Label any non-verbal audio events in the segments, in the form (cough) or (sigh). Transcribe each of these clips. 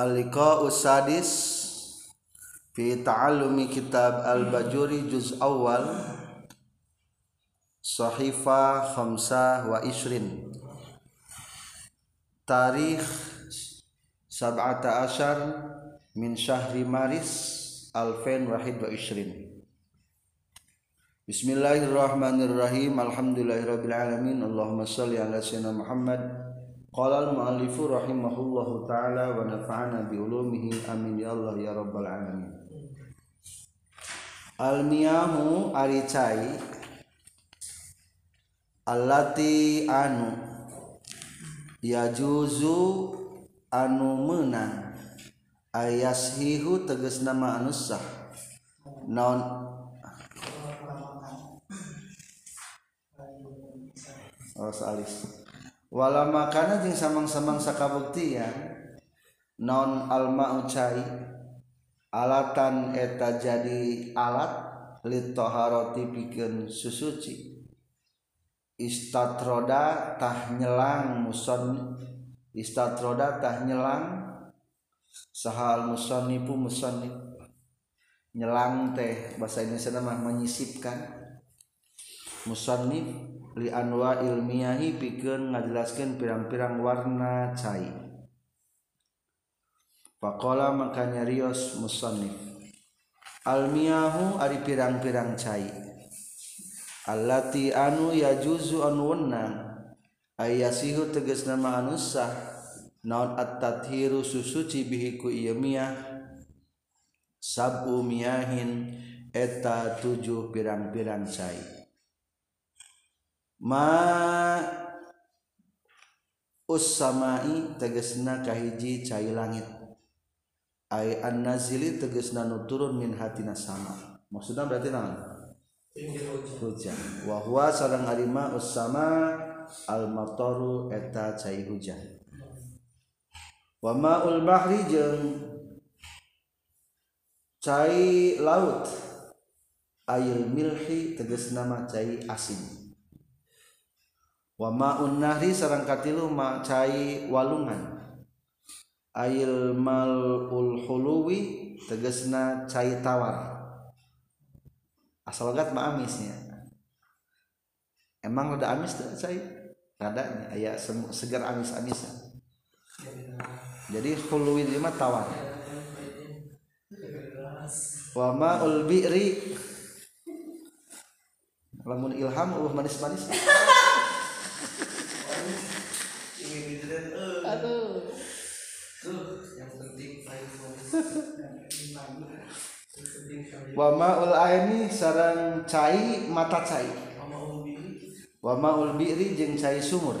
Al-liqa usadis fi ta'allumi kitab al-bajuri juz awal sahifa khamsah wa ishrin. Tarikh sab'ata ashar min syahri maris alfen wahid wa ishrin. Bismillahirrahmanirrahim. Alhamdulillahirabbil alamin. Allahumma shalli ala sayyidina Muhammad Qala al-muallifu rahimahullahu taala wa nafa'ana bi ulumihi amin ya Allah ya rabbal alamin. Al-miyahu ari cai allati anu yajuzu anu meunang ayashihu tegas nama anu sah naon? Oh, alis wala makana jeung samang-samang sakabuktian. Non alma ucai. Alatan eta jadi alat litoharoti pikeun susuci. Istatroda tah nyelang muson istatroda tah nyelang sahal musonifu musonif nyelang teh bahasa Indonesia mah menyisipkan. Musonif li anwa ilmiahi pikeun ngajelaskeun pirang-pirang warna cai Faqala maka nyarios musannif. almiahu ari pirang-pirang cai allati anu yajuzu anu wenang ayasihu tegas nama anu sah naon at-tathiru susuci bihi ku iyamiyah sabu miyahin eta tujuh pirang-pirang cai ma usamai tegesna kahiji cai langit. Ay an nazili tegesna nu turun min hatina sama. Maksudna berarti naon hujan. Wa huwa sareng ari ma usama al mataru eta cai hujan. Wa maul bahri jeung cai laut. Ayil milhi teges nama cai asin. Wa ma'un nahri sareng katilu ma cai walungan. Ail malul huluwi tegesna cai tawar. Asal logat ma amisnya. Emang udah amis tuh cai? Rada aya segar amis-amis jadi huluwi mah tawar. Wa ma'ul bi'ri. Lamun ilham uh manis-manis (laughs) Aduh. wa ma'ul aini sarang cai mata cai. Wa ma'ul bi'ri. Jeung cai sumur.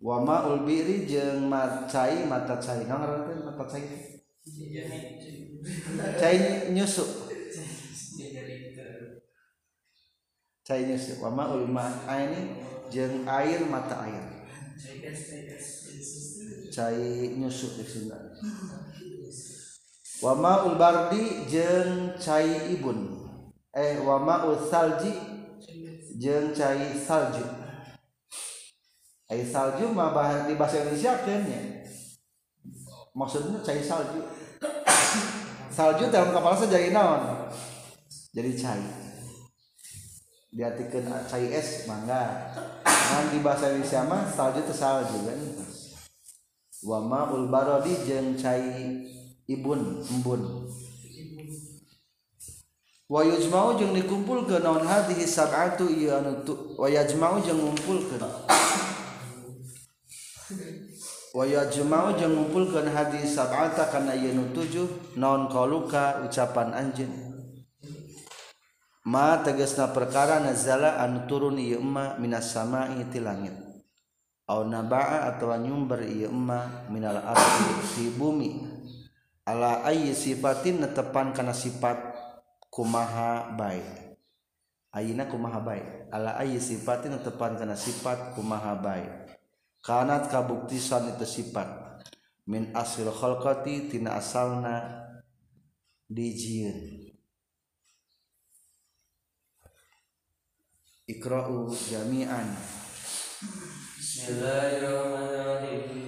Wa ma'ul bi'ri jeung cai mata cai. Ngaranna mata cai. Cai nyusu cai nyusu wa ma'ul ma'aini jeung air mata air. Cai nyusuk di Sunda wa ma'ul bardi jeung cai ibun. Eh wa ma'ul salji jeung cai salju. Ai salju mah di bahasa Indonesia kan ya maksudnya cai salju. (coughs) Salju dalam kapal saja jadi naon? Jadi cai diartikan cai es mangga. Kan di bahasa Indonesia mah salju itu salju kan. Wama ulbarodi jeng cai ibun embun. Wa yujma'u jeung dikumpulkeun naon hadhihi sab'atu ieu anu wa yajma'u jeung ngumpulkeun. Wa yajma'u jeung ngumpulkeun hadhihi sab'ata kana ieu nu tujuh naon qaluka ucapan anjeun. Ma tegasna perkara nazala anu turun ieu emma minas sama'i ti langit. Au naba'a atau nyumber ieu emma minal ardi di bumi. Ala ayyi sifatin netepan kana sifat kumaha baik. Ayina kumaha baik? Ala ayyi sifatin netepan kana sifat kumaha baik. Kanat kabuktisan itu sifat. Min asil khalqati tina asalna dijieun ikra'u jami'an Bismillahirrahmanirrahim.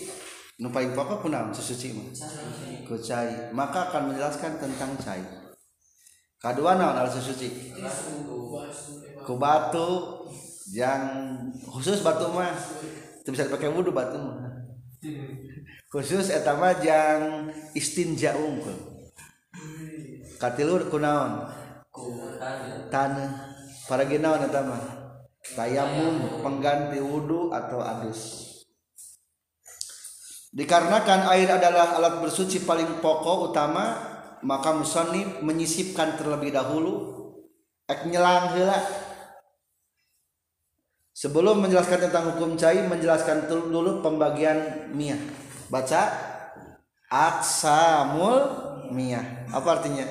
nu paling pokok kunaon sesuci mah ku cai. Maka akan menjelaskan tentang cai. Kedua naon al sesuci ku batu yang khusus batu mah. Itu bisa dipakai wudu batu mah. Khusus etama yang istinja unggul katilu kunaon tanah. Para ginaon etama? Tayamum pengganti wudu atau adus. Dikarenakan air adalah alat bersuci paling pokok utama maka musonib menyisipkan terlebih dahulu. Ek nyelang hela sebelum menjelaskan tentang hukum cai menjelaskan dulu pembagian miyah baca. Aksamul miyah apa artinya?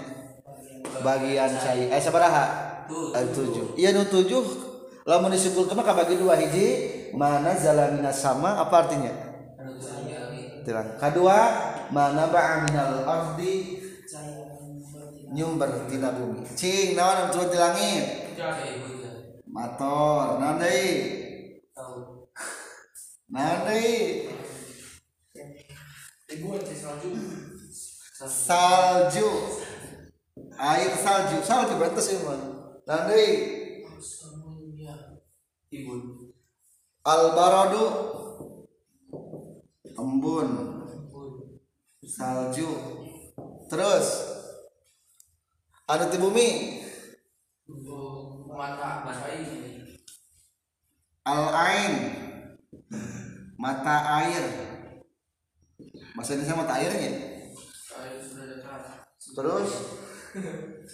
Bagian cai. Eh sabaraha eh, tujuh. Iya nu tujuh. Lamun disebut maka bagi dua hiji. Mana zalamina sama? Apa artinya terang kedua mana ba'a minal ardi nyumber tina bumi. Cing naon anu di langit? Motor naon deui? Naon deui? Salju. Air salju. Salju berarti sih mah naon deui? Al baradu embun. Salju. Terus? Ada di bumi? Al ain mata air. Maksudnya sama mata airnya terus?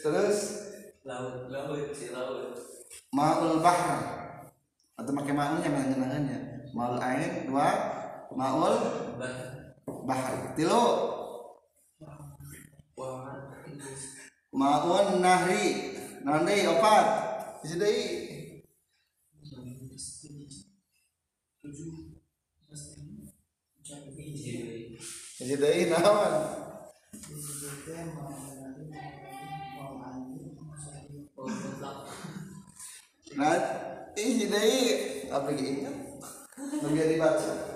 Terus? Laut laut si laut. Maul bahr. Atau pakai maunya mengenangannya maul ain dua maul bahar. Tilu. Maun nahri. Nanti opat. Isi deui isi deui naon? Nah, isi deui apa ingat? Lebih dibaca.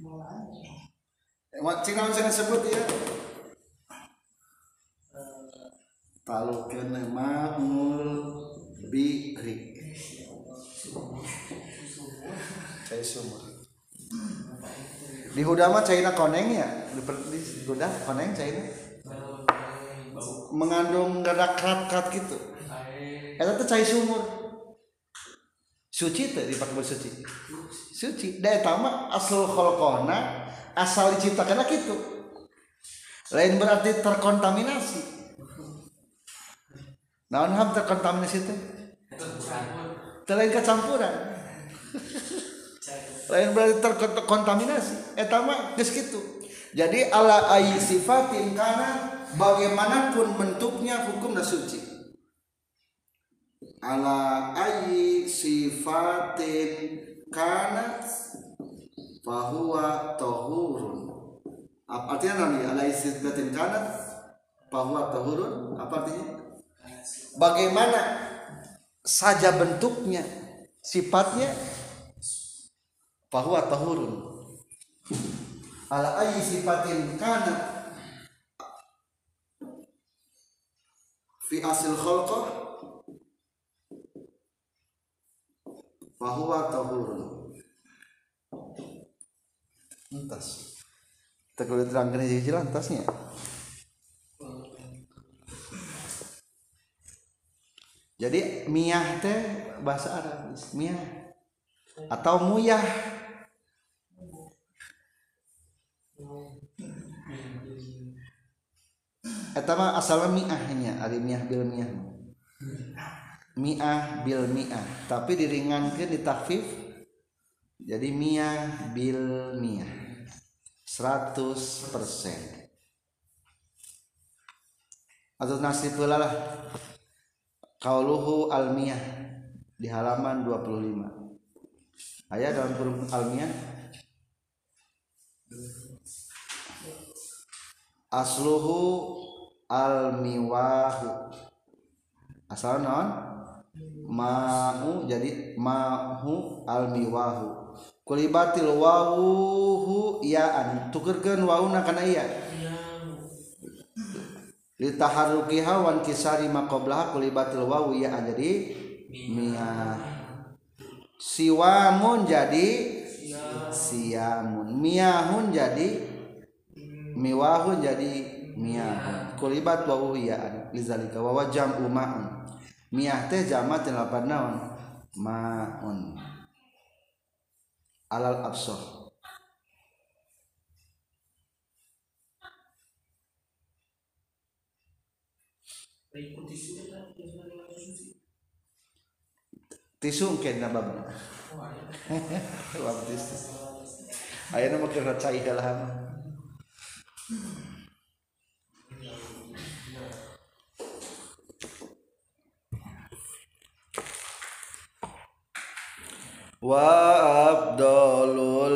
mau Cina bisa disebut ya? Talukan ma'ul bi'ri Cai sumur Di Huda mah China koneng ya? Di, di Huda koneng China? Mengandung gerak kat gitu. Eta teh cai sumur suci teh dipakai bersuci suci? Da eta mah asal khalqona asal diciptakan gitu. Lain berarti terkontaminasi. Naon ham terkontaminasi teh? Lain kecampuran. (laughs) Lain berarti terkontaminasi. Eta mah geus kitu jadi ala ayi sifatin kana bagaimanapun bentuknya hukum suci ala ayi sifatin kana fahuwa tahurun. Apa artinya nanti ala ayi sifatin kana fahuwa tahurun? Apa artinya? Bagaimana saja bentuknya sifatnya fahuwa tahurun. Ala ayi sifatin kana fi asil khalqah fahuwa tahurun entas kita kulit terangkan hiji lantasnya. Jadi miyah teh bahasa Arab. Miyah atau muyah. Eta mah asalnya miahnya, ari miah bil miah. Miah bil miah, tapi diringankan di takfif jadi miah bil miah. 100% atau nasib lah. Kauluhu almiyah di halaman 25 ayat dalam kurung almiyah asluhu almiwahu asal non mahu jadi mahu almiwahu. Kulibatil wawuhu yaan tukerkeun wawuna kana iya. Litaharuki hawan kisari maqablaha kulibatil wawu ya jadi mia. Siwamun jadi siamun. Miahun jadi miwahun jadi miyah kulibat wa uhiyaan lizalika wa wajam umaun miyah teh jamat yang lapan naon? Maun. Alal absor. Tisu mungkin nabab. (laughs) Tisu. Ayana mungkin racai dalam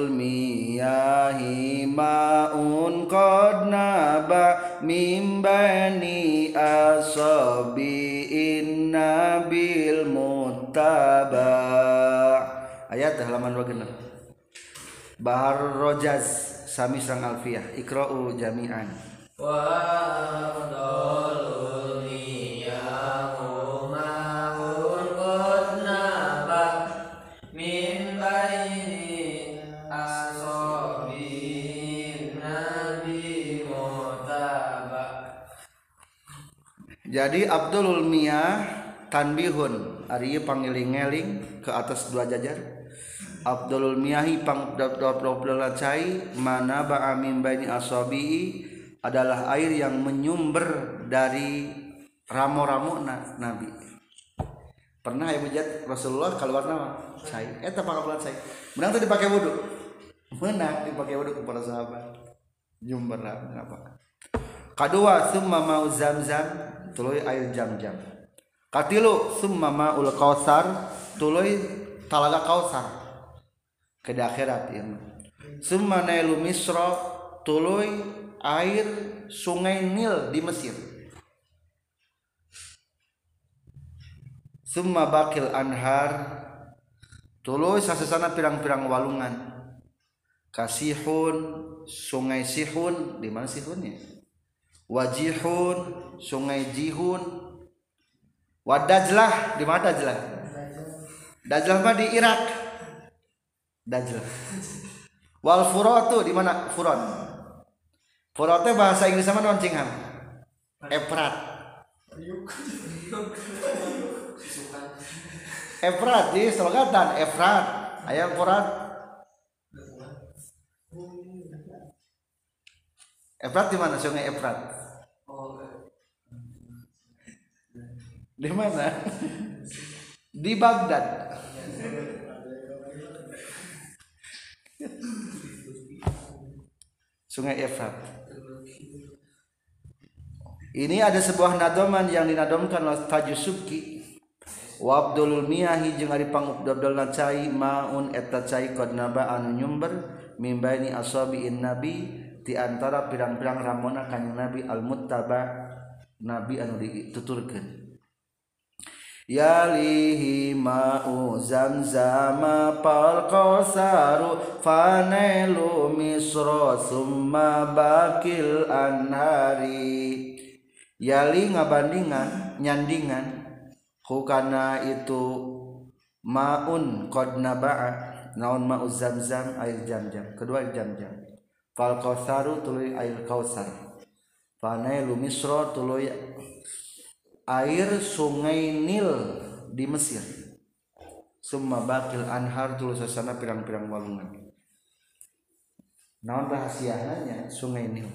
miyahi ma'un qad naba min bani asabi inna bil muttaba. Ayat halaman 26 Bahar Rojaz Sami Sang Alfiyah Ikra'u jami'an. Wa jadi Abdul Miyah tanbihun. Ari pangiling-ngeling ke atas dua jajar. Abdul Miyahi pang cai mana ba'amin baini asabi adalah air yang menyumber dari ramo-ramo na, Nabi. Pernah ya bujat Rasulullah keluar nama cai. Eta pangabulan cai. Menang tadi pakai wudhu menang dipakai wudhu kepada sahabat. Nyumber apa kedua summa mau zam-zam tuluy air jam-jam katilu summa maul kausar tuluy talaga kausar. Ke akhirat ya summa nailu misra tuluy air sungai Nil di Mesir. Summa bakil anhar tuluy sasesana pirang-pirang walungan. Kasihun sungai sihun di mana sihunnya wajihun sungai jihun. Wadajlah di mana dajlah? Dajlah mah di Irak. Dajlah. Wal furatu di mana? Furon. Furote bahasa Inggris sama non cinghan Efrat. Efrat di Selogatan Efrat. Ayam Efrat Efrat di mana? Sungai Efrat. Di mana? Di Baghdad. Sungai Efrat. Ini ada sebuah nadoman yang dinadomkan oleh Tajusuki wa Abdul Miyahi jeung ari pangubdol cai maun eta cai qad naba anu nyumber mimbaini asabiin nabi di antara pirang-pirang ramona kanjing nabi al muttaba nabi anu dituturkeun Yalihi ma'u zamzama pal qasaru fanelu misro summa bakil anhari. Yali ngabandingan nyandingan hukana itu maun qad naba'a naun ma'u zamzam air jam-jam kedua air jam-jam fal kausaru tuluy air kausar fanailu misra tuluy air sungai Nil di Mesir. Summa bakil anhar tuluy sasana pirang-pirang walungan. Naon rahasianya sungai Nil.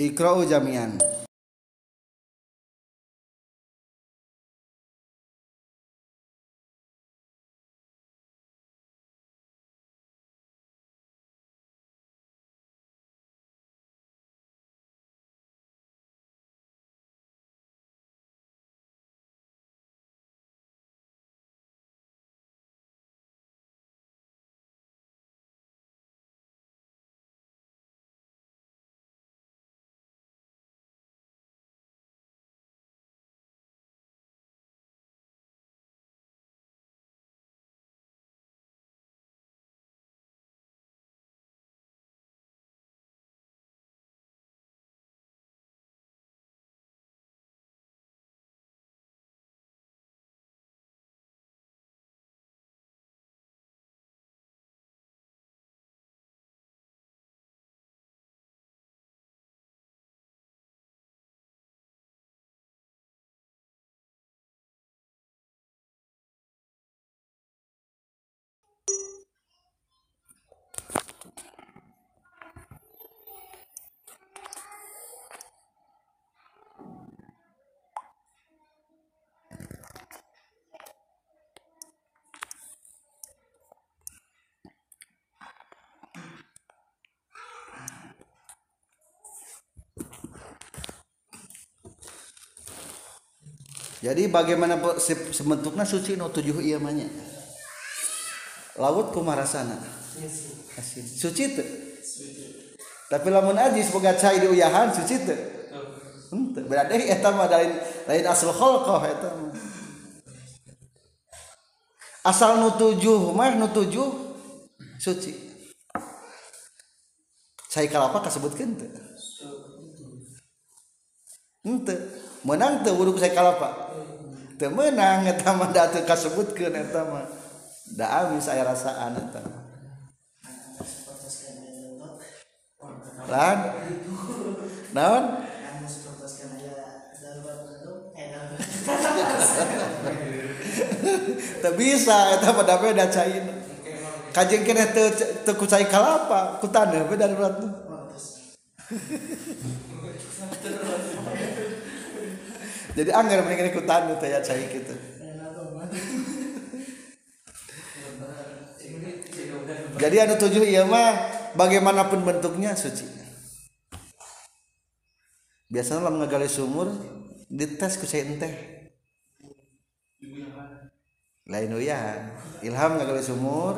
Iqra'u jami'an jadi bagaimana sebentuknya suci no tujuh iya manya? Laut kumarasana. Asin. Suci tuh tapi lamun aji semoga cai di uyahan suci tuh henteu berarti eta mah lain lain asal khalqah eta asal nu tujuh mah nu tujuh suci. Cai kalapa kasebutkeun teu? Henteu menang tuh wudhu saya kalapa? Teu menang eta mah da teu kasebutkeun eta mah. Da ami saya rasaan eta lan? Naon? (laughs) Teu bisa eta mah da beda cain. Kajeng kene teu teu ku cai kalapa? Ku taneuh beda darurat (laughs) jadi anggar mendingan ikutan itu ya cai gitu. Jadi anu tujuh iya mah bagaimanapun bentuknya suci. Biasanya lah ngegali sumur dites ku cai teh lain ya ilham ngegali sumur.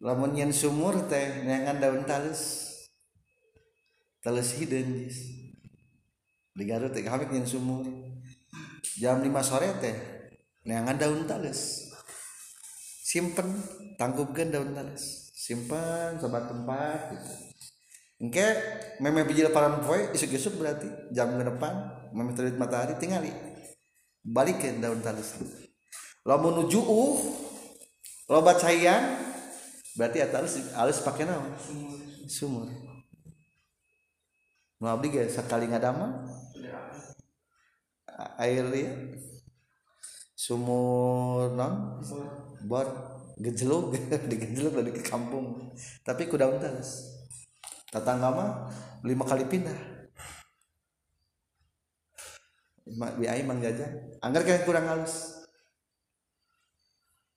Lamun yen sumur teh nyangan daun talus talus hidden di Garut teh kami yang sumur jam 5 sore teh neangan daun talas simpen tangkupkan daun talas simpan sobat tempat gitu. Engke meme bijil paran poe isuk-isuk berarti. Jam ke depan meme terbit matahari tinggali balik ke daun talas lo menuju uh lobat cairan berarti atas halus pakai nama sumur mau abdi ge sekali ngadama air ya sumur non? Bor? Gejeluk (laughs) digejeluk dari ke kampung. Tapi ku daun talas tetangga mah lima kali pindah. Bi aing mang jajan anggar kayak kurang halus.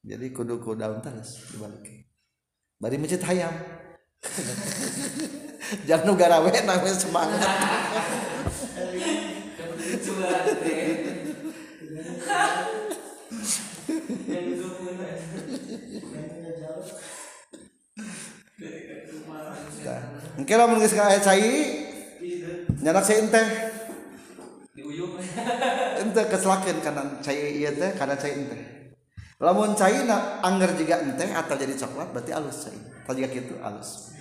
Jadi kudu ku daun talas dibalik. Bari masjid hayam (laughs) (laughs) jangan nu garawe namanya semangat. Mungkin lah mungkin sekali cai nyanak saya ente ente keselakin karena cai iya teh karena cai ente lamun cai na angger juga ente atau jadi coklat berarti halus cai atau juga gitu halus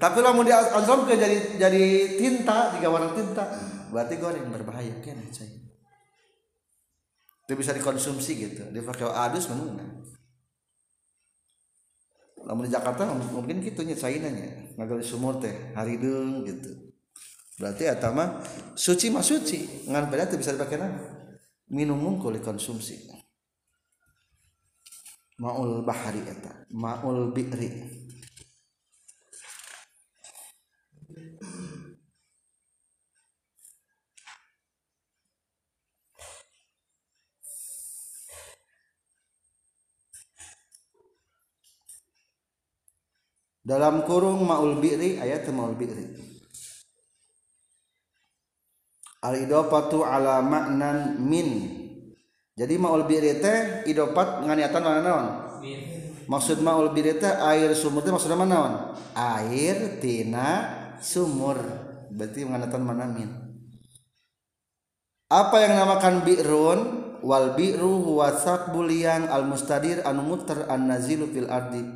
tapi di ansom ke jadi jadi tinta jika warna tinta berarti goreng berbahaya kan cai itu bisa dikonsumsi gitu dipakai adus mana lamun di Jakarta mungkin gitu nya cainanya ngagali sumur teh haridung gitu. Berarti atama suci mah suci ngan beda bisa dipakai nama minum mungkul dikonsumsi. Maul bahari eta maul bi'ri dalam kurung maul bi'ri ayat maul bi'ri. Al idopatu ala maknan min. Jadi maul bi'ri teh idopat nganiatan mana naon? Maksud maul bi'ri teh air sumur teh maksudnya mana naon? Air tina sumur. Berarti mengenatan manamin apa yang namakan bi'run? Wal bi'ru huwa sakbul yang al mustadir anu muter an nazilu fil ardi.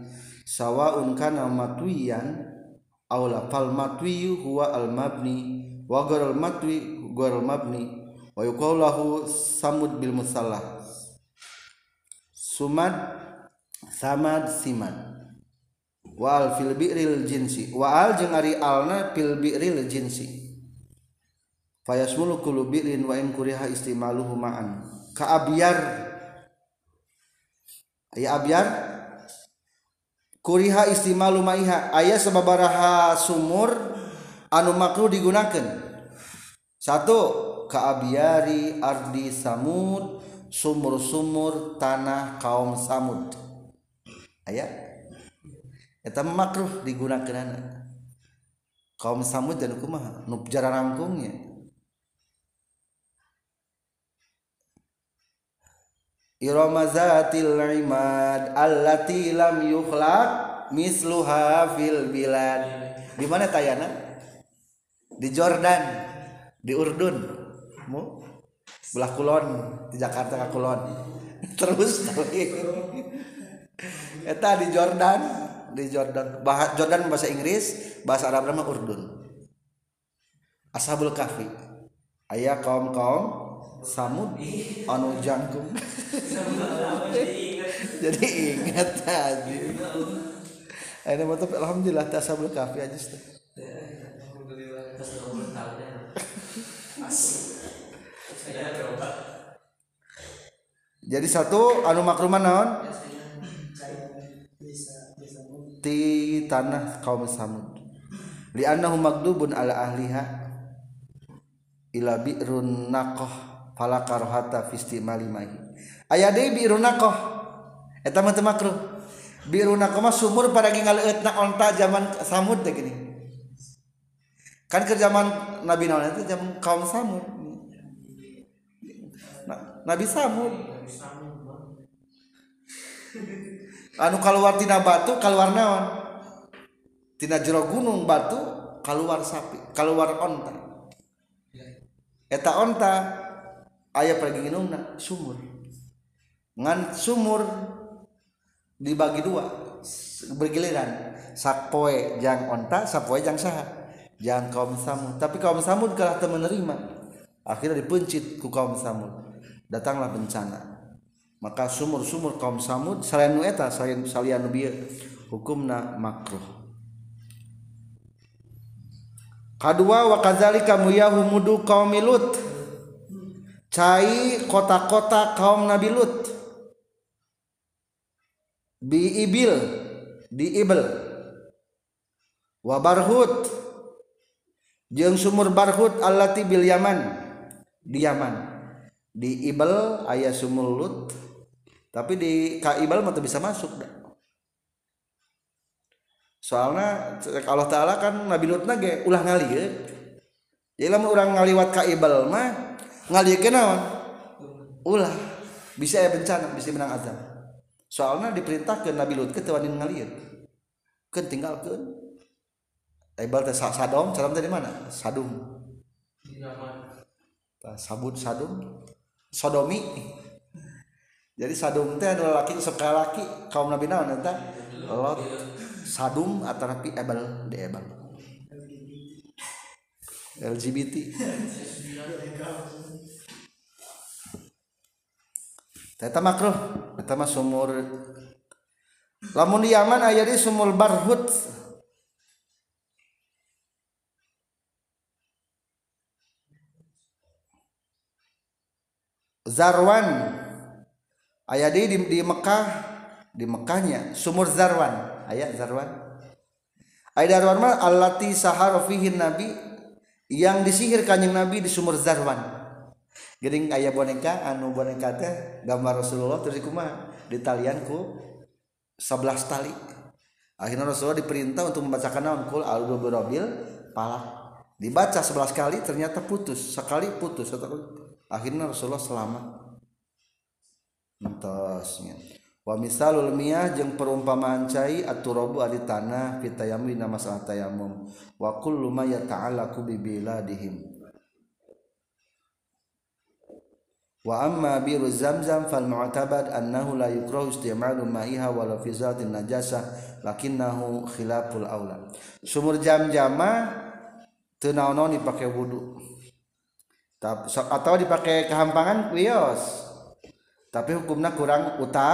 Sawaun kana matwiyan aw la fal matwiyu huwa al mabni wa gharal matwi gharal mabni. Wa yuqalahu samud bil musallah. Sumad samad simad. wal fil bi'ril jinsi. Wa al jeung ari alna fil bi'ril jinsi. Fayasmulu kullu bi'rin wa in kuriha istimaluhu ma'an. Ka abyar. Aya abyar? Kuriha istimalu maiha. Aya sababaraha sumur anu makruh digunakan satu ka abyari ardi samud sumur-sumur tanah kaum samud. Ayat eta makruh digunakan kaum samud dan kumaha nu jarang rangkungnya Irama zatil imad allati lam yukhlaq misluha fil bilad. Di mana tayana? Di Jordan, di Urdun. Mu belah kulon di Jakarta ka kulon. (laughs) Terus Eta di Jordan, di Jordan. Bahasa Jordan bahasa Inggris, bahasa Arab nama Urdun. Ashabul Kahfi. Aya kaum-kaum samud anu jangkung (laughs) jadi ingat aja ini mantap alhamdulillah tasabul kafi aja sih jadi satu anu makruman naon ti tanah kaum samud. Li annahu magdubun ala ahliha ila bi'run naqah fala karhata fi istimali mai. Aya deui bi'run naqah. Eta mah teu makruh. Bi'run naqah mah sumur pada ngaleutna onta zaman samud teh gini kan ke zaman nabi naon itu zaman kaum samud. Nabi samud (laughs) anu keluar tina batu keluar naon? Tina jero gunung batu keluar sapi keluar onta. Eta onta ayah pergi sumur. Ngan sumur dibagi dua bergiliran. Sapoe jang onta sapoe jang saha. Jang kaum samud. Tapi kaum samud kalah menerima akhirnya dipencit ku kaum samud. Datanglah bencana. maka sumur-sumur kaum Samud selain nueta selain salian nubi hukumna makruh. Kadua wa kadzalika muyahu mudu kaum Lut. Cai kota-kota kaum Nabi Lut. Bi ibil di ibel. Wabarhut jeung sumur barhut allati bil Yaman. Di Yaman. Di ibel ayah sumur Lut. tapi di kaibal mah bisa masuk dah. soalnya Allah taala kan Nabi Lut nage ulah ngalir jadi lama orang ngaliwat kaibal mah ngalir kenawan ulah bisa ya bencana bisa menang azab soalnya diperintahkan Nabi Lut ke tewanin ngalir kan tinggal Ebal eh, teh sadom, sadom tadi mana? Sadum. Sabut sadum. Sodomi. Jadi sadum teh adalah laki sekali laki kaum Nabi naon eta? Lot sadum atau nabi ebal di ebal. LGBT. Eta makruh, eta mah sumur lamun di Yaman aya di sumur Barhut. Zarwan aya di, di di Mekah. Di Mekahnya. Sumur Zarwan. Aya Zarwan. Aya Zarwan mah allati sahara nabi. Yang disihir kanjeng nabi di sumur Zarwan. Gering ayah boneka anu boneka teh gambar Rasulullah terus kumaha ditalianku 11 tali. Akhirnya Rasulullah diperintah untuk membacakan naon kul a'udzu birabbil falaq. Dibaca 11 kali ternyata putus. Sekali putus akhirnya Rasulullah selamat entosnya wa misalul miyah jeung perumpamaan cai aturabu ari tanah fitayammi nama masalah tayamum wa kullu ma yata'allaqu bi biladihim. Wa amma biru zamzam fal mu'tabad annahu la yukrahu istimalu ma'iha wala fi zatin najasah lakinnahu khilaful aula sumur jam-jama teu naon dipake wudu. Atau dipakai kehampangan wios tapi hukumnya kurang uta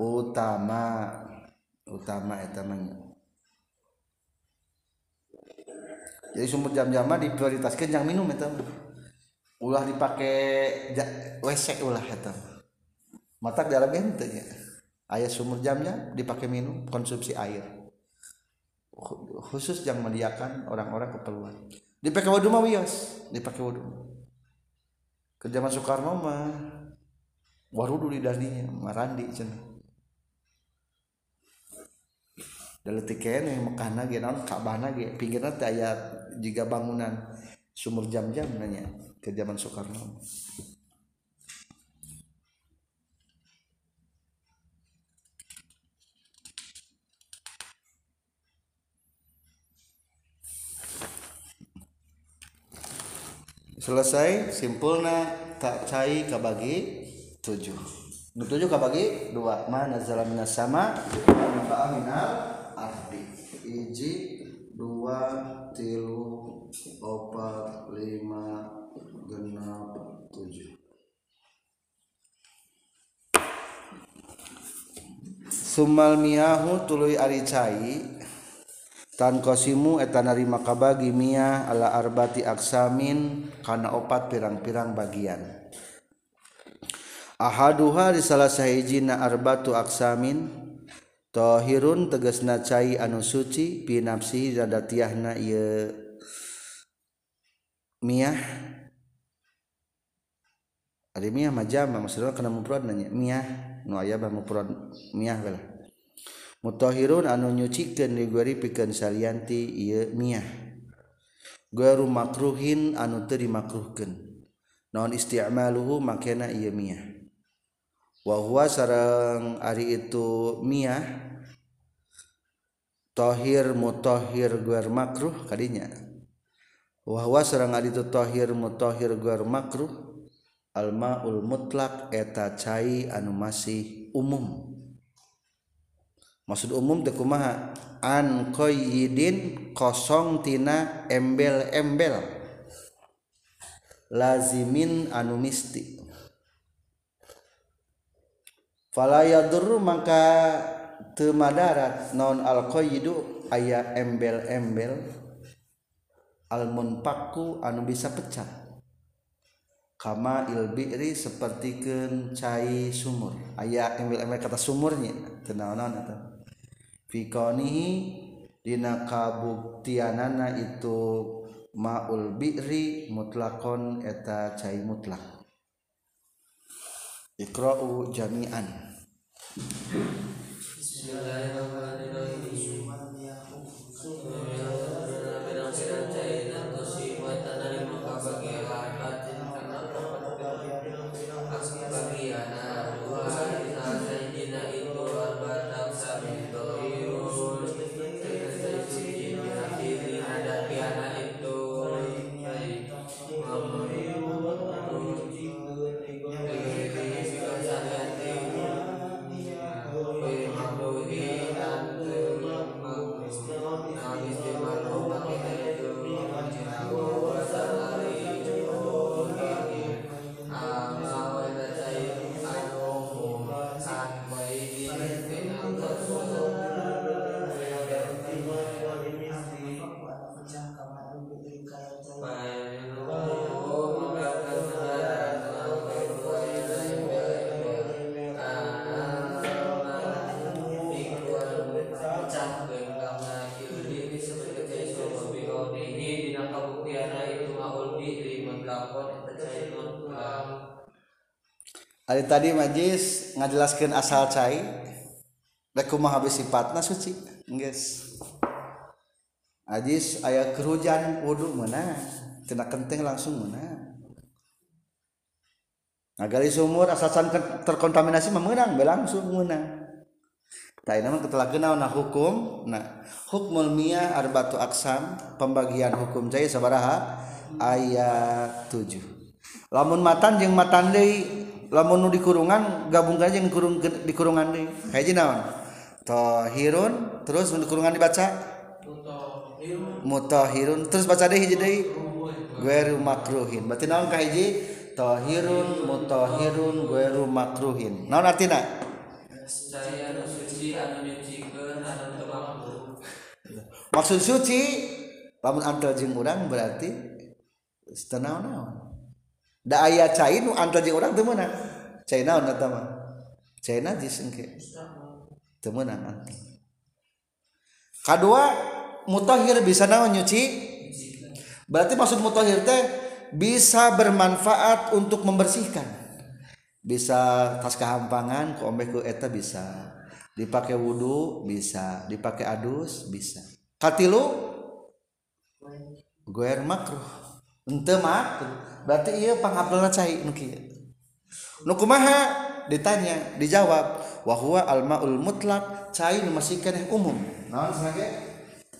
utama. Utama eta jadi sumur jam-jama diprioritaskan yang minum eta ulah dipakai WC ulah eta mata dalam ente ya ayah sumur jamnya dipakai minum konsumsi air. Khusus yang meliakan orang-orang keperluan. Dipakai wudhu mah wios dipakai wudhu. Ke zaman Soekarno mah warudu di daninya marandi cenah daletik kene Mekah nage naon Ka'bah nage. Pinggirna teh aya bangunan sumur jam-jam nanya ke zaman Soekarno. Selesai simpulna tak cai kabagi tujuh nu tujuh kabagi dua. Mana zalam minas sama minal ardi. Iji dua tilu opat lima genap tujuh. Sumal miyahu tuluy ari cai tan kosimu eta narima kabagi miyah ala arbati aksamin kana opat pirang-pirang bagian ahaduha di salah sahijina arbatu aksamin. Tohirun tegesna cai anu suci pinafsihi dadatiahna ieu miyah ari miyah mah jama maksudna kana mufrad nanya miyah nu aya bah mufrad miyah lah mutahhirun anu nyucikeun digori pikeun salianti ieu miyah gharu makruhin anu teu dimakruhkeun. Naon isti'maluhu makena ieu miyah wahwa sarang ari itu miyah tohir mutohir guar makruh kadinya. Wahwa sarang ari itu tohir mutohir guar makruh almaul mutlak eta cai anu masih umum. Maksud umum teu kumaha? An qayyidin kosong tina embel-embel. Lazimin anu mistik falayadur maka temadarat non alqoyidu aya embel-embel. Almunpaku anu bisa pecah. Kama ilbiri seperti cai sumur. Ayah embel-embel kata sumurnya. Tenaonan atau fikonihi dina kabuktianana itu maul bi'ri mutlakon eta cai mutlak. Ikra'u jami'an. Bismillahirrahmanirrahim Hari tadi majis ngajelaskan asal cai rekumah habis sifatna suci guys Ajis ayah kerujan wudhu mana tina kenteng langsung mana Agali sumur asasan terkontaminasi memenang langsung menang Tapi nama ketelah kenal nah hukum nah hukmul miyah arbatu aksam pembagian hukum cai sabaraha ayat 7 lamun matan jeung matan deui lamun di kurungan gabung aja yang kurung di kurungan kayak naon tohirun terus di kurungan dibaca? Mutahirun. Terus baca deh hiji deh. Gueru makruhin berarti naon kayak hiji? Tohirun mutahirun gueru makruhin naon artinya? Maksud suci lamun antel jeung urang berarti setengah naon da aya cai nu antar jeung urang teu meunang. Cai naon eta mah? Cai najis engke teu meunang anting kadua mutahhir bisa naon nyuci? Berarti maksud mutahhir teh bisa bermanfaat untuk membersihkan. Bisa tas kehampangan ku ombe ku eta bisa. Dipakai wudhu bisa. Dipakai adus bisa. Katilu gue makruh. Ente makruh. Berarti iya pangapelna cai nu kieu. Nu kumaha? Ditanya dijawab wa huwa al maul mutlak cai nu masih kene umum. Naon sebagai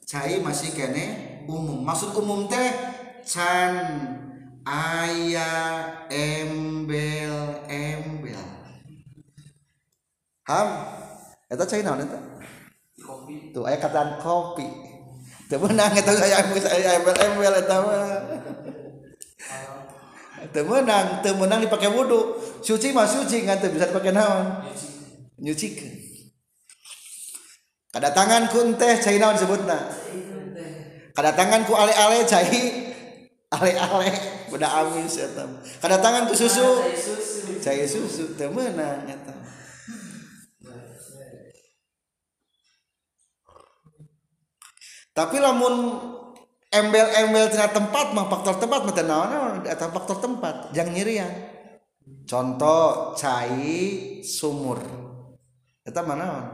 cai masih kene umum. Maksud umum teh can aya embel embel. Ham eta cai naon eta? Kopi. Tuh aya kataan kopi. Teu meunang eta saya embel embel eta mah temenang temenang dipakai wudhu suci mah suci nggak bisa dipakai naon? Nyuci. Tangan ku teh cai naon disebutna? Tangan ku ale-ale cai ale-ale. Beda amis kada tangan ku susu cai susu temenang eta tapi lamun embel-embel tina tempat mah faktor tempat mah naon eta faktor tempat jang nyirian. Contoh cai sumur. Eta mana naon?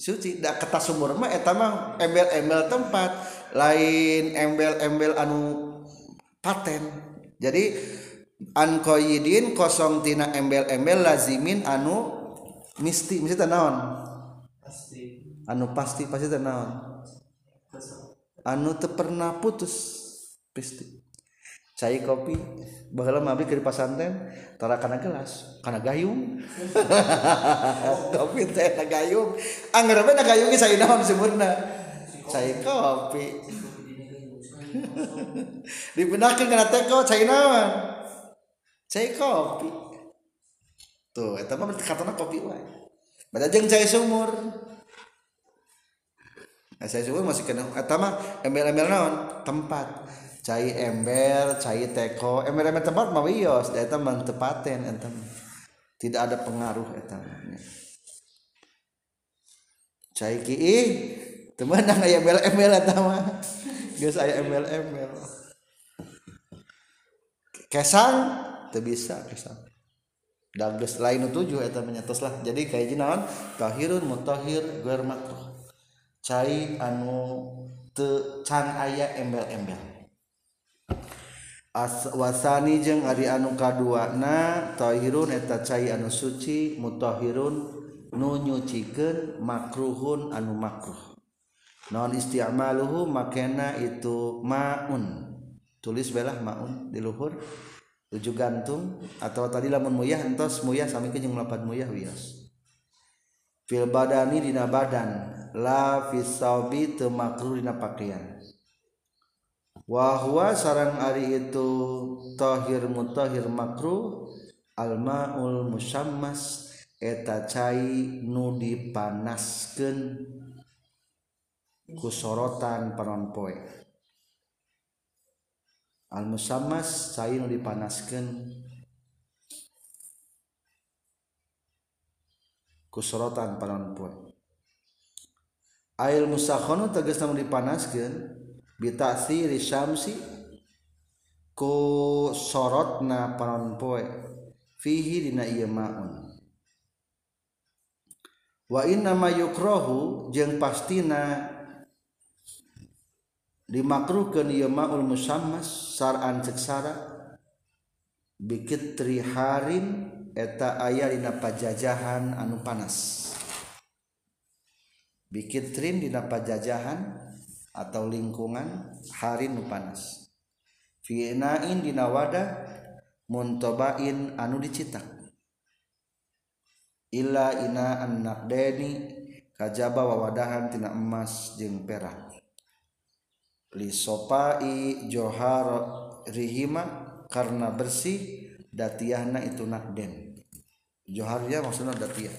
Suci. Da kata sumur mah eta mah embel-embel tempat. Lain embel-embel anu paten. Jadi ankoyidin kosong tina embel-embel lazimin anu misti. Misti naon? Anu pasti pasti naon? anu te pernah putus pisti. Cai kopi baheula mabdi ke pasanten tara kana gelas kana gayung. (laughs) Kopi teh na gayung. Anggar we na gayung ge naon sebenarnya? Cai kopi. (laughs) Dipindahkeun kana teko cai naon? Cai kopi. Tuh eta mah katana kopi wae. Bada jeung cai sumur nah, cai sumur masih kena eta mah embel-embel naon? Tempat. Cai ember cai teko. Ember ember tempat mah wios eta mah tepaten eta tidak ada pengaruh eta cai ki teman nang aya embel embel eta mah. (laughs) Geus aya embel embel kesang teu bisa kesang. Dan lain tujuh eta menyatos lah. Jadi kayak naon? Tahirun mutahhir guer makruh cai anu te can aya embel-embel. Wasani jeung ari anu kaduana Thhirun eta cair anu suci mutohirun nu nyuciken makruhun anu makruh. Non istiamaluhu makena itu maun. Tulis belah maun di luhur. Tujuh gantung. Atau tadi lamun muyah entos muyah sami jeung lapat muyah wias fil badani dina badan. labi temakruhdina pakaian wahwa sarang Ari itu Thhir mutahir makruh almaul musammas eta cair nudi panasken kusorotan peronpoe almusammas cair nu dipanasken kusorotan peronpoe air musakhono tegas namun dipanaskan bitasi risyamsi ku sorotna panon poe fihi dina iya maun. Wa inna ma yukrohu jeng pastina dimakruhkan iya maul musammas sar'an seksara bikit tri harim eta ayah dina pajajahan anu panas. Bikitrin dina pajajahan atau lingkungan hari nu panas. Fi'nain dina wadah muntobain anu dicitak. Illa ina anak deni kajaba wawadahan tina emas jeung perak. Li sopai johar rihima karena bersih datiahna itu nakden joharnya maksudnya datiah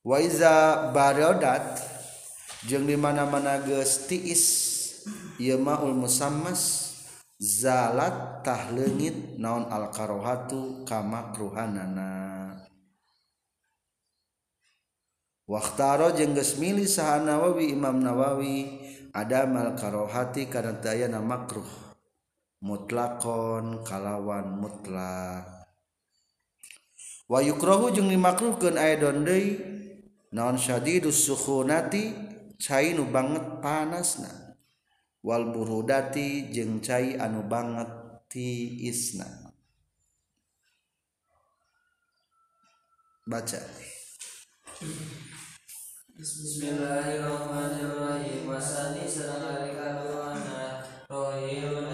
waiza barodat jeung dimana-mana geus tiis. Ieu maul musammas zalat tah leungit naon al karohatu kamakruhanana. Waktaro jeung geus milih saha Nawawi Imam Nawawi ada mal karohati kana teu aya makruh. Mutlakon kalawan mutlak. Wa yukrahu jeung dimakruhkeun aya deui naon syadidus suhunati cai nu banget panas na wal burudati jeung cai anu banget ti isna baca. Bismillahirrahmanirrahim. Wasani rohirun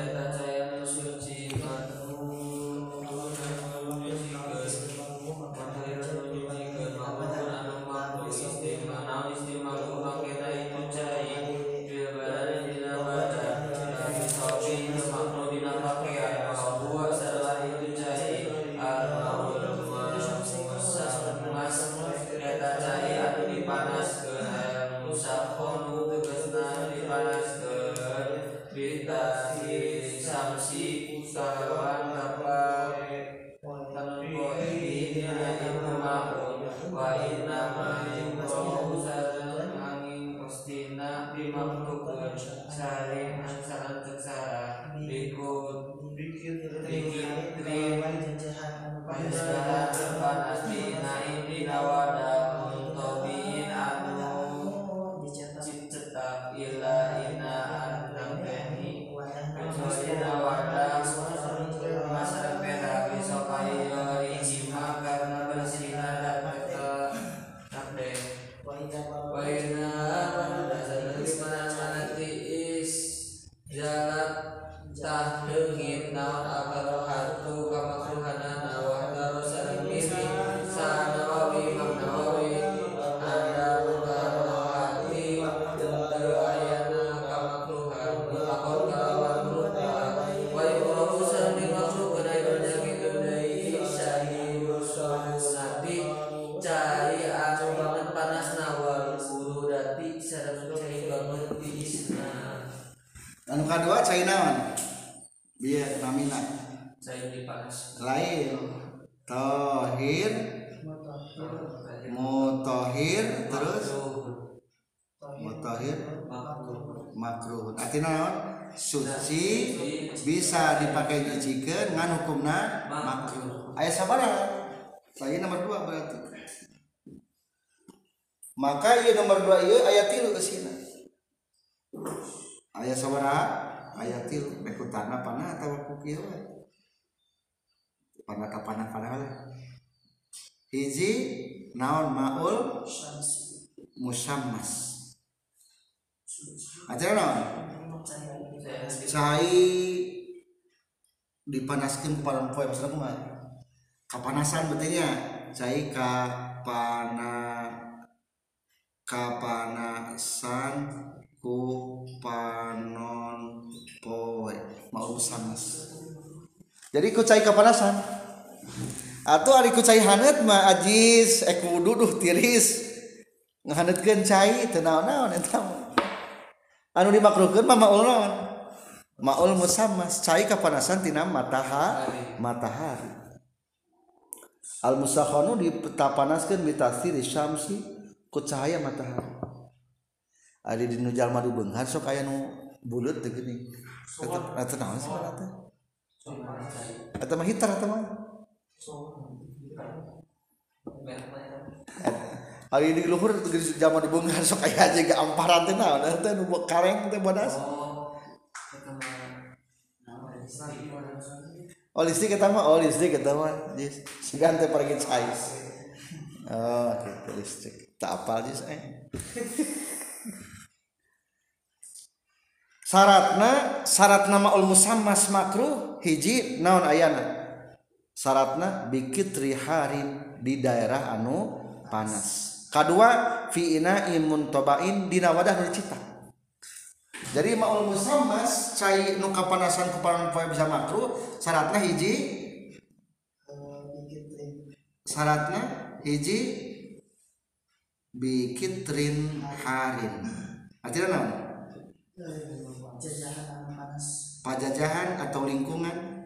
Tohir Mutohir terus? Mutohir Makruh. Artinya naon Suci bisa dipakai nyucikan Dengan hukumna makruh. Ayah sabar ya. Saya nomor dua berarti. Maka iya nomor dua iya ayat tilu kesini Ayah sabar ayat tilu. Bekutan apa nah tawakukiwa we panah hiji naon maul musammas. Aja naon? Cai dipanaskan perempuan maksudnya kumaha kapanasan betulnya cai ka pana kapanasan ku panon poe mau samas jadi ku cai kepanasan atau hari kucai hanet mah ajis eku duduh tiris. Ngehanetkeun cai teu naon-naon eta anu dimakruhkeun mah maul naon? Maul musammas cai kapanasan tina matahari matahari. Al musakhanu ditapanaskeun mitasi di syamsi ku cahaya matahari. Ari di nu jalma nu beunghar sok aya nu buleut teh geuning eta naon sebenarnya atau mah hitar atau mah Hari di luhur itu geus jaman dibongkar sok aya aja ge amparan teh naon teh nu kareng teh bodas. Oh listrik kita mah oh listrik kita mah jis segan teh pergi cais. Oh gitu listrik tak apal jis eh. syaratna syarat nama ul musammas makruh hiji naon ayana? Syaratna bikit riharin di daerah anu panas. Kedua fi ina'in muntabain dina wadah nu cetak jadi maul musammas cai nu kapanasan kupanan poe bisa makruh syaratna hiji syaratna hiji bikitrin harin artinya naon? pajajahan atau lingkungan.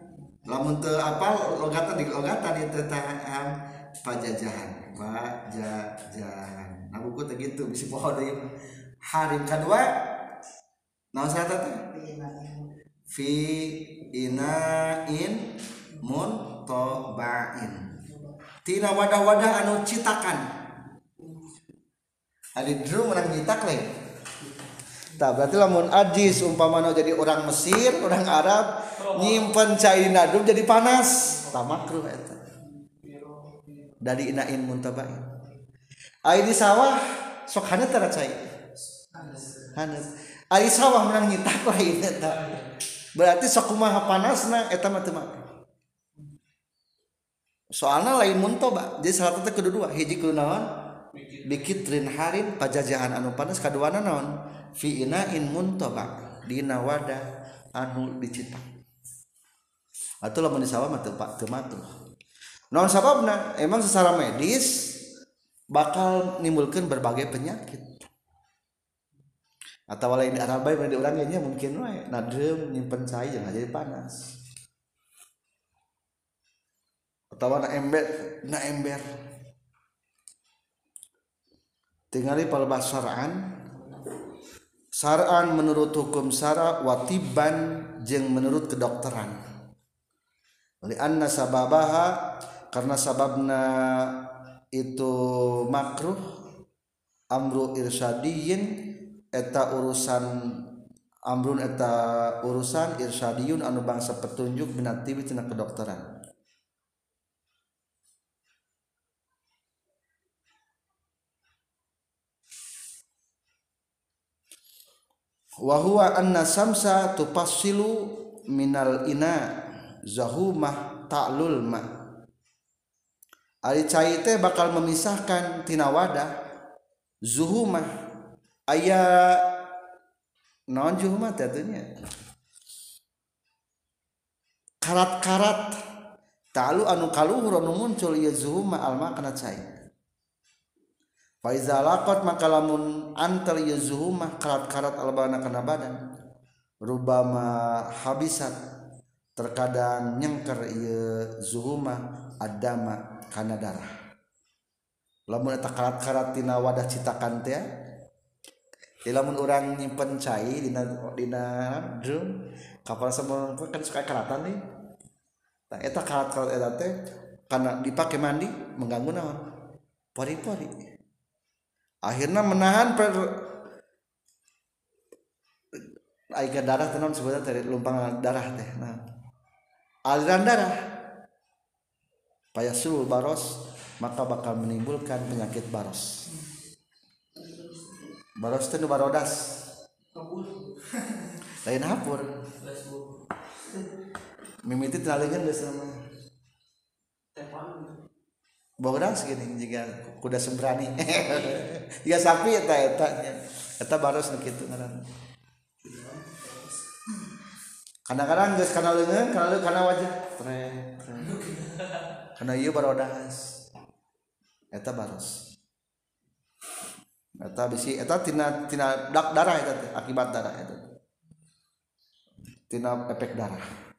Lamun teu apal logatan di logatan di tetaham eh, pajajahan. Pajajahan. Nah buku teh gitu bisi pohon deui. Hari kedua naon sarta teh fi inain muntobain tina wadah-wadah anu citakan. Adi drum menang nyitak lain Tah berarti lamun ajis umpamana jadi orang Mesir, orang Arab nyimpen cairna dulu jadi panas. Tah makruh eta. Dari inain muntabain. Ai di sawah sok hanet tara cai. Hanet. Ai sawah menang nyitak (laughs) lain eta. Berarti sok kumaha panasna eta mah teu Soalnya lain muntoba, jadi salah satu kedua hiji kudu naon? Bikitrin harin pajajahan anu panas kaduana naon? Fi inain muntoba. Dina wadah anu dicitak atau lamun di sawah mah teu teu makruh naon sababna? Emang secara medis bakal nimbulkan berbagai penyakit. Atau lain di Arab di orangnya mungkin wae nadem nyimpen cai jangan jadi panas atau na ember na ember. Tinggali palebas Saran menurut hukum Sara watiban jeung menurut kedokteran. Lianna sababaha karena sababna itu makruh amru irsyadiyin eta urusan amrun eta urusan irsyadiyun anu bangsa petunjuk binatibi tina kedokteran. wahwa anna samsa tupassilu minal ina zahumah ta'lul ma. Ari cai teh bakal memisahkan tina wadah zuhumah aya non zuhumah teh karat-karat ta'lu anu kaluhur anu muncul ieu zuhumah al makna cai. Faiza lakot maka lamun antar ieu zuhumah karat-karat albana kana badan. Rubama habisat. Terkadang nyengker ieu zuhumah adama kana darah. Lamun eta karat-karat tina wadah citakan teh di lamun urang nyimpen cai dina dina drum kapal semua kan suka karatan nih. Nah eta karat-karat eta teh karena dipakai mandi mengganggu naon? Pori-pori akhirnya menahan per air darah tenon sebenarnya dari lumpang darah teh nah. Aliran darah. Payah sul baros maka bakal menimbulkan penyakit baros. Baros itu barodas. Lain hapur. Mimiti teralingan deh sama bodas gini jika kuda sembrani. (laughs) Jika sapi eta eta eta baros nu kitu ngaran. Kadang-kadang geus kana leungeun kana kana wajah. Tre kana ieu barodas eta baros. Eta bisi eta tina tina dak darah eta akibat darah eta tina efek darah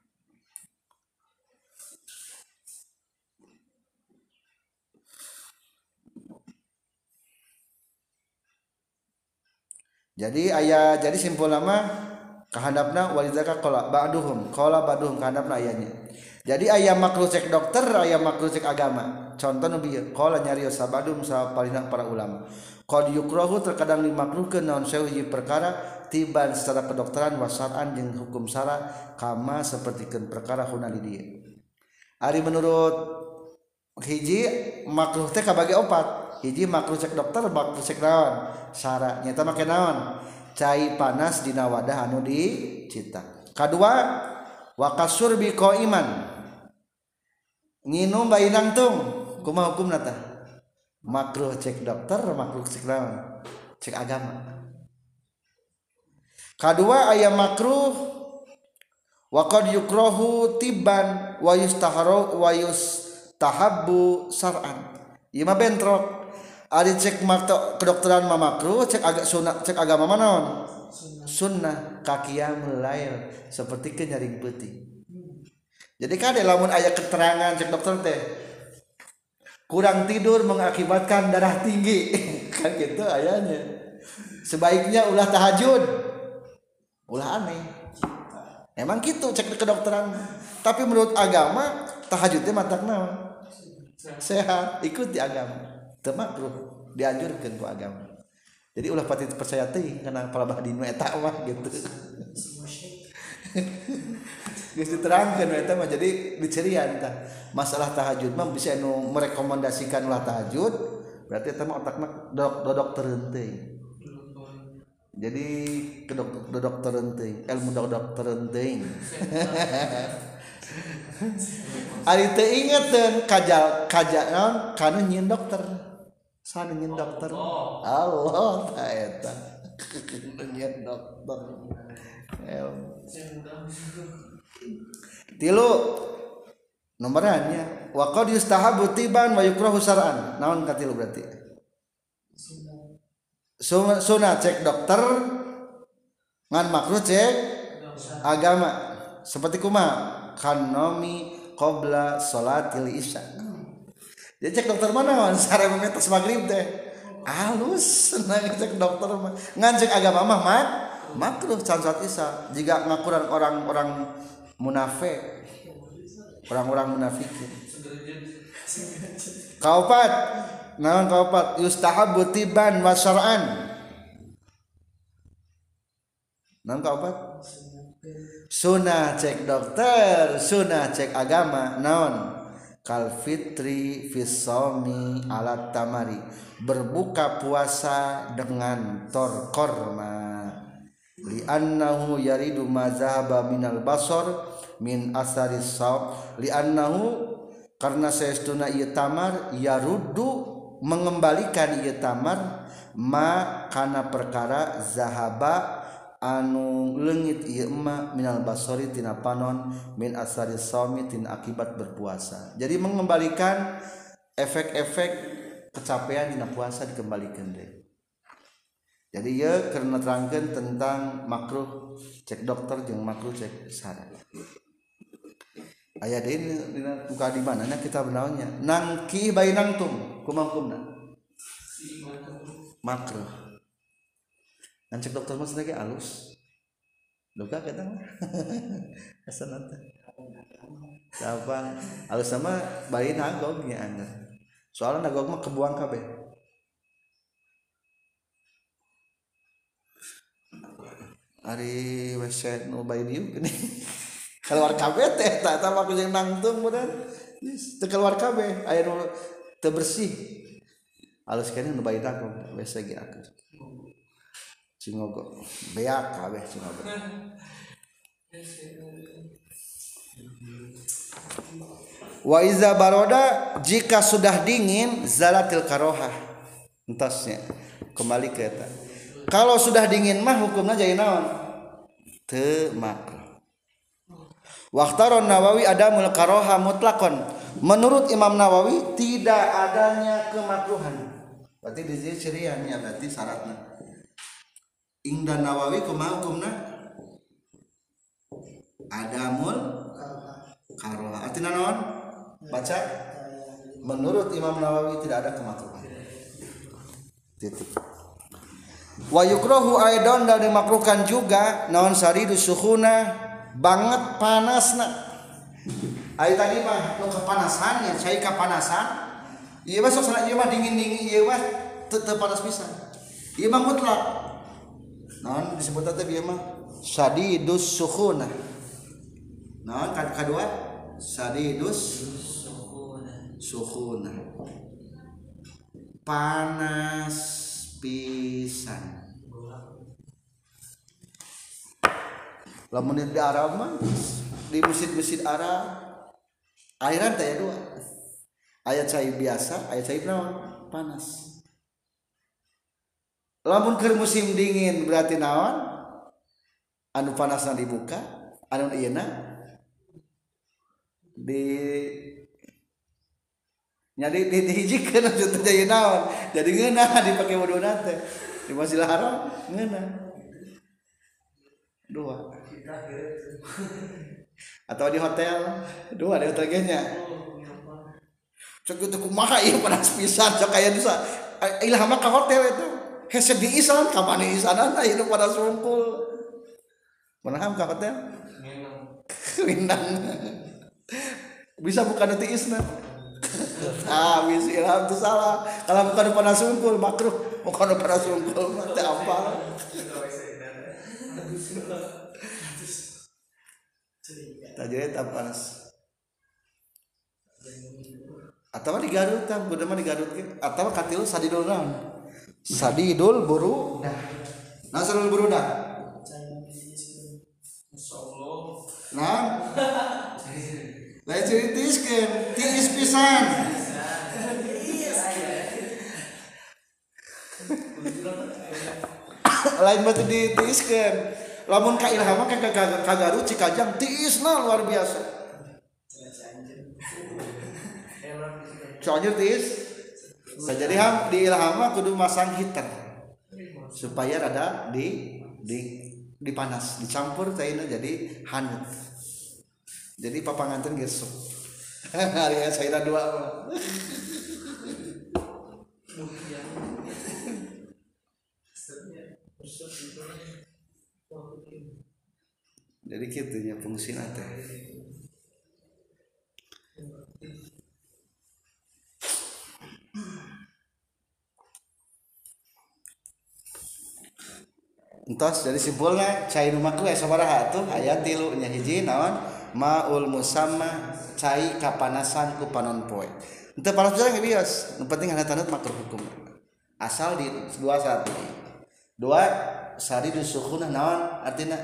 jadi ayah jadi simpul nama kehandapna walidaka kola ba'duhum kola ba'duhum kehandapna ayahnya. Jadi ayah makruh cek dokter ayah makruh cek agama. Contoh nabi kola nyari sabadum sa palina para ulama. Qad yukrahu terkadang dimakruhkeun naon saeuji perkara tiban secara kedokteran wasaran jeung hukum syara kama sapertikeun perkara hunali dieu. Ari menurut hiji makruh teh kabagi opat. Hiji makruh cek dokter makruh cek naon? Sara nyata make naon? Cai panas dina wadah anu dicita. Kadua wakasur bi iman nginum bayi nangtung. Kumaha hukum nata makruh cek dokter makruh cek naon? Cek agama. Kadua ayam makruh. Waqad yukrohu tiban wa yustaharu wa yustahabbu sar'an. Ieu mah bentrok ari cek makto kedokteran mah makruh cek agak sunnah cek agama mana naon sunnah. Kakiyamul lail seperti ke nyaring peuting jadi kade lamun aya keterangan cek dokter teh kurang tidur mengakibatkan darah tinggi. (laughs) Kan gitu ayahnya. Sebaiknya ulah tahajud. Ulah aneh. Emang gitu cek kedokteran. Tapi menurut agama tahajudnya matak naon sehat. Ikuti agama temakruh dianjurkan ku agama. Jadi ulah pati percaya teh karena para bahdinu eta mah gitu. (laughs) Geus diterangkeun eta mah jadi dicerian tah. Masalah tahajud mah bisa nu merekomendasikan ulah tahajud berarti eta mah otakna dodok dodok jadi kedok dodok teureun ilmu dodok teureun (laughs) Ari teu ingeteun kajal kajal kana nyin dokter sana saningin dokter Allah, Allah taeta nyen dokter tilu nomornya wa qad yustahabu tiban wa yukrahu syar'an naon katilu berarti? Sunah cek dokter ngan makruh cek agama. Seperti kuma kanomi qabla salatil isya. Dia cek dokter mana kan sare memetas maghrib teh. Halus nah cek dokter mah. Ngan cek agama mah mak makruh can salat isya jika ngakuran orang-orang munafik orang-orang munafikin kaupat. Naon kaupat? Yustahabu tiban wa syar'an. Naon kaupat? Sunnah cek dokter sunnah cek agama. Naon kal fitri fisomi alat tamari. Berbuka puasa dengan tor korma. Li annahu yaridu mazhaba minal basar min asari saw. Li annahu karena saestuna ieu tamar yaruddu mengembalikan ieu tamar ma kana perkara zahaba anu legit Irma Minal Basoritina panon min asari sawmitin akibat berpuasa. Jadi mengembalikan efek-efek kecapean dina puasa dikembalikan deh. Jadi ya karena terangkan tentang makruh cek dokter jeung makruh cek syarat ayah deh dina buka di mana nah kita benarnya nangki bayi nangtung kumangkumna? Makruh. Dan cek dokter mas lagi alus duka kita asal (laughs) nanti. Apa alus sama bayi nagog ya anda. Soalnya nagog mah kebuang kabeh. Ari WC nu bayi diuk ini. (laughs) Keluar kabeh teh tak tahu aku yang nangtung bener teu keluar kabeh. Aya nu teu bersih. Alus kene nu bayi nagog ge aku cingogo beak kabeh cingogo wa iza baroda jika sudah dingin zalatil karoha entasnya kembali ke eta. Kalau sudah dingin mah hukumnya jadi naon? Te makruh Waktaron Nawawi ada mul karoha mutlakon. Menurut Imam Nawawi tidak adanya kemakruhan. Berarti di sini ciriannya berarti syaratnya. Ingda Nawawi kumaha hukumna? Adamul karoha. Artinya naon? Baca. Menurut Imam Nawawi tidak ada kemakruhan. Titik. Wa yukrahu aidan dan dimakruhkan juga naon saridu sukhuna banget panasna. Ayo tadi mah nu kepanasan ya, saya kepanasan. Iya mah sok sana ieu mah dingin-dingin ieu mah teu teu panas pisan. Ieu mah mutlak. Naon disebut teh ieu mah sadidus sukhuna. Naon kad kadua sadidus sukhuna. Panas pisan. lamun di Arab mah di masjid-masjid Arab airan teh dua ayat cair biasa ayat naon panas lamun keur musim dingin berarti naon? Anu panasna dibuka anu ieu di nyari di dihijikeun di, atuh jadi naon? Jadi ngeunah (laughs) dipake wuduna teh. Di Masjidil Haram ngeunah. Dua. Atau di hotel? Dua di hotel nya cek itu kumaha ieu panas pisan sok aya di ilhamna ka hotel itu. Hese di isan kapan di isanan tah hidup pada sungkul. Menaham ka hotel Winang (laughs) bisa bukan nanti isna (laughs) ah bisa ilham itu salah. Kalau bukan pada sungkul makruh. Bukan pada sungkul mati apa? (laughs) Tajir tak panas. Atau di Garut kan, udah mah di Garut Atau katilu sadidul naon? Sadidul buru. Nah, sadidul buru dah. Nah, lain ceritiskan, tiis pisan. lain batu ditiiskan lamun ka ilham ka ka Garut Cikajang tiisna luar biasa soalnya tiis jadi ham di ilham kudu masang heater. Supaya rada di di dipanas dicampur cairnya jadi hangat. Jadi papanganten gesok (laughs) hari saya dua jadi gitu ya fungsi nate entos jadi simpulnya cai nu maku aya sabaraha tuh aya tilu nya hiji naon? Maul musamma cai kapanasan ku panon poe. Henteu panas jarang geus nu penting hanya tanut makruh hukum. Asal di dua saat ini dua sari dusukhuna naon? Artinya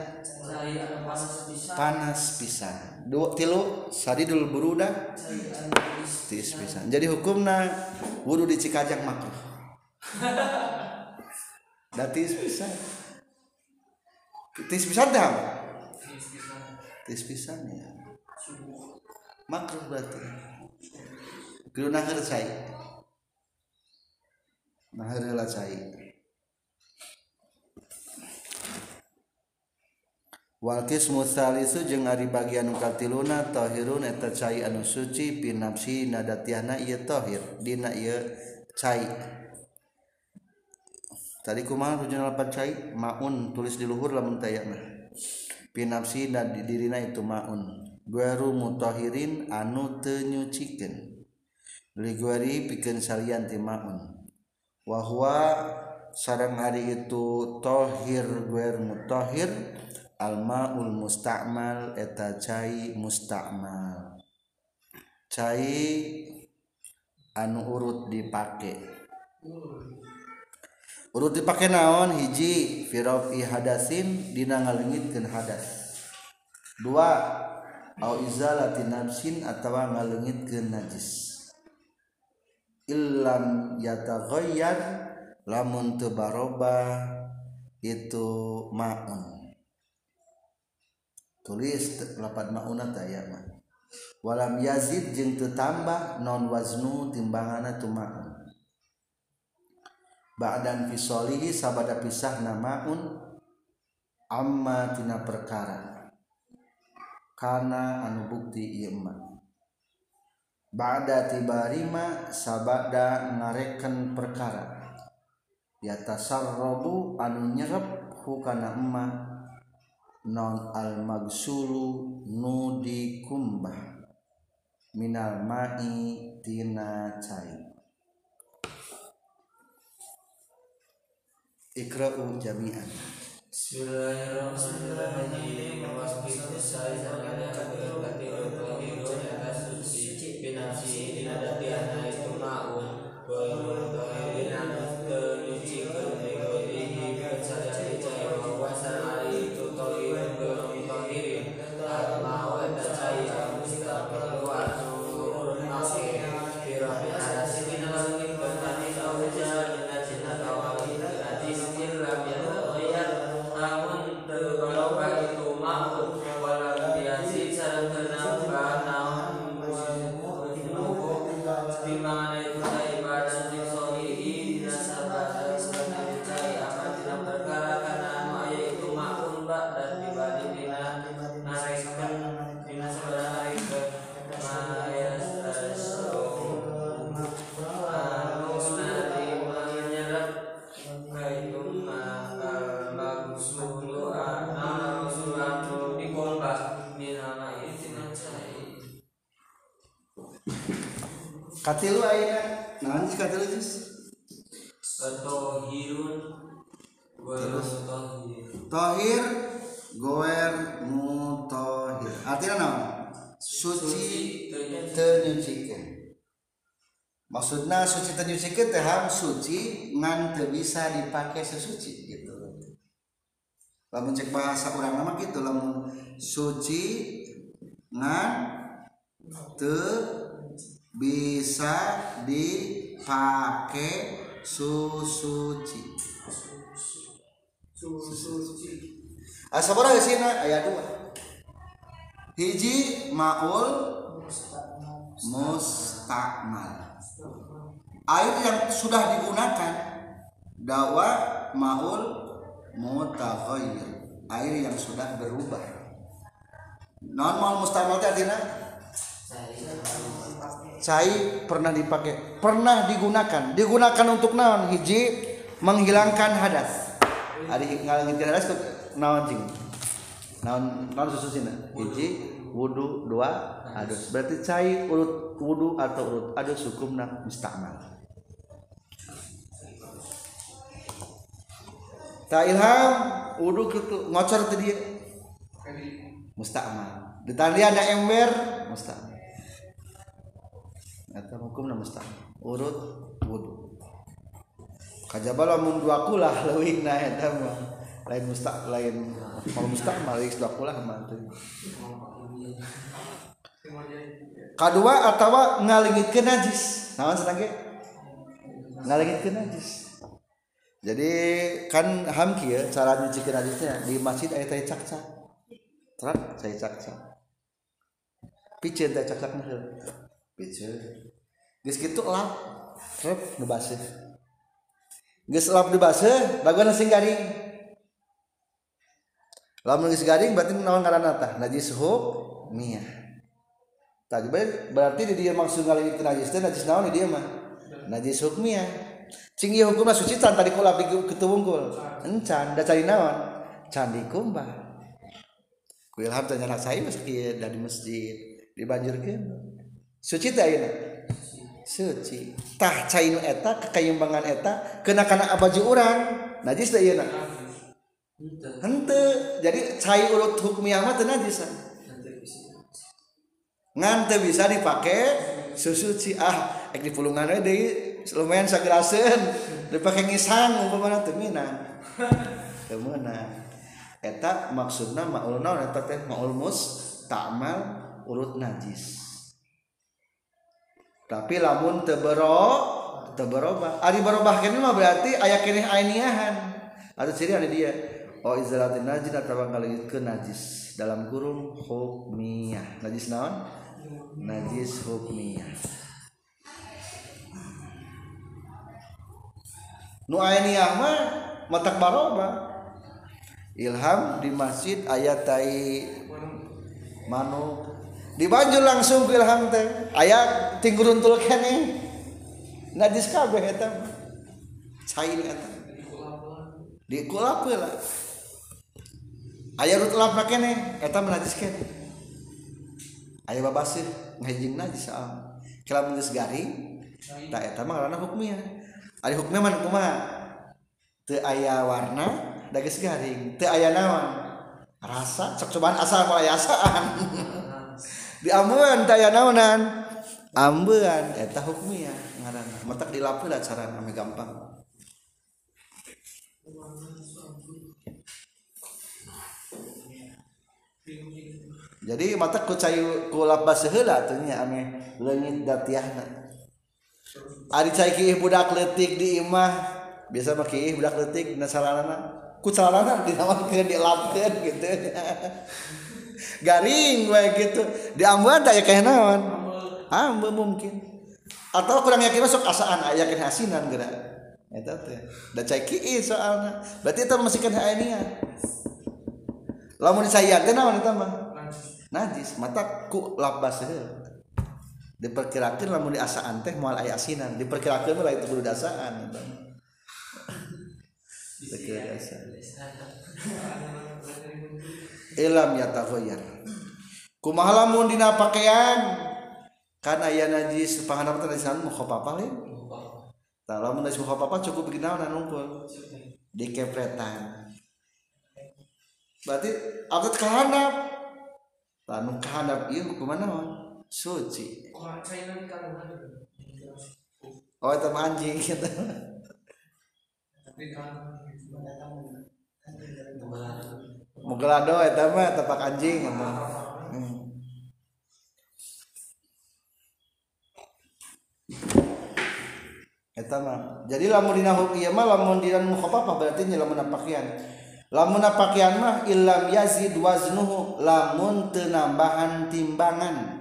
panas pisan. dua tilu sari dul buruda tis pisan. jadi hukumna wudu di cikajang makruh. (laughs) Datis pisan. tis pisan teh apa tis pisan ya. Makruh berarti. Kudu nahar cai. Nahar lah cai. Walkis musalisu jeung ari bagian katiluna tahirun eta cai anu suci pinapsi nadatiana ieu tahir. Dina ieu cai. tadi kumaha tujuan lapat cai maun tulis di luhur lamun tayana. Pinapsi dan di dirina itu maun. Guaru mutahirin anu tenyucikan liguari pikeun salian ti maun. Wahwa sarang hari itu tohir guer mutahir almaul musta'mal eta cai musta'mal. Cai anu urut dipake. Urut dipake naon? Hiji firofi hadasin dina ngalengitkeun hadas. Dua au izalati nafsin atawa ngalengitkeun najis. Illam yataghayyar lamun teu baroba itu maun. Tulis lapan mauna taya mah. Walam yazid jeung teu tambah non waznu timbangana tu maun ba'dan fisolihi sabada pisah maun amma tina perkara. Kana anu bukti ieu ba'da tibarima sabada ngareken perkara. Ya tasarrabu anu nyerep hukana emma. Non al magsulu nu dikumbah minal ma'i tina cai ikra'u jami'an Bismillahirrahmanirrahim. Sih katilu jus Tohirun Terus? Tohir. Goer mutohir. Artinya naon suci tenyucikeun maksudna suci tenyucikeun teh ham suci ngan bisa dipake sesuci gitu. Lamun cek bahasa urang nama gitu lamun suci ngan teu bisa dipake susuci asa sabaraha sina aya dua. Hiji maul mustakmal air yang sudah digunakan dawa maul mutaghayyir. Air yang sudah berubah. Non maul mustakmal artinya cai pernah dipakai pernah digunakan. Digunakan untuk naon? Hiji menghilangkan hadas. Hari ngalangin hadas naon jing? Naon naon sususina hiji wudu dua adus. Berarti cai urut wudu atau urut adus hukumna mustakmal tak ilham wudu gitu ngocor tadi dia. Mustakmal ditandi ada ember mustakmal eta hukumna mustakmal urut wudu kajaba lamun dua kulah (laughs) leuwihna eta mah. Lain mustak lain. Kalau mustak malah sudah pula mantu kedua atau ngalingit ke najis. Senangnya ngalingit ke najis. Jadi kan hamki ya cara nyuci ke najisnya. Di masjid ayat ayat cak-cak. Terang saya cak-cak. Teh cak-cak mahal piceun geus kitu lap. Rep nu baseuh geus lap di baseuh sing garing. Lamun geus garing berarti naon ngaranna tah? Najis hukmiyah tadi berarti di dia maksud ngalingit ke najis teh najis naon di dia mah? Najis hukmiyah cing ieu hukumna suci can tadi kula ketubungkul encan da cari naon? Can dikumbah ku ilham tanya anak saya meski dari masjid dibanjurkeun suci sucitah eta kekayimbangan eta kena-kana abaju orang najis hente jadi cair urut hukumnya mah najisan ngante bisa. Dipakai susuci ah ek di pulungan deui lumayan sageraseun. Dipake ngisang umpamana teu meunang (laughs) teu meunang. Eta maksudna maul naon eta teh maul mus ta'mal urut najis. Tapi lamun teu bero teu berubah ari berubah kene mah berarti aya keneh ainiahan. Atau ciri ada dia. Oh izalatin najis atau kali ke najis. Dalam kurung hukmiyah. Najis naon? Najis hukmiyah. Nu ainiah mah matak baroba ilham di masjid ayat tai dibanjur langsung ke ilham teh. Ayat tingguruntul kene. Najis kabeh eta cair eta. Di kulap lah. Ayat rutlap kene eta najis kene. Ayat babasir ngajing najis am kelam geus garing tak eta mah karena hukumnya ada hukumnya mana kumaha teu aya warna da geus garing. Teu aya naon? Rasa cek cobaan asal mulai asaan. (laughs) di ambeun teu aya naonan? Ambeun. Eta hukumnya ngaranna. Matak lah cara ame gampang. Jadi mata ku cayu ku labas heula tuh nya ame leungit datiahna ari cai kieu budak leutik di imah biasa mah kieu budak leutik dina salalana ku salalana dinawankeun dilapkeun gitu (laughs) garing we gitu. Di ambeun teh kayak naon? Ambe mungkin. Atau kurang yakin masuk asaan aya yakin hasinan geura. Eta teh. Da cai kieu soalna berarti eta masih kan aya lamun disayat teh naon eta mah? Najis. Mata ku labas heula diperkirakan lamun di asaan teh moal aya asinan. Diperkirakan lah itu kudu dasaan gitu. Ilam ya tahoyar. Kumaha lamun dina pakaian kan aya najis panganap teh najis mau apa lain tah lamun najis apa cukup bikin naon nungkul dikepretan berarti abad kahandap tanu kahandap ieu kumaha naon suci. Oh itu anjing gitu mugelado eta mah tepak anjing eta hmm. eta mah. Jadi lamun dina hukum ieu mah lamun dina mukhafafah berarti nya lamun pakaian lamun pakaian mah illam yazid waznuhu lamun teu nambahan timbangan.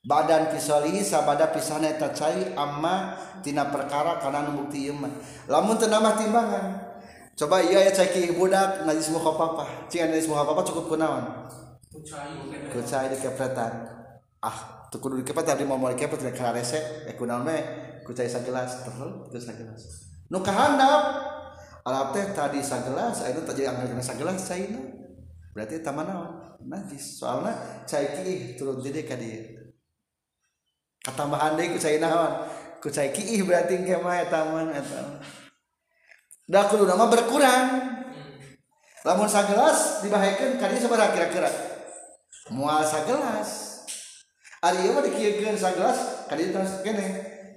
Badan pisoli sabada pisahna eta cai amma tina perkara kana nu bukti ieu mah. Lamun teu nambah timbangan Coba iya ya cai budak najis mukhafafah. Cing najis mukhafafah cukup kunaon? Kucai dikepretan. Ah, teu kudu dikepretan di mau dikepret di kana rese eh kunaon mah kucai sagelas terus terus sagelas. Nu kahandap Alap teh tadi sagelas, ayeuna tadi anggar sagelas caina. Berarti eta naon? Najis. Soalna cai kiih turun jadi ka dieu. Katambahan deui ku cai naon? Ku cai kiih berarti ge mah eta mah eta. Da kudu nama berkurang. Lamun sagelas dibahekeun ka dieu sabaraha kira-kira? Moal sagelas. Ari ieu mah dikieukeun sagelas ka dieu kene.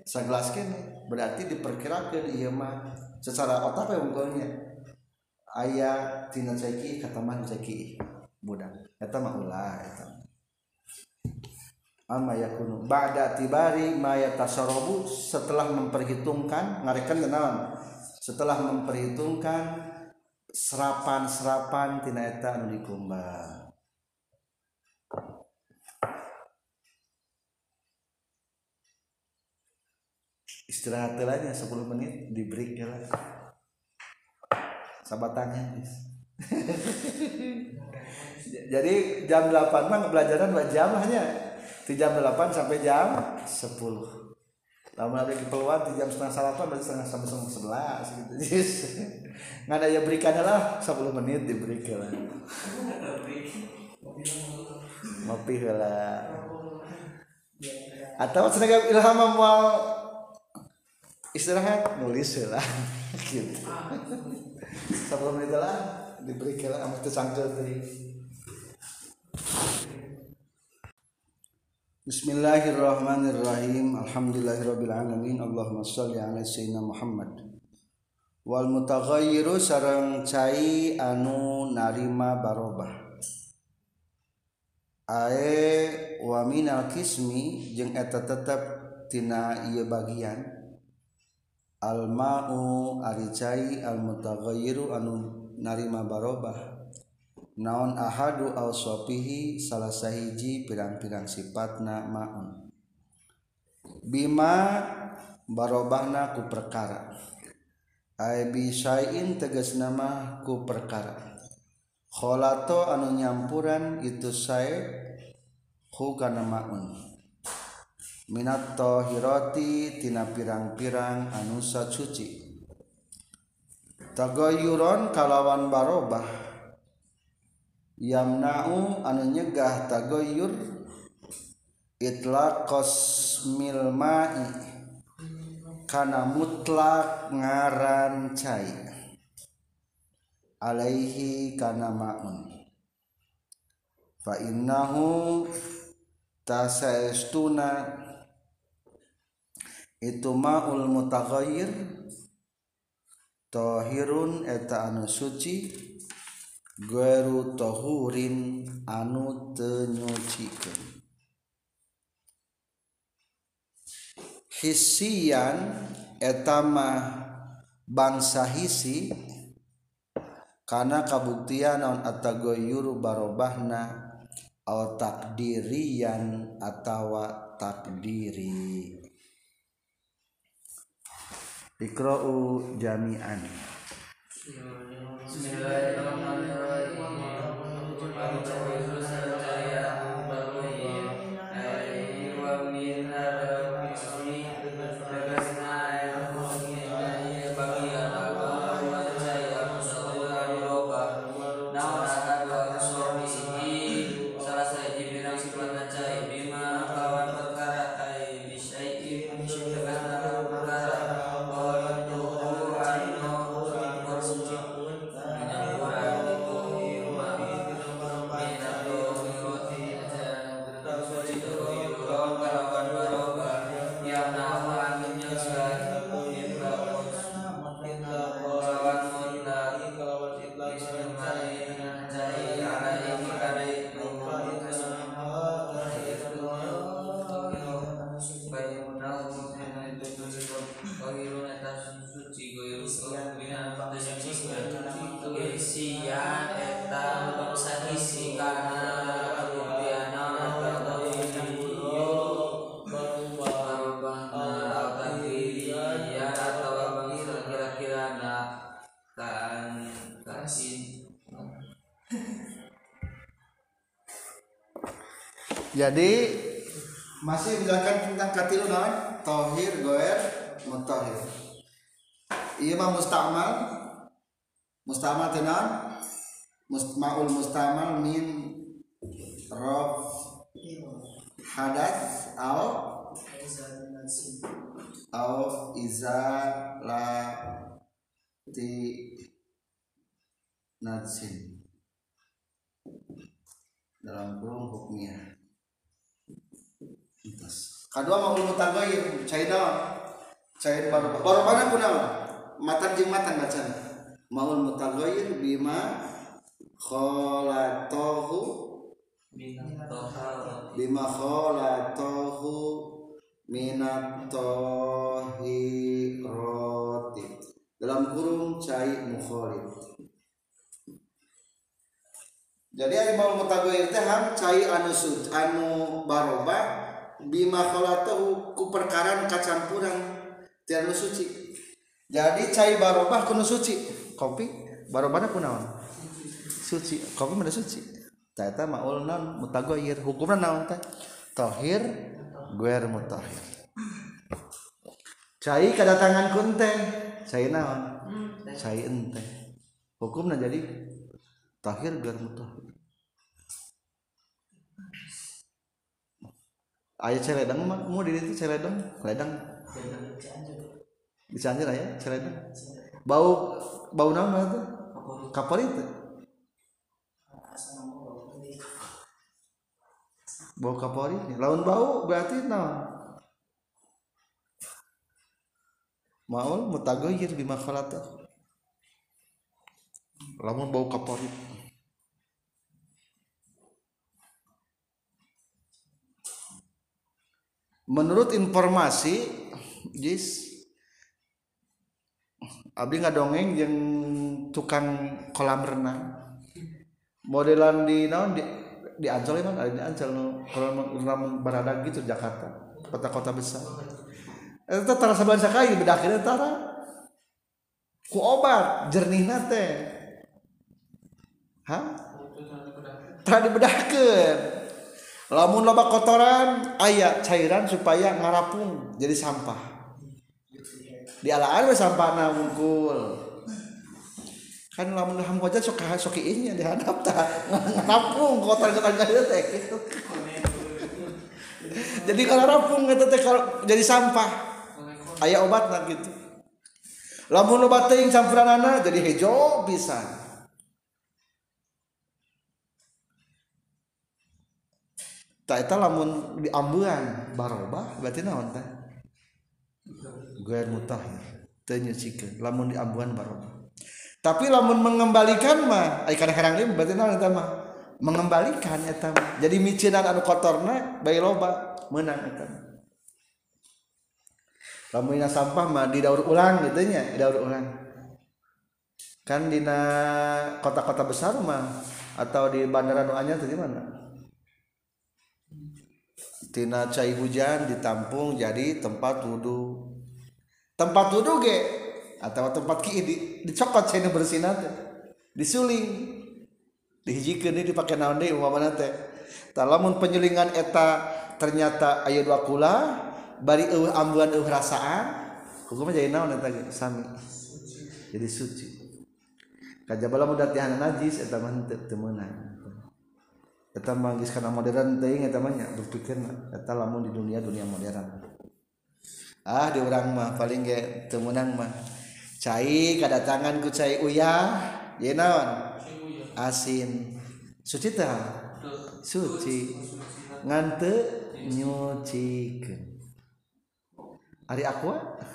Sagelas kene berarti diperkirakan ieu mah secara otak ya unggulnya ayah tina ceki kataman ceki budak eta mah ulah eta amma yakunu ba'da tibari ma yatasarabu setelah memperhitungkan ngarekan kenaon setelah memperhitungkan serapan-serapan tina eta anu dikumbang istirahat lagi 10 menit di break ya lah. Sabatannya (laughs) jadi jam 8 mah pelajaran dua jam hanya di jam 8 sampai jam 10 lama ada keperluan di jam setengah salapan berarti setengah sampai setengah sebelas gitu. Nggak ada ya berikannya lah. 10 menit diberikan lah. Ngopi lah. Atau sengaja ilham mau istirahat nulis lah. Gitu. Sebelum itu lah diberi kela amat tersangkut tadi Bismillahirrahmanirrahim. Alhamdulillahirabbil alamin. Allahumma shalli ala sayyidina Muhammad. Wal mutaghayyiru sareng cai anu narima barobah. Ae wa minal kismi jeung eta tetep tina ieu bagian al ma'u ari cai al mutaghayyiru anu narima barobah naon ahadu alsopihi salah sahiji pirang-pirang sifatna maun. Bima barobahna ku perkara. Aibi syai'in tegas nama ku perkara. Kholato anu nyampuran itu saya ku kana maun. Minat tohiroti tina pirang-pirang anusa cuci Tagoyuron kalawan barobah. Yamna'u anu nyegah tagoyur itlaqos mil ma'i. Kana mutlak ngaran cai alaihi kana ma'un. Fa innahu tasaestuna. Itu maul mutaghayyir tahirun eta anu suci gueru tahurin anu tenyucikeun. Hisian etama bangsa hisi karena kabuktian naon atagoyuru barobahna atau takdirian atau takdiri. Iqra'u jami'an I'm gonna Mata Mata Mata Mata Mata jadi masih menjelaskan tentang katilu naon tohir goer mutahir iya mah mustamal. Mustamal tenan maul mustamal min rof hadas au au iza la ti natsin dalam kurung hukumnya kedua mau ulmu tagayir cair naon cair baru. Baru mana pun naon matan jeung matan bacana maul mutaghayyir bima khalatahu bima khalatahu minat tahirati dalam kurung cai mukhalid jadi ari maul mutaghayyir teh ham cai anu suci anu barobah bima khalatahu ku perkaran kacampuran. Tianu suci. Jadi cai barobah kuno suci. Kopi barobahna kunaon suci. Kopi mana suci. Tata maul non mutagoyir. Hukumna naon teh tohir guer mutahir cai kedatangan kunten cai naon? Hmm, cai ente. Hukumna jadi tohir guer mutahir ayah celedang mau di itu celedang? Celedang di Cianjur ya celedang. Bau bau nama itu kapal itu bau kapal ini lawan bau berarti nah maul mutaghayyir bima khalata lamun bau kapal itu menurut informasi jis abdi ngadongeng yang tukang kolam renang. Modelan di naon? Di di Ancol emang ada di Ancol no kolam renang berada gitu Jakarta kota-kota besar. Itu tara saban sakai bedakeun tara. Ku obat jernih nate hah? Tara dibedakeun lamun loba kotoran aya cairan supaya ngarapung jadi sampah. Di alaan we sampahna wungkul. Kan lamun ham koja sok sok inya di hadap tah (laughs) ngarapung kotor-kotor kayak teh gitu. (laughs) jadi kalau rapung eta teh jadi sampah. Aya obatna gitu. Lamun obat teuing campuranana jadi hejo pisan tak eta lamun di ambuan barobah berarti naon teh gair mutahhir teu nyucikeun lamun di ambuan barobah tapi lamun mengembalikan mah kana herang deui berarti naon eta mah? Mengembalikan eta mah. Jadi micinan anu kotorna bae loba meunang eta mah. Lamun sampah mah didaur ulang gitu nya didaur ulang. Kan dina kota-kota besar mah atau di bandara nu anyar teh di mana tina cai hujan ditampung jadi tempat wudhu tempat wudhu ge atau tempat ki di, dicokot cai bersih nanti disuling. Dihijikan ini dipakai naon deh umpama nanti talamun penyulingan eta ternyata ayat dua kula bari eueuh ambuan eueuh rasaan hukumnya jadi naon eta ge? Sami. Jadi suci. Kajabala mudah tihan najis eta mah teu meunang. eta manggis karena modern teuing eta mah berpikirna eta lamun di dunia dunia modern. Ah di urang mah paling ge teu meunang mah cai kadatangan ku cai uyah ye naon? Asin. Suci tah? Suci. Ngan teu nyucikeun ari aqua ah?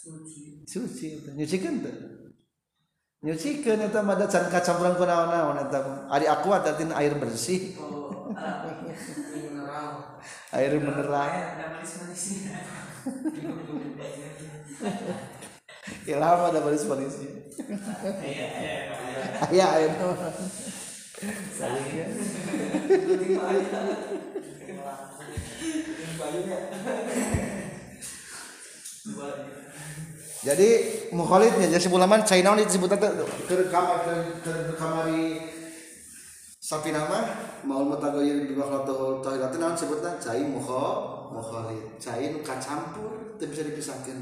suci. Suci nyucikeun teu nyucikeun eta mah can kacampuran ku naon-naon eta mah ari aqua teh air bersih. Air mineral. Ilham ada baris manisnya iya air salingnya jadi mukhalidnya jadi sebulaman cai naon disebut ke kamar ke kamari. Sapi nama mau mutagayir bi makhlatahu tahiratu naon sebutna cai mukho mukhalid. Cai nu kacampur teu bisa dipisahkeun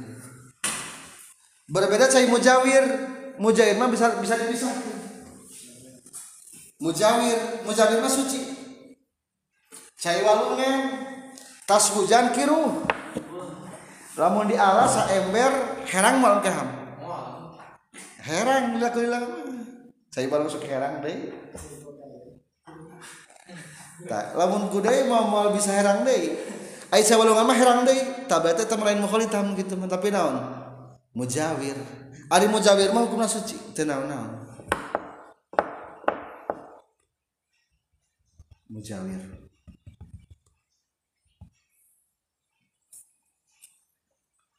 berbeda cai mujawir. Mujawir mah bisa bisa dipisahkeun mujawir mujawir mah suci. Cai walungen tas hujan kiruh lamun di alas ember herang malam keham herang bila kulilah saya baru masuk herang deh. Tak lamun kudai mau mau bisa herang deh. Aisyah walungan mah herang deh. Berarti teman lain mukhalid tam gitu tapi naon? Mujawir. Ari mujawir mah hukumna suci teu naon-naon mujawir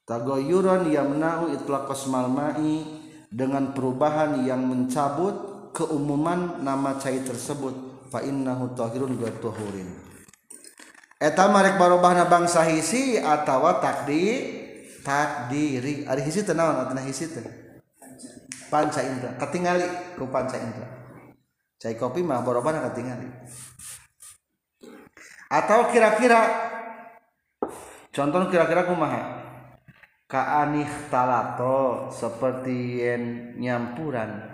tagoyuran yamna'u itlaqas malma'i dengan perubahan yang mencabut keumuman nama cai tersebut. Fa innahu tahirun wa tuhurin. Eta marek barobahna bangsa hisi atawa takdi takdiri. Ari hisi teh naon? Artina hisi teh panca indra. Katingali ku panca indra. Cai kopi mah barobahna katingali. Atau kira-kira contoh kira-kira kumaha kaanih talato seperti yang nyampuran.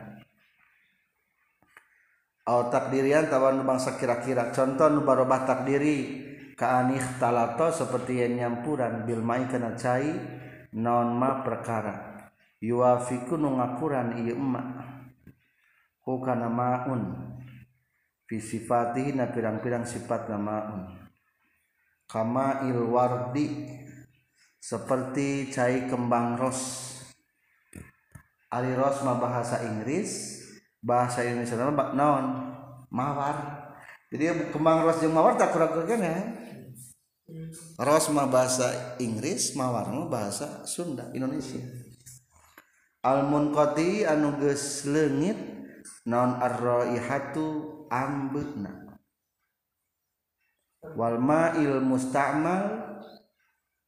Atau takdirian tawan bangsa kira-kira. Contoh nu barobah takdiri kaanih talato seperti yang nyampuran. Bil kana cai non ma perkara. Yuafiku nu ngakuran ieu emak hu kana maun. Fi sifatihi na pirang-pirang sifat maun. Kama il wardi seperti cai kembang ros. Ari ros mah bahasa Inggris bahasa Indonesia mah naon? Mawar. Jadi kembang ros jeung mawar tak kurang kurang ya. Ros mah bahasa Inggris mawar mah bahasa Sunda Indonesia. Al munqati anu geus leungit naon ar-raihatu ambeuna wal ma'il musta'mal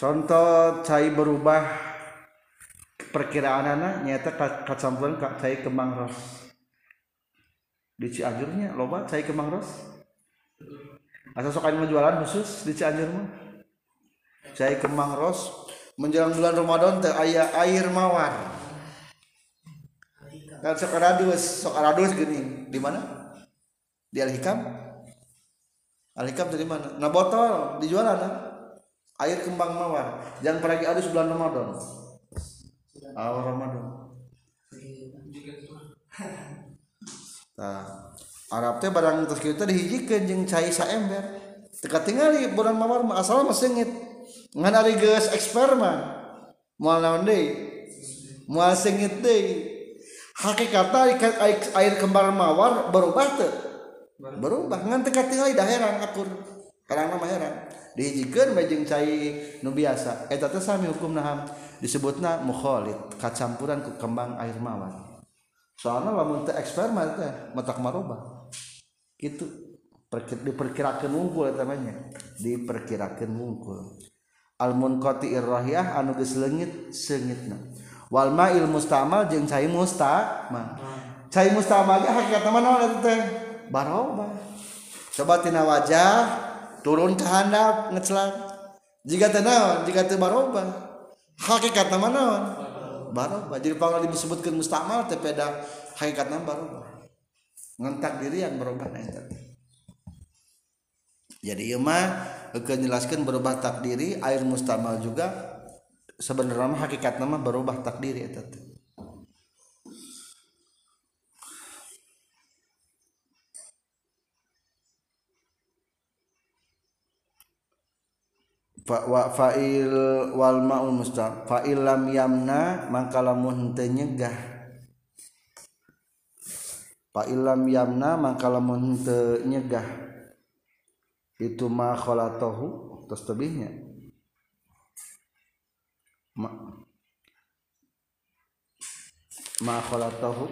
contoh cai berubah perkiraan anak nyata kacampuran kak cai kembang ros. Di Cianjurnya loba cai kembang ros. Asal sok mau jualan khusus di Cianjur mah. Cai kembang ros menjelang bulan Ramadan teh aya air mawar. Kan sok radus sok radus gini. Di mana? Di Al Hikam Al Hikam dari mana? Nah botol dijual anak air kembang mawar. Jangan pergi adus bulan Ramadan. Awal Ramadan. Nah, Arab teh barang terus kita dihijikeun jeung cai saember teka tingali bulan mawar asal mah sengit. Ngan ari geus eksper mah. Moal naon deui? Moal sengit deui. Hakikatna air kembang mawar berubah teu berubah. Ngan teka tingali dah heran akur. Karang mah heran diijikan bajeng cai nu biasa. Eta teh sami hukum naham disebutna mukhalid kacampuran ku kembang air mawar. Soalnya lamun teu eksperimen teh matak maroba. Gitu. Diperkirakan wungkul namanya diperkirakan wungkul. Al munqati irrahiyah anu geus leungit seungitna. Wal ma'il mustamal jeung cai mustamal. Cai mustamal ge hakikatna naon eta teh? Baroba. Coba tina wajah. Turun ke handap ngecelak jika tenang jika teu barobah hakikat nama naon? Barobah jadi panggal disebutkan mustakmal teh peda hakikat nama barobah ngentak diri yang berubah nah jadi ieu mah menjelaskan berubah takdiri air mustamal juga sebenarnya hakikat nama berubah takdiri teh wa fa'il wal ma'ul mustaq fa'il lam yamna maka lamun teu nyegah. Fa'il lam yamna maka lamun teu nyegah. Itu ma khalatahu terus tebihnya. Ma ma khalatahu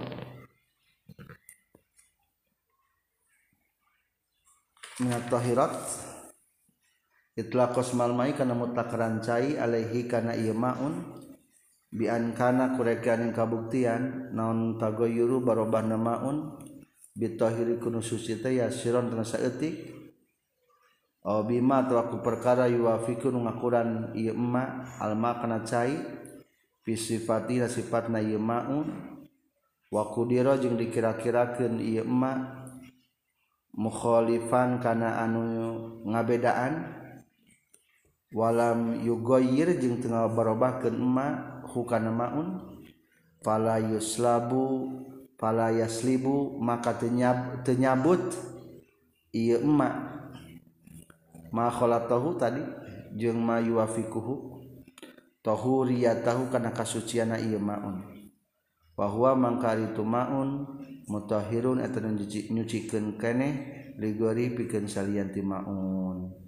minat tahirat itulah kosmal mai kana mutlak rancai alaihi kana ieu maun. Bian kana kurekan kabuktian naon tagoyuru barobah maun. Bitahiri kunu suci teh ya siron tena saeutik. Aw bima aku perkara yuwafiku nu ngakuran ieu emma alma kana cai. Fi sifati sifatna ieu maun. Wa qudira jeung dikira-kirakeun ieu emma. Mukhalifan kana anu ngabedaan. walam yugoyir jeung tengah barobahkeun emma hukana maun? Fala yuslabu fala yaslibu maka tenyab, tenyabut ieu emma ma khalatahu tadi jeung ma yuwafiquhu tahuriyatahu kana kasuciana ieu maun. Wa huwa mangkari tu maun mutahhirun eta nyucikeun keneh ligori pikeun salian ti maun.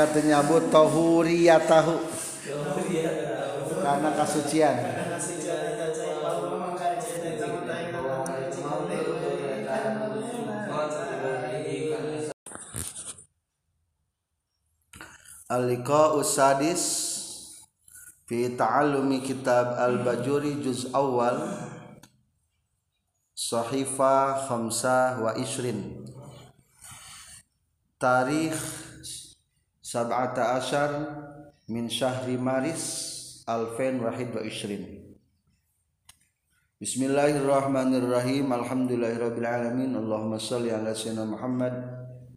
mangka teu nyabut tahuriyatahu. Karena kasucian. Al-liqa usadis fi ta'allumi kitab al-bajuri juz awal sahifa khamsah wa isrin tarikh sab'ata asyar min syahri maris alfain wahid wa isrin Bismillahirrahmanirrahim. Alhamdulillahirabbil alamin Allahumma shalli ala sayyidina Muhammad.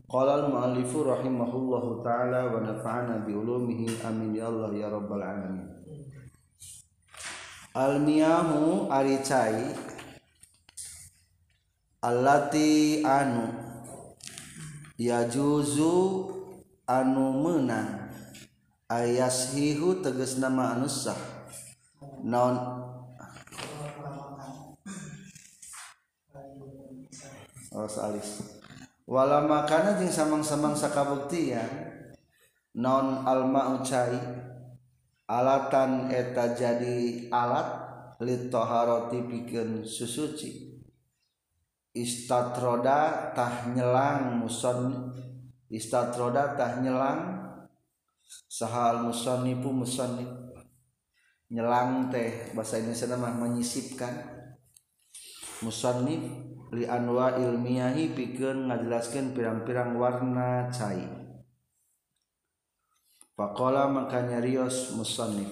Qala al-muallifu rahimahullahu taala wa nafa'ana bi ulumihi. Amin ya Allah ya rabbal alamin. Al-miyahu ari cai allati anu yajuzu anu menang ayashihu teges nama anusah non oh, salis. Wala makana jeung samang-samang sakabuktian. Non alma ucai? Alatan eta jadi alat litoharoti pikeun susuci. Istatroda tah nyelang muson istatroda tah nyelang sahal musonifu musonif nyelang teh bahasa Indonesia nama menyisipkan. Musonif li anwa ilmiahi pikeun ngajelaskeun pirang-pirang warna cai. Pakola makanya rios musonif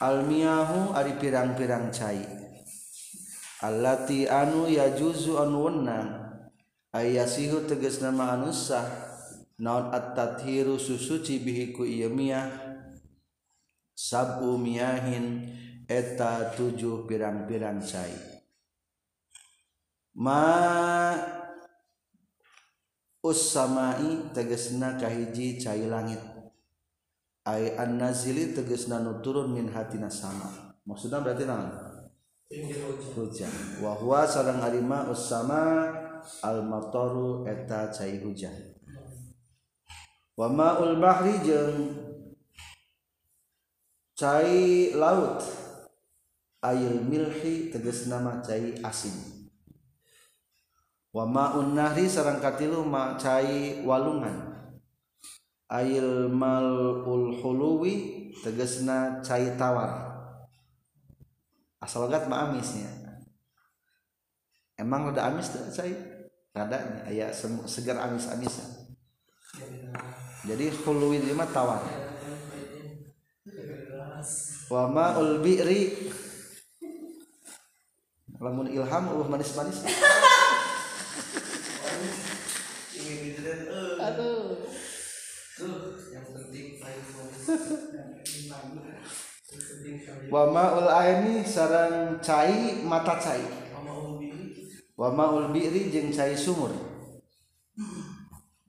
Almiyahu ari pirang-pirang cai Allati anu yajuzu anu wenang ayasihu tegas nama anu sah naon at-tathiru susuci bihi ku ieu miyah. Sabu miyahin eta tujuh pirang-pirang cai. Ma ussamai tegesna kahiji cai langit. Ay an-nazili tegesna nu turun min hatina sama. Maksudna berarti naon? Hujan. Wa huwa sareng harima ussama al mataru eta cai hujan. Wa ma'ul bahri jeung cai laut. Ayil milhi tegesna mah cai asin. Wa ma'un nahri sareng katilu ma cai walungan. Ayil malul huluwi tegesna cai tawar. Asal gat mah amisnya emang udah amis tuh cai rada aya segar amis-amisan. Jadi huluwi itu mah tawar wa ma'ul bi'ri. Lamun ilham uh manis-manis. Aduh. (laughs) yang penting wa ma'ul aini sarang cai mata cai wa ma'ul bi'ri jeung cai sumur.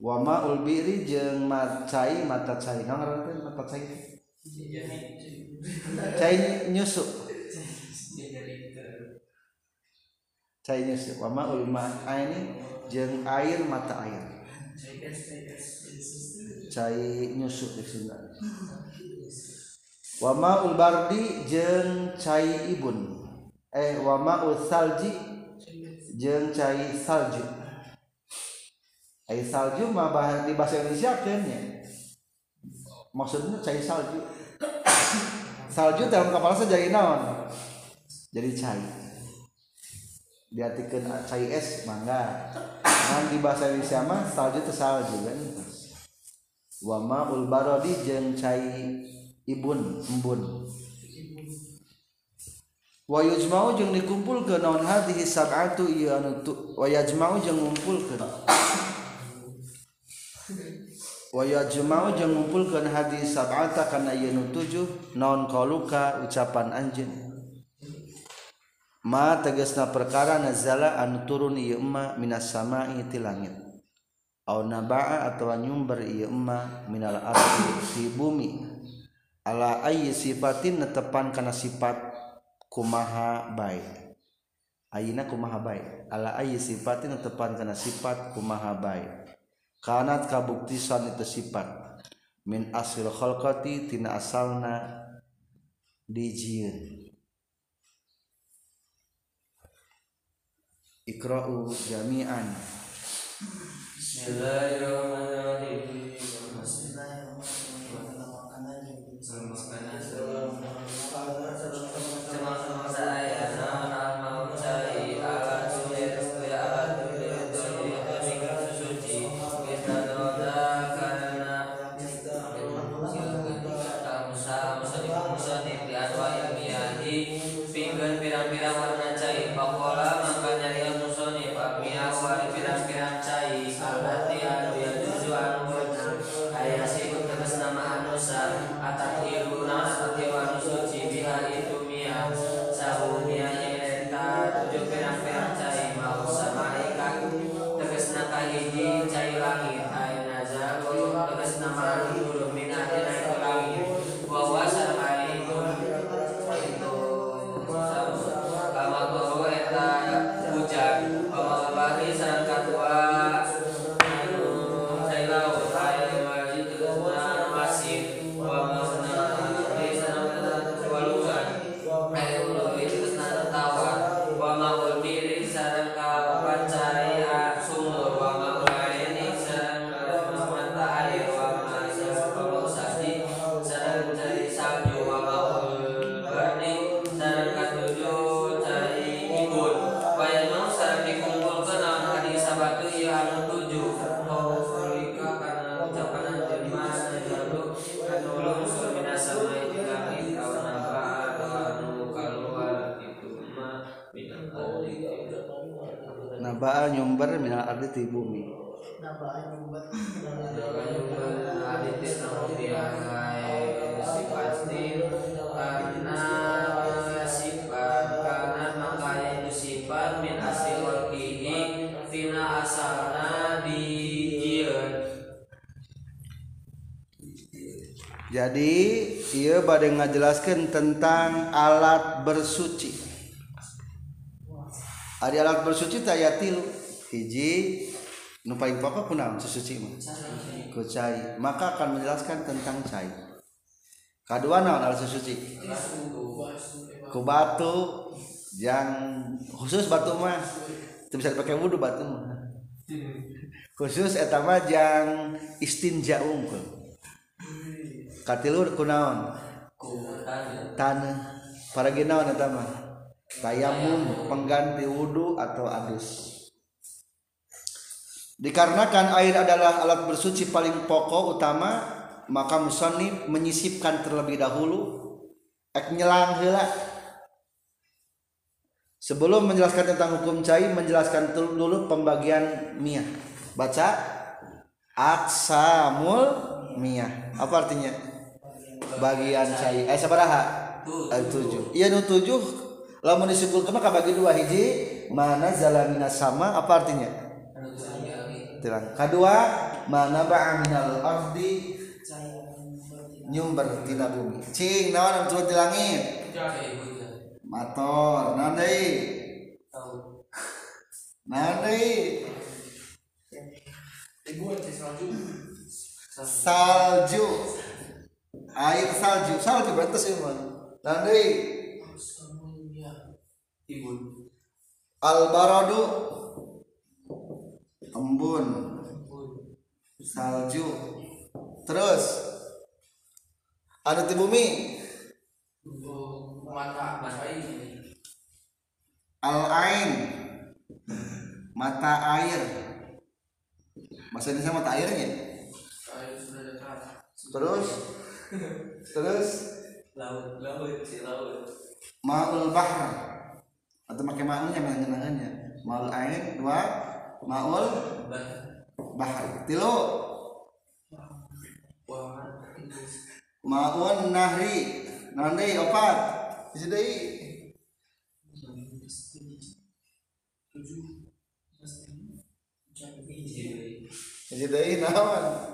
Wa ma'ul bi'ri jeung ma cai mata cai. Mata cai cai nyusu cai nyusu wa ma'ul ma'aini jeung air mata air. Cai nyusu di Sunda wa ma'ul bardi jeung cai ibun. Eh wa ma'ul salji jeung cai salju. Cai salju mah bahasa di bahasa Indonesia kan ya? Maksudnya cai salju. (coughs) Salju dalam kapal jadi naon? Jadi cai. Diartikan cai es mangga. Nah di bahasa Indonesia mah salju itu salju kan. Wa ma'ul barodi jeung cai ibun embun wayujmau jeung dikumpul ke naon? Hadhihi sab'atu ieu anu wayajmau jeung ngumpulkeun. Wayajmau jeung ngumpulkeun hadhihi sab'ata kana ieu nu tujuh naon qauluka ucapan anjeun. Ma tegasna perkara nazala anu turun ieu emma minas sama'i ti langit. Au naba'a atawa nyumber ieu emma minal ardi ti bumi. Ala ayyi sifatin netepan kana sifat kumaha baik ayina kumaha baik ala ayyi sifatin netepan kana sifat kumaha baik kanat kabuktisan itu sifat. Min asil khalqati tina asalna dijieun. Ikra'u jami'an. Bismillahirrahmanirrahim jadi ia bade ngajelaskan tentang alat bersuci. Ada alat bersuci tak ya tilu? Hiji nu paling pokok kunaon susuci mah. Ku maka akan menjelaskan tentang cai. Kedua naon alat susuci ku batu yang khusus batu mah. Itu bisa dipakai wudhu batu mah. Khusus eta mah yang istinja unggul katilu kunaon tanah para ginaon eta mah? Tayamum pengganti wudhu atau adus. Dikarenakan air adalah alat bersuci paling pokok utama maka musonib menyisipkan terlebih dahulu ek nyelang heula. Sebelum menjelaskan tentang hukum cai menjelaskan dulu pembagian miyah baca aksamul miyah apa artinya? Bagian cai eh sabaraha eh, tujuh. Iya nu tujuh. Lamun disebut maka bagi dua. Hiji mana zalamina sama apa artinya? Tilang. kedua mana ba'a minal ardi nyumber tina bumi cing naon turun di langit? Motor naon deui? Naon deui? Salju air salju. Salju berarti sih mah naon deui al baradu embun. Salju. Terus. Ada di bumi. Al ain mata air. Bahasa Indonesia mata airnya terus? Terus? Laut laut si laut. Maul bahr atau pakai maunya mengenangannya maul ain dua. Maul bahar tilu. Maun nahri. Nanti opat. Isi deui naon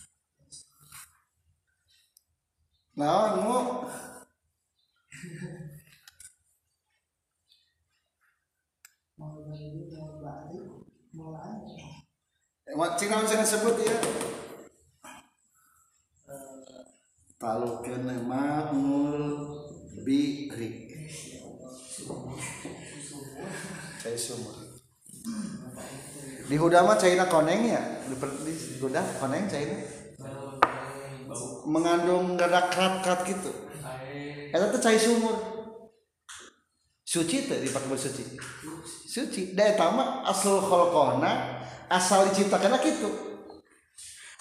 Mak cing naon saya sebut ya talukeun ma'ul bikri cai sumur. Di huda mah caina koneng ya? Di, di huda koneng caina mengandung gadak kat-kat gitu. Eta teh cai sumur. Suci teh dipakai bersuci suci. Da eta mah asal khalqona asal diciptakan gitu.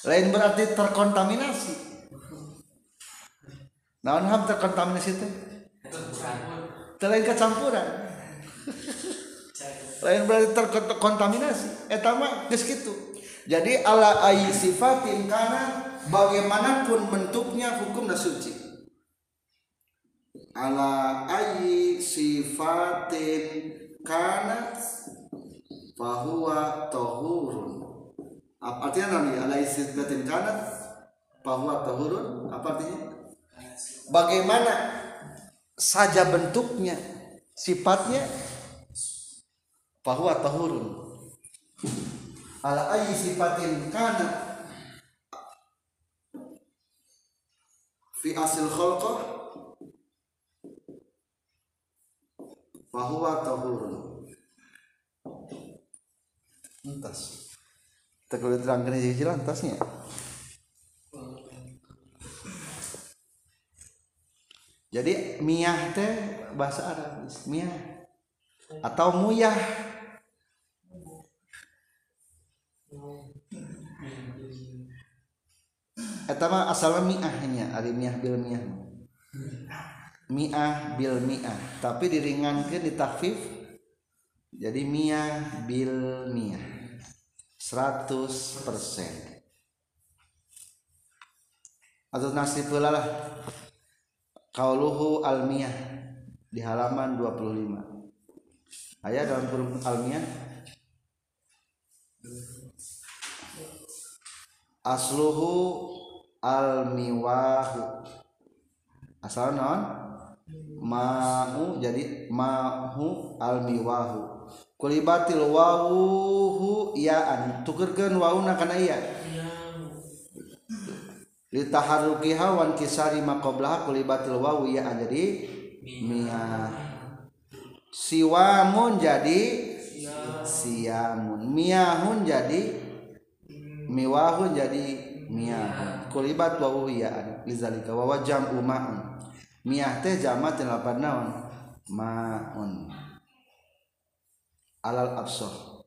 Lain berarti terkontaminasi. Naon ham terkontaminasi teh? Teu lain kecampuran. Lain berarti terkontaminasi. Eta mah geus kitu jadi ala ayi sifatin kana bagaimanapun bentuknya hukumna suci. Ala ayi sifatin kana fahuwa tahurun. Apa artinya nanti ala sifatin kana fahuwa tahurun? Apa artinya? Bagaimana saja bentuknya sifatnya bahwa tahurun. Ala ayi sifatin kana fi asil khalqah bahwa tahurun. Entas. Kita kalau terangkan aja lantasnya jadi miyah teh bahasa Arab miyah. Atau muyah eta mah asalna miahnya ari miah bil miah. Miah bil miah. Tapi diringankeun di takfif jadi miah bil miah. 100% atau nasib lah. Kauluhu almiyah di halaman 25. Ayat dalam huruf almiyah Asluhu almiwahu Asal non Ma'u jadi ma'hu almiwahu. Kulibatil wawuhu ya'an Tukerkan wawuna kana iya? Litaharukiha wan kisari maqablaha kulibatil wawu ya jadi miyah siwamun jadi siamun. Miahun jadi miwahun jadi miahun kulibat wa uhiyaan lizalika wa wajam umaun miah teh jamat lapan naon? Maun. Alal absoh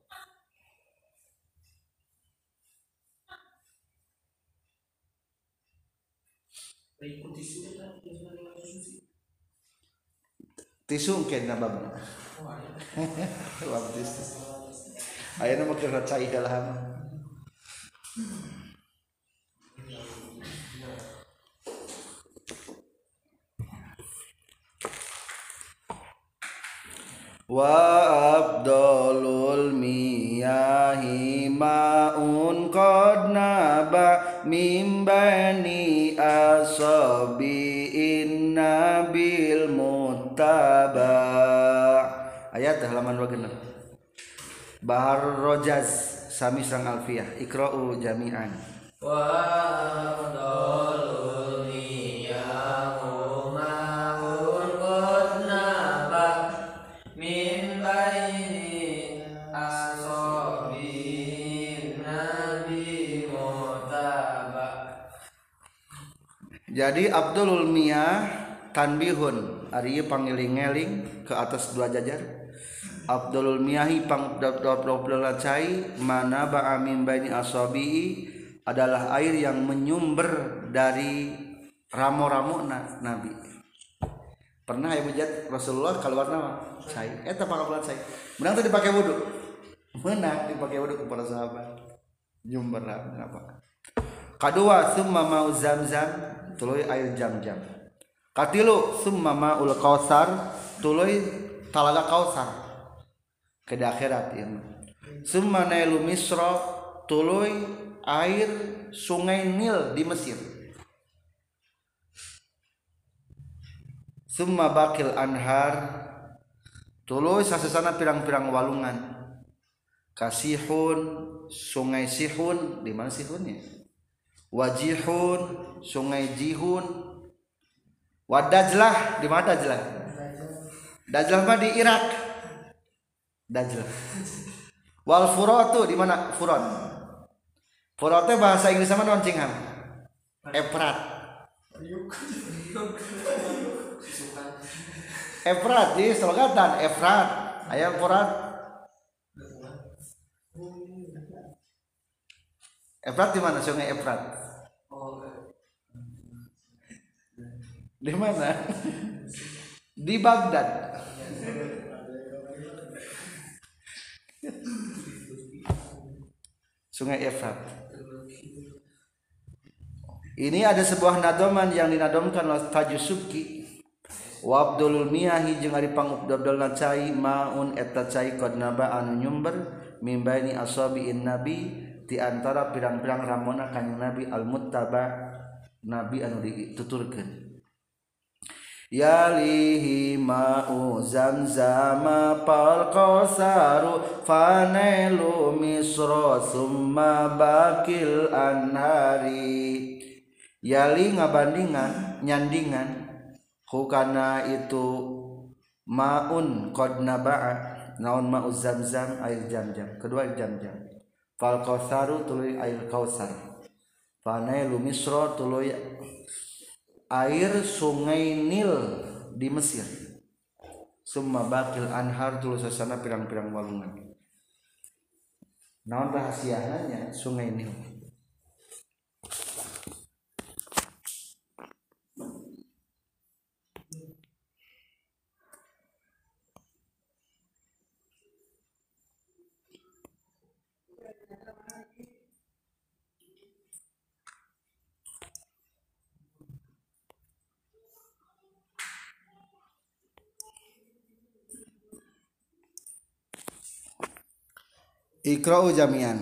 tisu mungkin na bab tisu ayo nama kira cai dalam miyahi ma'un qad naba min bani asabi inna bil muttaba. Ayat halaman bagenep Bahar Rojaz Sami Sang Alfiyah Ikra'u jami'an. Wa Jadi Abdulul Miyah tanbihun ari pangiling-eling ke atas dua jajar Abdulul Miyahi pang cai mana ba'a min baini asabi'i adalah air yang menyumber dari ramo-ramo na, Nabi. Pernah ya bujat Rasulullah keluar nama cai. Eta pangapulan cai. Menang tuh dipakai wudhu. Menang dipakai wudhu kepada sahabat. Nyumber apa? Kedua, summa mau zam-zam tuluy air jam-jam. Katilu summa maul kausar tuluy talaga kausar ke akhirat ya. Summa nailu misra tuluy air sungai Nil di Mesir. Summa bakil anhar tuluy sasesana pirang-pirang walungan. Kasihun sungai Sihun di mana Sihunnya? Wajihun sungai Jihun. Wadajlah di mana Dajlah? Dajlah mah di Irak. Dajlah. Wal Furatu di mana? Furon. Furat teh bahasa Inggris sama non cingham. Efrat. Efrat di Selogatan Efrat. Ayam Furat. Efrat di mana? Sungai Efrat. Di mana? Di Baghdad. Sungai Efrat. Ini ada sebuah nadoman yang dinadomkan oleh Tajusuki. Wa Abdulul Miyahi jeung ari pangubdal cai maun eta cai qad naba anu nyumber mimbaini asabiin nabi di antara pirang-pirang ramona kanjing nabi al muttaba nabi anu dituturkeun yalihi ma'u zamzama pal kausaru fanelu misro summa bakil anhari. Yali ngabandingan nyandingan. Hukana itu maun qad naba'a. Naon ma'u zamzam air jam-jam. Kedua air jam-jam. Fal kausaru tuluy air kausar. Fanelu misro tuluy air sungai Nil di Mesir. Summa bakil anhar tulu sasana pirang-pirang walungan naon rahasianya sungai Nil Ikra'u jami'an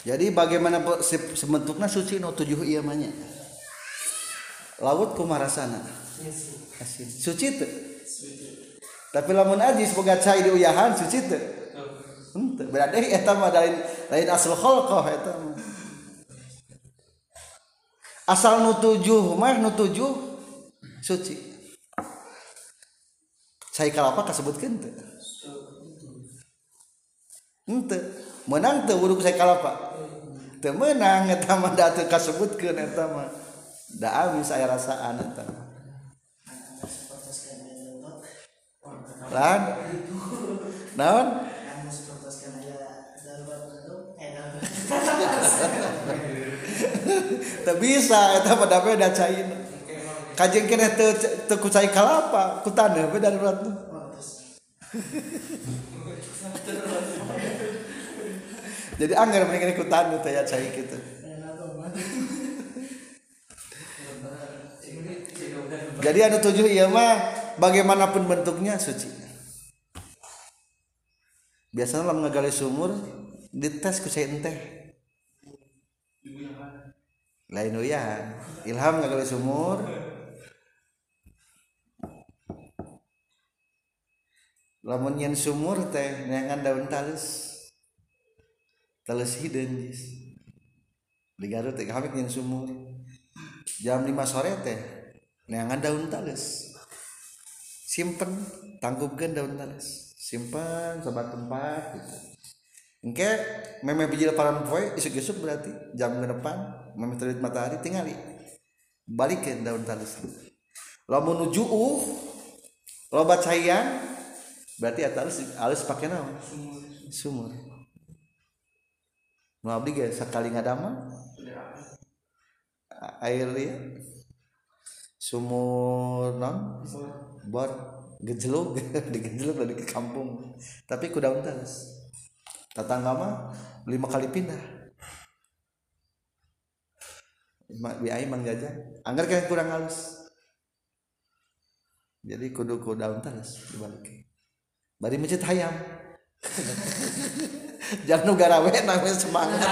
jadi bagaimana sebentuknya suci no tujuh iya manya. Laut kumarasana. Asin. Suci itu tapi lamun aji semoga cai di uyahan suci itu berarti eta mah lain lain asal khalqah eta asal nu tujuh mah nu tujuh suci. Cai kalapa kasebutkeun teu henteu menang teu wudhu cai kalapa? Teu menang eta mah da teu kasebutkeun eta mah. Da abis aya rasaan eta lan? Naon? Tak bisa eta pada beda cain. Kajeng kene teu teu ku cai kalapa? Ku taneuh beda darurat jadi anggar mending ku taneuh teh ya cai kitu jadi anu tujuh iya mah bagaimanapun bentuknya suci. Biasanya lamun ngagali sumur dites ku cai teh lain uyahan ilham nggak kali sumur. Lamun sumur teh neangan daun talus talus hidden jis di Garut teh kami yen sumur jam 5 sore teh neangan daun talus simpen tangkupkan daun talus simpan sobat tempat gitu. Engke memeh biji lebaran poe isuk-isuk berarti jam ke depan memeh terbit matahari tinggali balikin daun talus lamun nuju uh loba caian berarti halus halus pakai naon sumur nu abdi ge sakali ngadama air ya sumur non? Bor. Gejeluk. (laughs) Digejeluk dari ke kampung. Tapi ku daun talus tetangga mah lima kali pindah. Biaya mang jajan anggar kayak kurang halus. Jadi kudu ku daun talus dibalik bari masjid hayam (laughs) (laughs) jangan garawe namanya semangat. (laughs)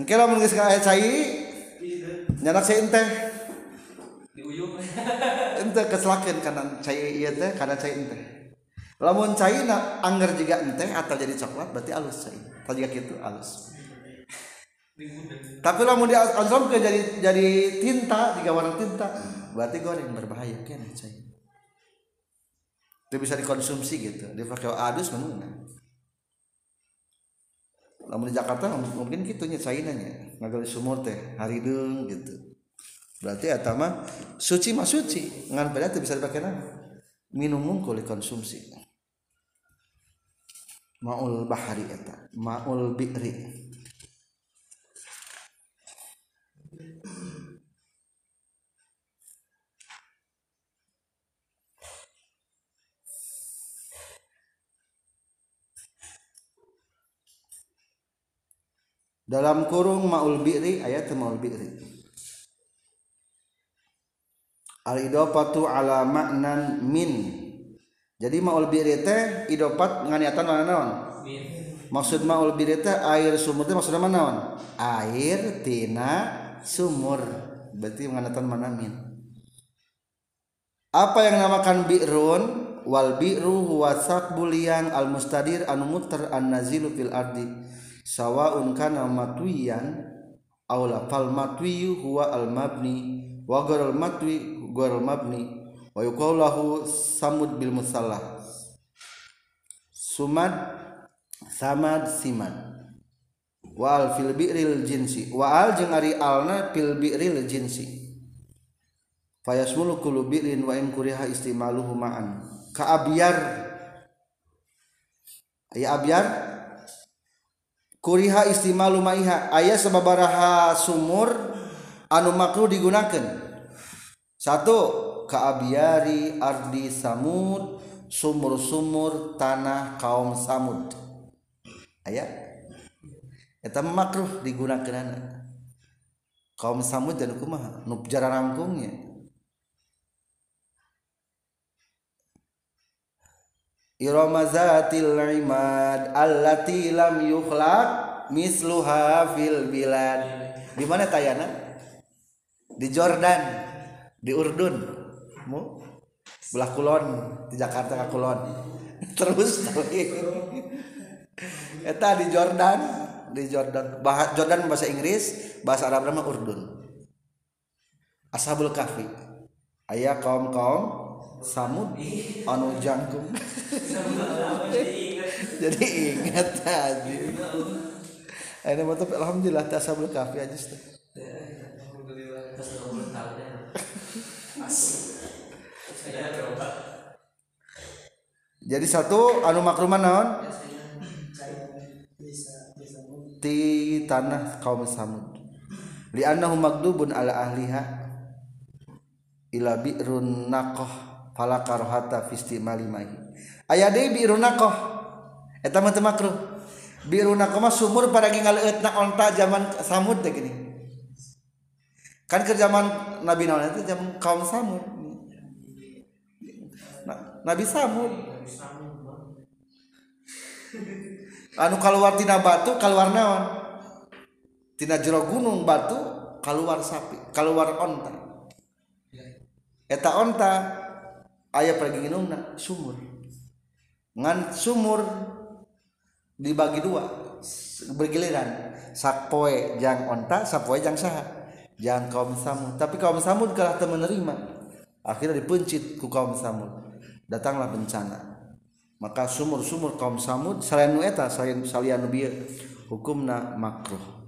Mungkin lah mungkin sekali cai nyanak saya ente ente keselakin karena cai iya teh karena cai ente lamun cai na angger juga ente atau jadi coklat berarti halus cai juga gitu halus tapi lamun di azam ke jadi jadi tinta jika warna tinta berarti goreng berbahaya kan cai. Itu bisa dikonsumsi gitu dipakai adus mana lamun di Jakarta mungkin gitu nya cainanya ngagali sumur teh haridung gitu. Berarti atama suci mah suci ngan pada bisa dipakai nama minum mungkul dikonsumsi. Maul bahari eta maul bi'ri dalam kurung maul bi'ri ayat maul bi'ri. Al idopatu ala maknan min. Jadi maul bi'ri teh idopat nganiatan mana naon? Maksud maul bi'ri teh air sumur teh maksudnya mana naon? Air tina sumur. Berarti mengenatan manamin apa yang namakan bi'run? Wal bi'ru huwa sakbul yang al mustadir anu muter an nazilu fil ardi. Sawaun kana matwiyan aw la fal matwiyu huwa al mabni wa gharal matwi gharal mabni. Wa yuqalahu samud bil musallah. Sumad samad simad. wal fil bi'ril jinsi. Wa al jeung ari alna fil bi'ril jinsi. Fayasmulu kullu bi'rin wa in kuriha istimaluhu ma'an. Ka abyar. Aya abyar? Kuriha istimalu ma'iha. Aya sababaraha sumur anu makruh digunakan satu ka abyari ardi samud sumur-sumur tanah kaum samud. Ayat eta makruh digunakan kaum samud dan kumaha? Nu jara rangkungnya. Irama zatil imad allati lam yukhlaq misluha fil bilad. Di mana tayana? Di Jordan di Urdun. Mu? Belah kulon di Jakarta ke kulon. (laughs) Terus eta di Jordan di Jordan. Bahasa Jordan bahasa Inggris bahasa Arab nama Urdun. Ashabul Kahfi. Ayah kaum kaum samud anu jangkung. (laughs) Jadi ingat aja. Ini mah tapi alhamdulillah tak Ashabul Kahfi aja sih jadi satu anu makruman naon ti tanah kaum samud. Li annahu magdubun ala ahliha ila bi'run naqah fala karahata fi istimali mai aya deui bi'run naqah. Eta mah teu makruh. Bi'run naqah mah sumur pada ngaleutna onta zaman samud teh gini. Kan ke zaman nabi naon itu zaman kaum samud. Nabi samud (laughs) anu keluar tina batu keluar naon? Tina jero gunung batu keluar sapi keluar onta. Eta onta ayah pergi minumna sumur. Ngan sumur dibagi dua bergiliran. Sakpoe jang onta sakpoe jang saha. Jang kaum samud. Tapi kaum samud kalah menerima akhirnya dipencit ku kaum samud. Datanglah bencana. maka sumur-sumur kaum Samud selain eta selain salian bieu hukumna makruh.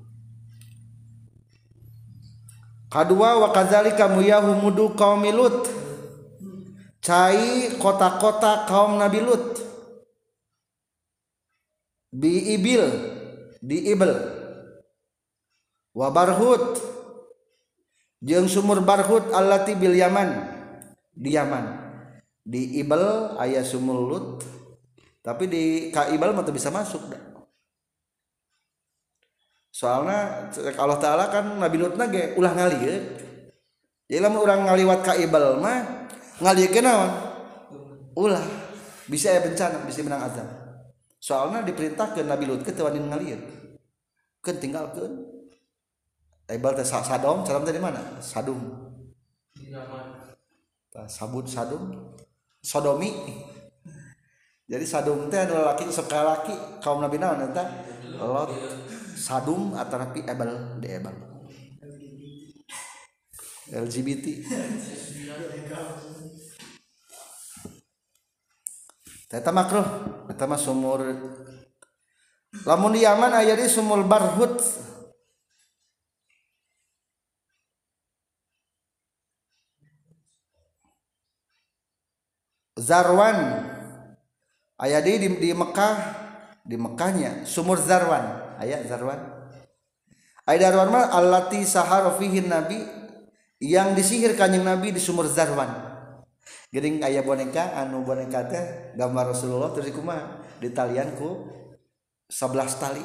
Kadua wa kadzalika muyahu mudu kaum Lut. Cai kota-kota kaum Nabi Lut. Bi ibil di ibel. Wa barhut. Jeung sumur barhut allati bil yaman. Di Yaman. Di ibel ayah sumur Lut. tapi di kaibal mah bisa masuk dah. soalnya Allah taala kan Nabi Lut nage ulah ngalir jadi lama orang ngaliwat kaibal mah ngalir kenal ulah bisa ya bencana bisa menang azab soalnya diperintahkan Nabi Lut ke tewanin ngalir kan tinggal ke Ebal teh sadom, salam tadi mana? Sadum. Sabun sadum. Sodomi. Jadi sadum teh adalah laki sekali laki kaum nabi naon eta? Lot. Sadum atau nabi ebal di ebal LGBT Eta makruh, eta mah sumur. Lamun di Yaman aya di sumur barhut. Zarwan aya di, di di Mekah. Di Mekahnya. Sumur Zarwan. Aya Zarwan. Aya Zarwan mah allati sahara fihi nabi. Yang disihir kanjeng nabi di sumur Zarwan. Geuning aya boneka anu boneka teh gambar Rasulullah terus kumaha ditalian ku 11 tali.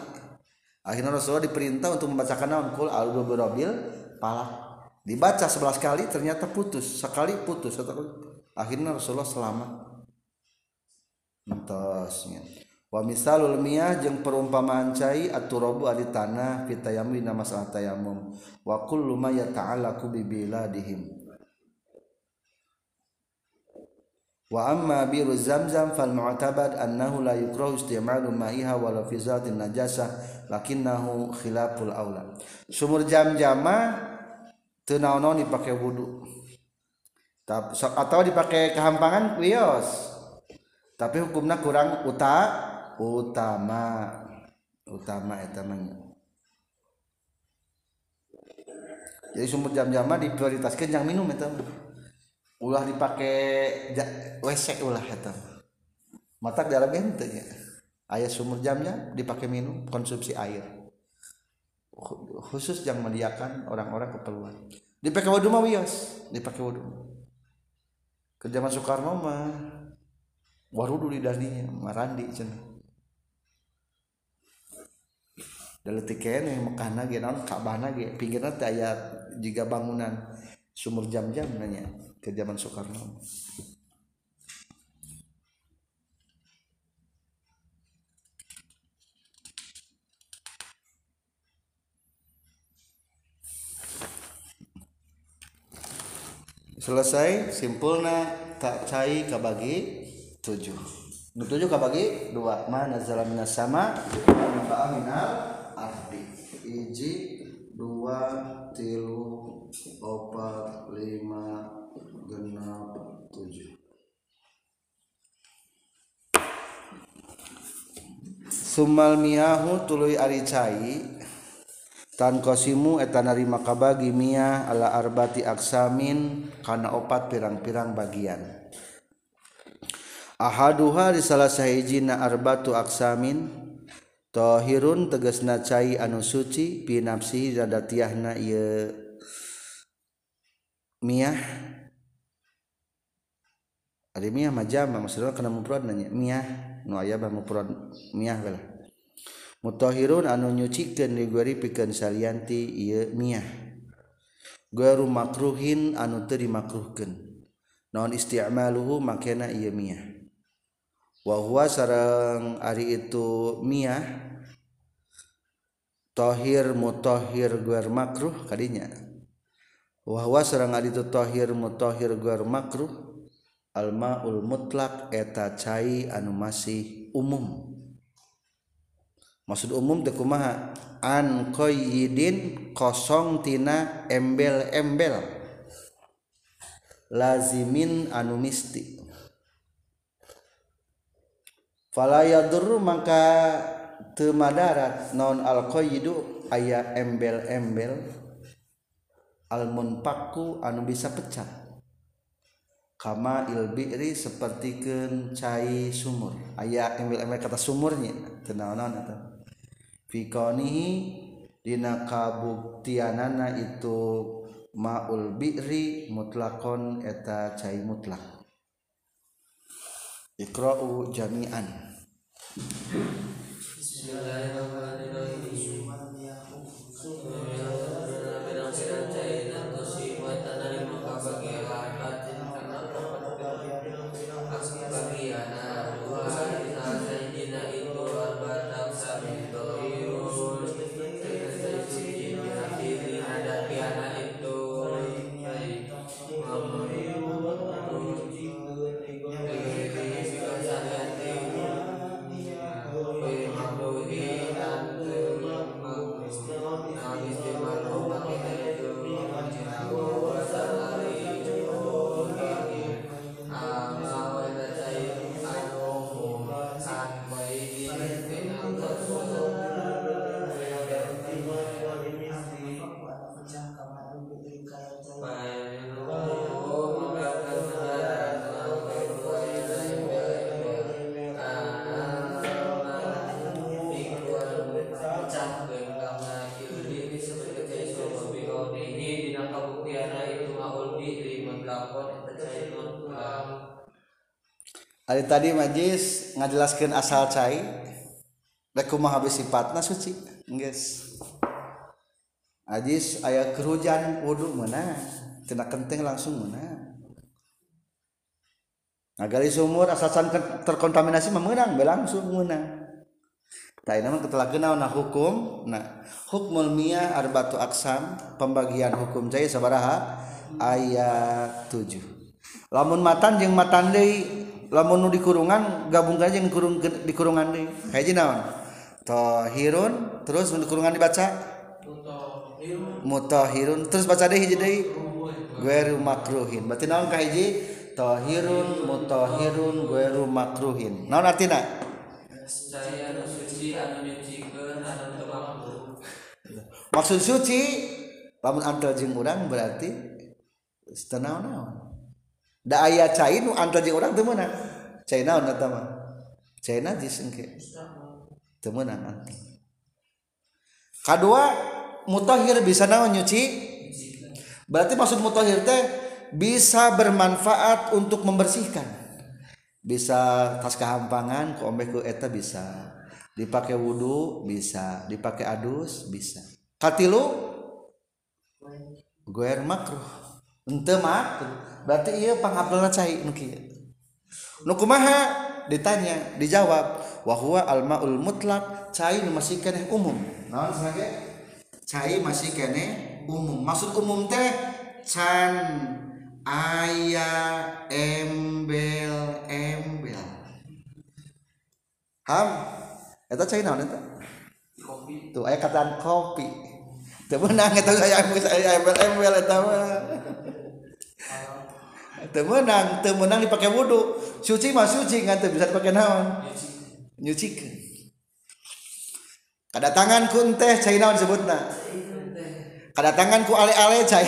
Akhirnya Rasulullah diperintah untuk membacakan naon kul al-birabil palak dibaca 11 kali ternyata putus. Sekali putus akhirnya Rasulullah selamat entosnya wa misalul miyah jeung perumpamaan cai aturabu adi tanah fi tayammum dina masalah tayammum. Wa kullu ma yata'allaqu bi biladihim. Wa amma biru zamzam fal mu'tabad annahu la yukrahu istimalu ma'iha wala fi zatin najasah lakinnahu khilaful aula. Sumur jam-jama teu naon dipake wudu. Atau dipakai kehampangan wios tapi hukumnya kurang uta utama. Utama etamanya jadi sumur jam-jama diprioritaskan yang minum itu ulah dipakai WC ulah itu mata dalam ente ya. Ayah sumur jamnya dipakai minum konsumsi air. Khusus yang mediakan orang-orang keperluan. Dipakai wudhu mah wios dipakai wudhu. Ke zaman Soekarno mah warudu di daninya marandi cenah detik kene Mekah ge naon Ka'bah ge pinggirna teh aya juga bangunan sumur jam-jam nanya ke zaman Soekarno. Selesai simpulna tak cai kabagi tujuh. Tujuh kabagi dua. Mana nazala minas sama naba'a minal ardi. Iji dua tilu opat lima genap tujuh. Sumal miahu tuluy ari cai. Tan kosimu eta narima kabagi mia ala arbati aksamin kana opat pirang-pirang bagian Ahaduha di salah sahijina arbatu aksamin. Tohirun tegesna cai anu suci pinafsi zadatiahna ieu miyah Ari miyah majama maksudna kana mufrad nanya. Miyah nu aya bah mufrad miyah lah mutahhirun anu nyucikeun digori pikeun salianti ieu miyah garu makruhin anu teu dimakruhkeun. Naon isti'maluhu makena ieu miyah wahwa sarang ari itu miyah tohir mutohir guar makruh kadinya. Wahwa sarang ari itu tohir mutohir guar makruh almaul mutlak eta cai anu masih umum. Maksud umum teu kumaha? An qayyidin kosong tina embel-embel. Lazimin anu mistik falayadur maka temadarat non alqoyidu aya embel-embel. Almunpaku anu bisa pecah. Kama ilbiri seperti cai sumur. Aya embel-embel kata sumurnya. Tenaonan atau fikonihi dina kabuktianana itu maul bi'ri mutlakon eta cai mutlak. Ikra'u jami'an. Bismillahirrahmanirrahim tadi majis ngajelaskan asal cai rekumah habis sifatna suci guys Ajis ayah kerujan wudhu mana tina kenteng langsung mana Agali sumur asasan terkontaminasi memenang langsung menang Tapi namun ketelah kenal nah hukum nah hukmul miyah arbatu aksam pembagian hukum cai sabaraha ayat 7 lamun matan jeung matan deui lamun dikurungan gabungkan aja dikurung dikurungan deh kayak naon? Tohirun terus dikurungan dibaca? Mutohirun terus baca deh hiji deh. Gueru makruhin. Berarti naon ka hiji? Tohirun mutohirun gueru makruhin. Naon artinya? Maksud suci lamun antel jeung urang berarti setanaon-naon da aya cai nu anto jeung urang teu meunang cai naon eta mah. Cai najis engke. Teu meunang anto kadua mutahhir bisa naon nyuci? Berarti maksud mutahhir teh bisa bermanfaat untuk membersihkan. Bisa tas kehampangan ke ombe ku eta bisa. Dipakai wudhu bisa. Dipakai adus bisa. Katilu? Goer makruh. Ente makruh. Berarti iya pangapelna cai nu kieu nu kumaha ditanya dijawab wahwa almaul mutlak cai nu masih kene umum. Naon sebagai? Cai masih kene umum. Maksud umum teh can aya embel embel. Ham eta cai naon eta? Kopi. Tuh aya kataan kopi. Teu meunang eta aya embel embel eta mah teu meunang dipake wudu. Suci mah suci ngan teu bisa dipake naon? Nyucikeun kadatangan ku teh cai naon sebutna kadatangan ku ale-ale cai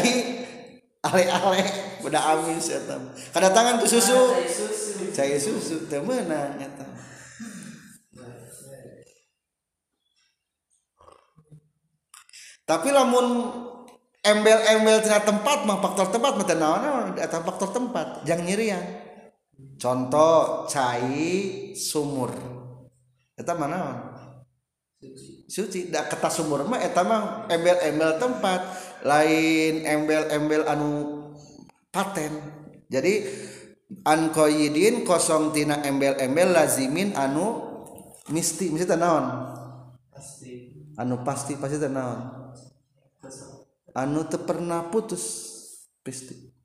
(laughs) ale-ale. Budak amis eta mah. kadatangan ku susu Cai susu. cai susu teu meunang eta tapi lamun embel-embel tina tempat mah faktor tempat mah naon naon? Eta faktor tempat. Jang nyirian. Contoh cai sumur. Eta mana naon? Suci. Da kata sumur mah eta mah embel-embel tempat. Lain embel-embel anu paten. Jadi ankoyidin kosong tina embel-embel lazimin anu misti. Misti naon? Pasti. Anu pasti pasti naon? anu teu pernah putus pisti.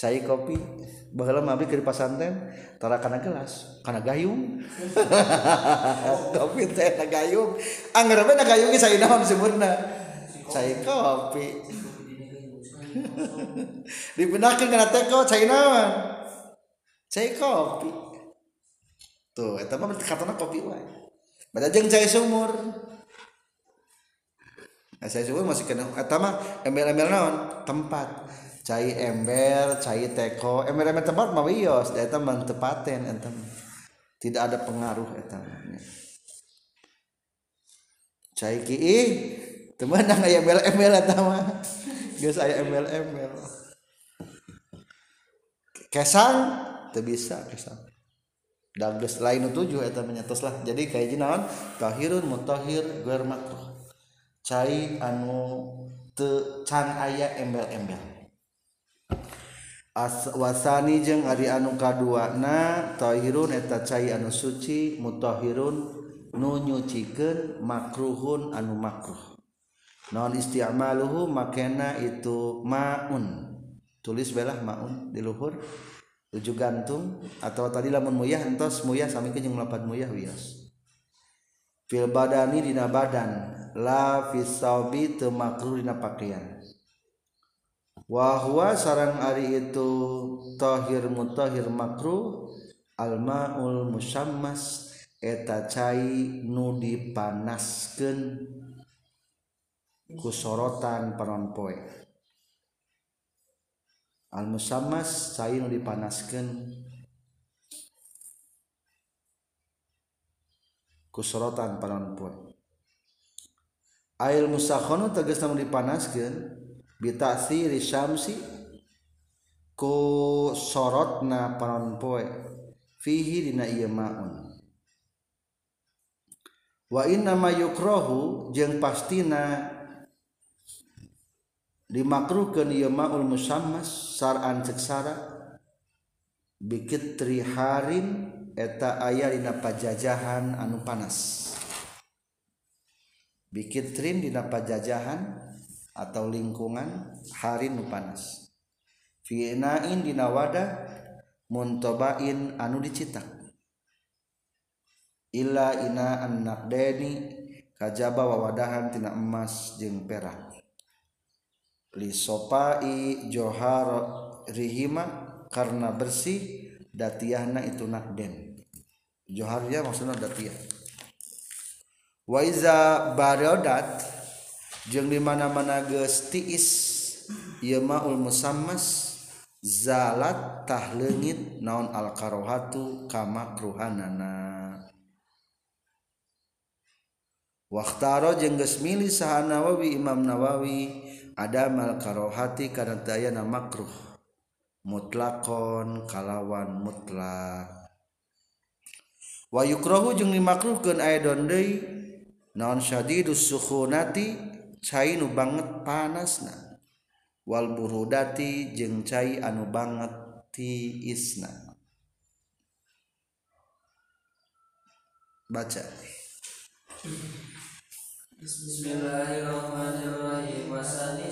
Cai kopi bakal mabri ke pasanten tara kana gelas kana gayung. (laughs) Kopi teh na gayung. Anggar na gayung saya naon sempurna cair kopi. (laughs) Dipindahkan kana teko cai naon? Cai kopi. Tuh eta mah katana kopi wae. Bada jeung cai sumur. Nah, saya sumur masih kena eta mah embel-embel naon? Tempat. Cai ember cai teko. Ember-ember tempat mah wios da eta mah teu paten eta mah. tidak ada pengaruh eta mah. cai kiih teu meunang aya embel-embel eta mah. Geus aya embel-embel. Kesang teu bisa kesang. Geus lain tujuh eta menyatos lah. Jadi kayak naon? Tahirun mutahhir guer makruh cai anu te can aya embel-embel. As, wasani jeung Ari anu kaduana tahirun eta cai anu suci mutahhirun nu nyucikeun makruhun anu makruh. Non isti'maluhu makena itu maun. Tulis belah maun di luhur. Tujuh gantung atau tadi lamun muyah entos muyah sami jeung lapat muyah wios. Fil badani dina badan. labi temakruhdina pakaian wahwa sarang Ari itu Thhir mutahir makruh almaul musammas eta cai nudi panasken kusorotan penonpoe al musammas cai nudi panasken kusorotan penonpoe air musakhonu tegas namun dipanaskan bitasi risyamsi ku sorotna panon poe. Fihi dina ieu maun. Wa inna ma yukrahu jeung pastina dimakruhkeun ieu maul musammas sar'an seksara bikit triharin eta aya dina pajajahan anu panas. Bikit trin dina pajajahan atau lingkungan hari nu panas. Finain dina wadah muntobain anu dicitak. Illa ina anak deni kajaba wawadahan tina emas jeung perak. Li sopai johar rihima karena bersih datiahna itu nakden joharnya maksudnya datiah waiza barodat jeung dimana-mana geus tiis. Ieu maul musammas zalat tah leungit naon al karohatu kama kruhanana Waktaro jeung geus milih saha Nawawi Imam Nawawi ada mal karohati kana dayana makruh. Mutlakon kalawan mutlak. Wa yukrahu jeung dimakruhkeun aya deui naon syadidus sukhunati? Cai nu banget panasna. Wal burudati jeung cai anu banget tiisna. Baca. Bismillahirrahmanirrahim. Wasani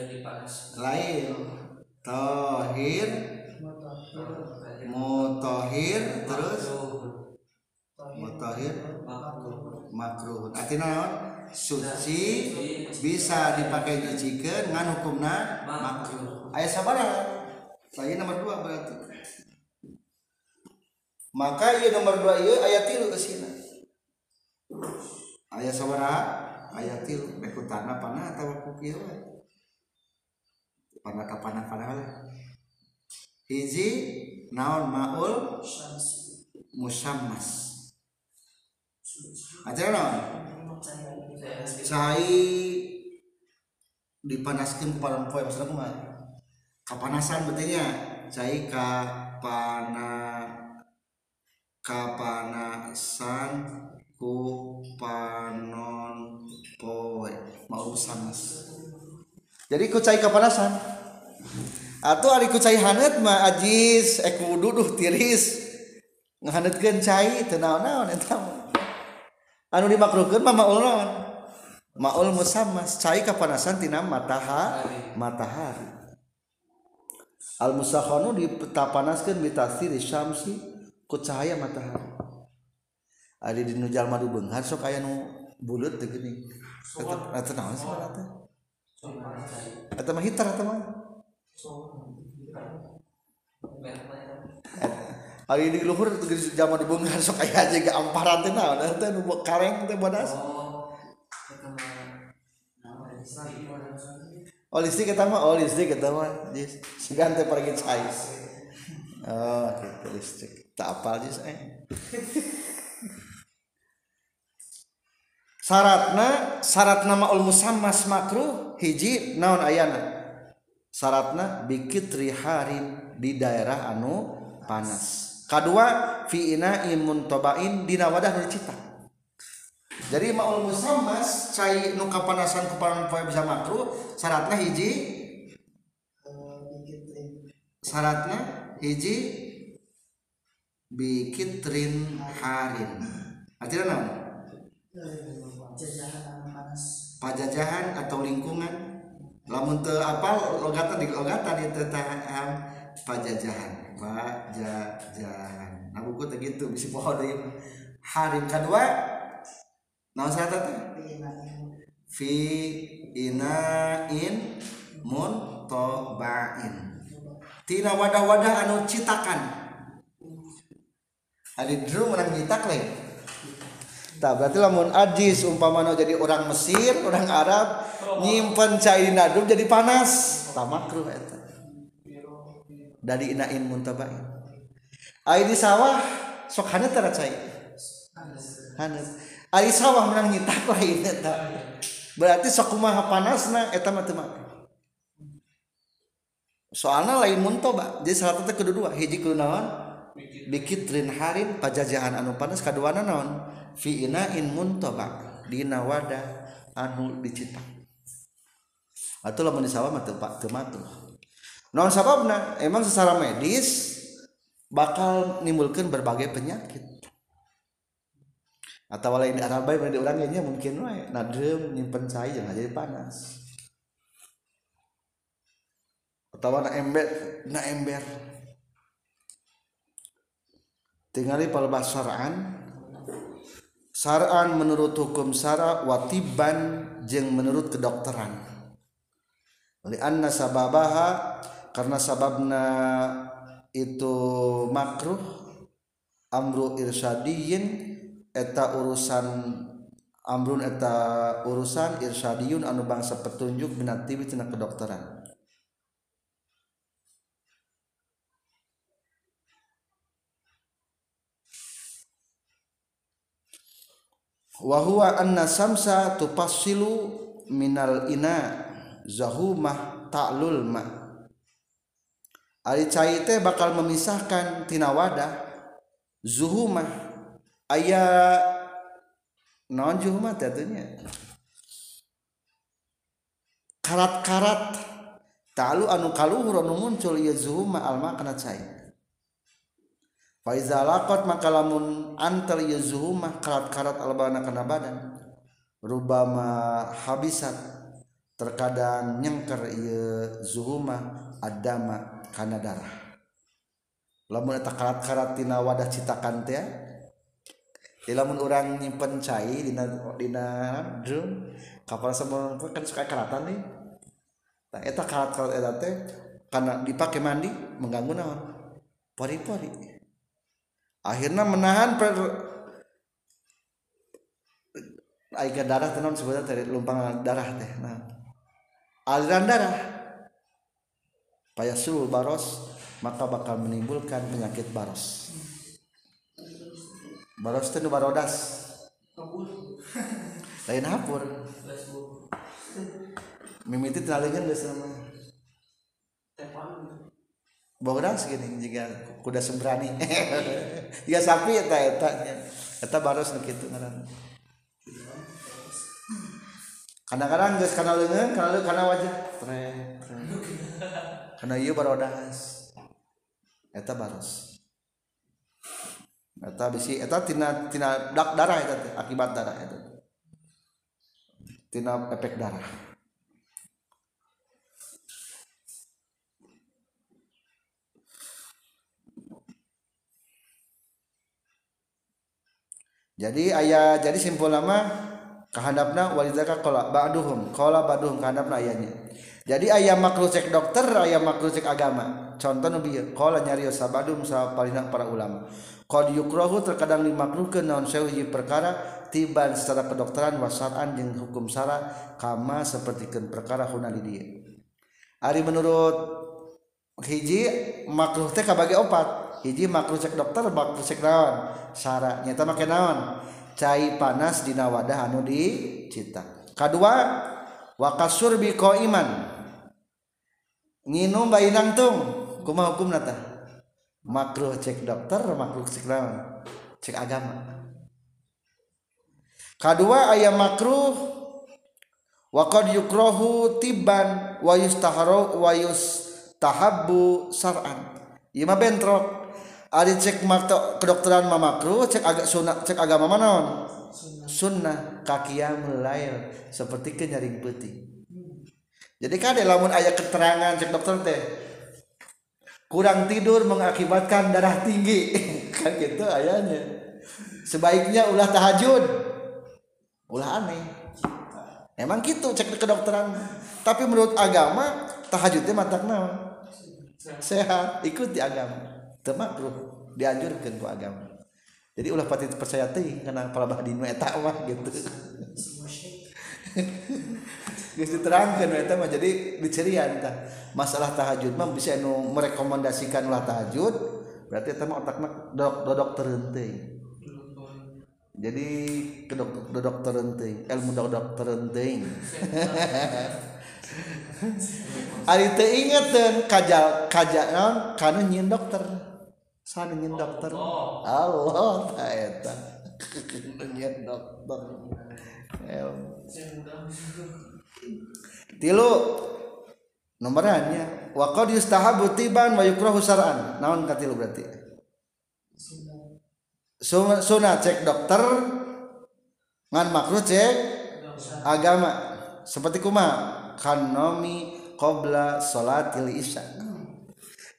cai dipanas. Lain. Tohir. Mutohir. Terus? Mutohir. Makruh. Artinya naon suci. Bisa dipakai nyucikeun ngan hukumna makruh. Aya sabaraha saya nomor dua berarti. Maka iya nomor dua iya ayat tilu kesina ayat sabaraha ayat tilu. Bekutana panah atau kukir panah we hiji naon maul? Musammas. Aja naon? Cai dipanaskan kepada poe maksudnya kumaha kapanasan betulnya cai ka pana kapanasan ku panon poe mau samas jadi kucai kepanasan atau hari kucai hanet mah ajis eh, eku duduh tiris. Ngahanetkeun cai teu naon-naon eta anu dimakruhkeun mah maul naon? Maul musammas cai kapanasan tina matahari. Matahari. Al musakhanu ditapanaskeun bitasir syamsi ku cahaya matahari. Ari di nu jalma di beunghar sok aya nu buleut teh geuning eta naon sih? Eta mah hitar eta mah Ari di luhur di zaman di beunghar sok aya aja ge amparan teh naon eta nu kareng teh bodas Oh listrik kita mah, oh listrik kita mah, jis. Segan teh pergi cai. Oh, gitu listrik. Tak apal jis eh. Syaratna, syarat nama ul musammas makruh hiji naon ayana. Syaratna bikit riharin di daerah anu panas. Kedua fi ina imun tobain dina wadah nu. Jadi maul musammas cai nu kapanasan kepanan poe bisa makruh syaratna hiji syaratna hiji bikitrin harin artinya naon pajajahan atau lingkungan. Lamun teu apal logatan di logatan di tetaham pajajahan. Pajajahan. Nah buku teh gitu bisi pohon deui harim kedua naon saya teh fi inain muntobain tina wadah-wadah anu citakan. Adi drum menang nyitak lain Tak berarti lamun ajis umpamana jadi orang Mesir, orang Arab nyimpen cai nadum jadi panas. Tak makruh eta. Dari inain muntabain. Ai di sawah sok hanet tara cai. Hanet. Ai sawah menang nyitak lain eta. Berarti sok kumaha panasna eta mah teu Soalnya lain muntoba. Jadi salah satu kedua hiji kudu naon? Bikitrin harin pajajahan anu panas kaduana naon? Fi inain muntoba. Dina wadah anu dicita atau lamun disawah mah teu matuh naon sababna emang secara medis bakal nimbulkan berbagai penyakit. Atau lain di Arab di orangnya mungkin wae. Nadem nyimpen cai jangan jadi panas atau na ember na ember. Tinggali palbas Saran menurut hukum Sara watiban jeng menurut kedokteran. Lianna sababaha karena sababna itu makruh amru irsyadiyin eta urusan amrun eta urusan irsyadiyun anu bangsa petunjuk binatiwi tina kedokteran. wahwa anna samsa tupasilu minal ina zahumah ta'lul ma. Ari cai teh bakal memisahkan tina wadah zuhumah aya non zuhumah tentunya karat-karat ta'lu anu kaluhur anu muncul ya zuhumah al makna cai. Faiza lakot maka lamun antar zuhumah karat-karat albana kana badan rubama habisat terkadang nyengker ya zuhumah adama kana darah. Lamun eta karat-karat tina wadah citakan teh di lamun orang nyimpen cai dina dina drum kapal sama kan suka karatan nih. Nah eta karat-karat eta teh karena dipakai mandi mengganggu naon? Pori-pori akhirnya menahan per air darah tenon sebetulnya dari lumpang darah teh. Nah aliran darah. Payah sul baros maka bakal menimbulkan penyakit baros. Baros itu barodas. (laughs) Lain hapur. Mimiti terlalu geus sama bodas gini jika kuda sembrani. (laughs) Ya sapi eta eta eta baros nu kitu ngaran. Kadang-kadang geus kana leungeun kana kana wajah. Tre kana ieu barodas eta baros. Eta bisi eta tina tina darah eta akibat darah eta tina efek darah jadi ayah jadi simpul nama kehandapna walidaka kola ba'duhum kola ba'duhum kehandapna ayahnya. Jadi ayah makruh cek dokter ayah makruh cek agama. Contoh nabi kola nyari sabadum sa palingna para ulama. Qad yukrahu terkadang dimakruhkeun naon sahiji perkara tiban secara kedokteran wasar'an jeung hukum syara kama sapertikeun perkara hunali dieu. Ari menurut hiji makruh teh kabagi opat. Hiji makruh cek dokter makruh cek naon? Syarat nyata make naon? Cai panas dina wadah anu dicita. Kedua wakasur bi iman nginum bayi nangtung kumaha hukum nata makruh cek dokter makruh cek naon? Cek agama. Kedua ayam makruh. Wakad yukrohu tiban wa yustaharo wa yustahabbu sar'an. Ieu mah bentrok Ari cek makta kedokteran mamakru cek agak sunat cek agama mana on sunnah kakia melail seperti kenyaring peti jadi kan lamun ayat keterangan cek dokter teh kurang tidur mengakibatkan darah tinggi. (laughs) Kan gitu ayahnya. Sebaiknya ulah tahajud. Ulah aneh. Emang gitu cek kedokteran. Tapi menurut agama tahajudnya matak naon sehat ikut di agama temakruh dianjurkan ku agama jadi ulah pati percaya teh karena pala bah dinu eta gitu (laughs) Geus diterangkeun eta mah jadi dicerian tah. Masalah tahajud mah bisa nu merekomendasikan ulah tahajud berarti eta mah otakna dodok dodok teureun Jadi kedok dodok teureun ilmu dodok teureun teuing. (laughs) Ari teu ingeteun kajal kaja naon kana nyin dokter. sana saningin dokter. Allah ta eta nyen dokter. Tilu nomornya nya wa qad yustahabu tiban wa yukrahu syar'an. Naon katilu berarti? Sunat cek dokter. Ngan makruh cek agama. Seperti kuma kanomi qabla salatil isya.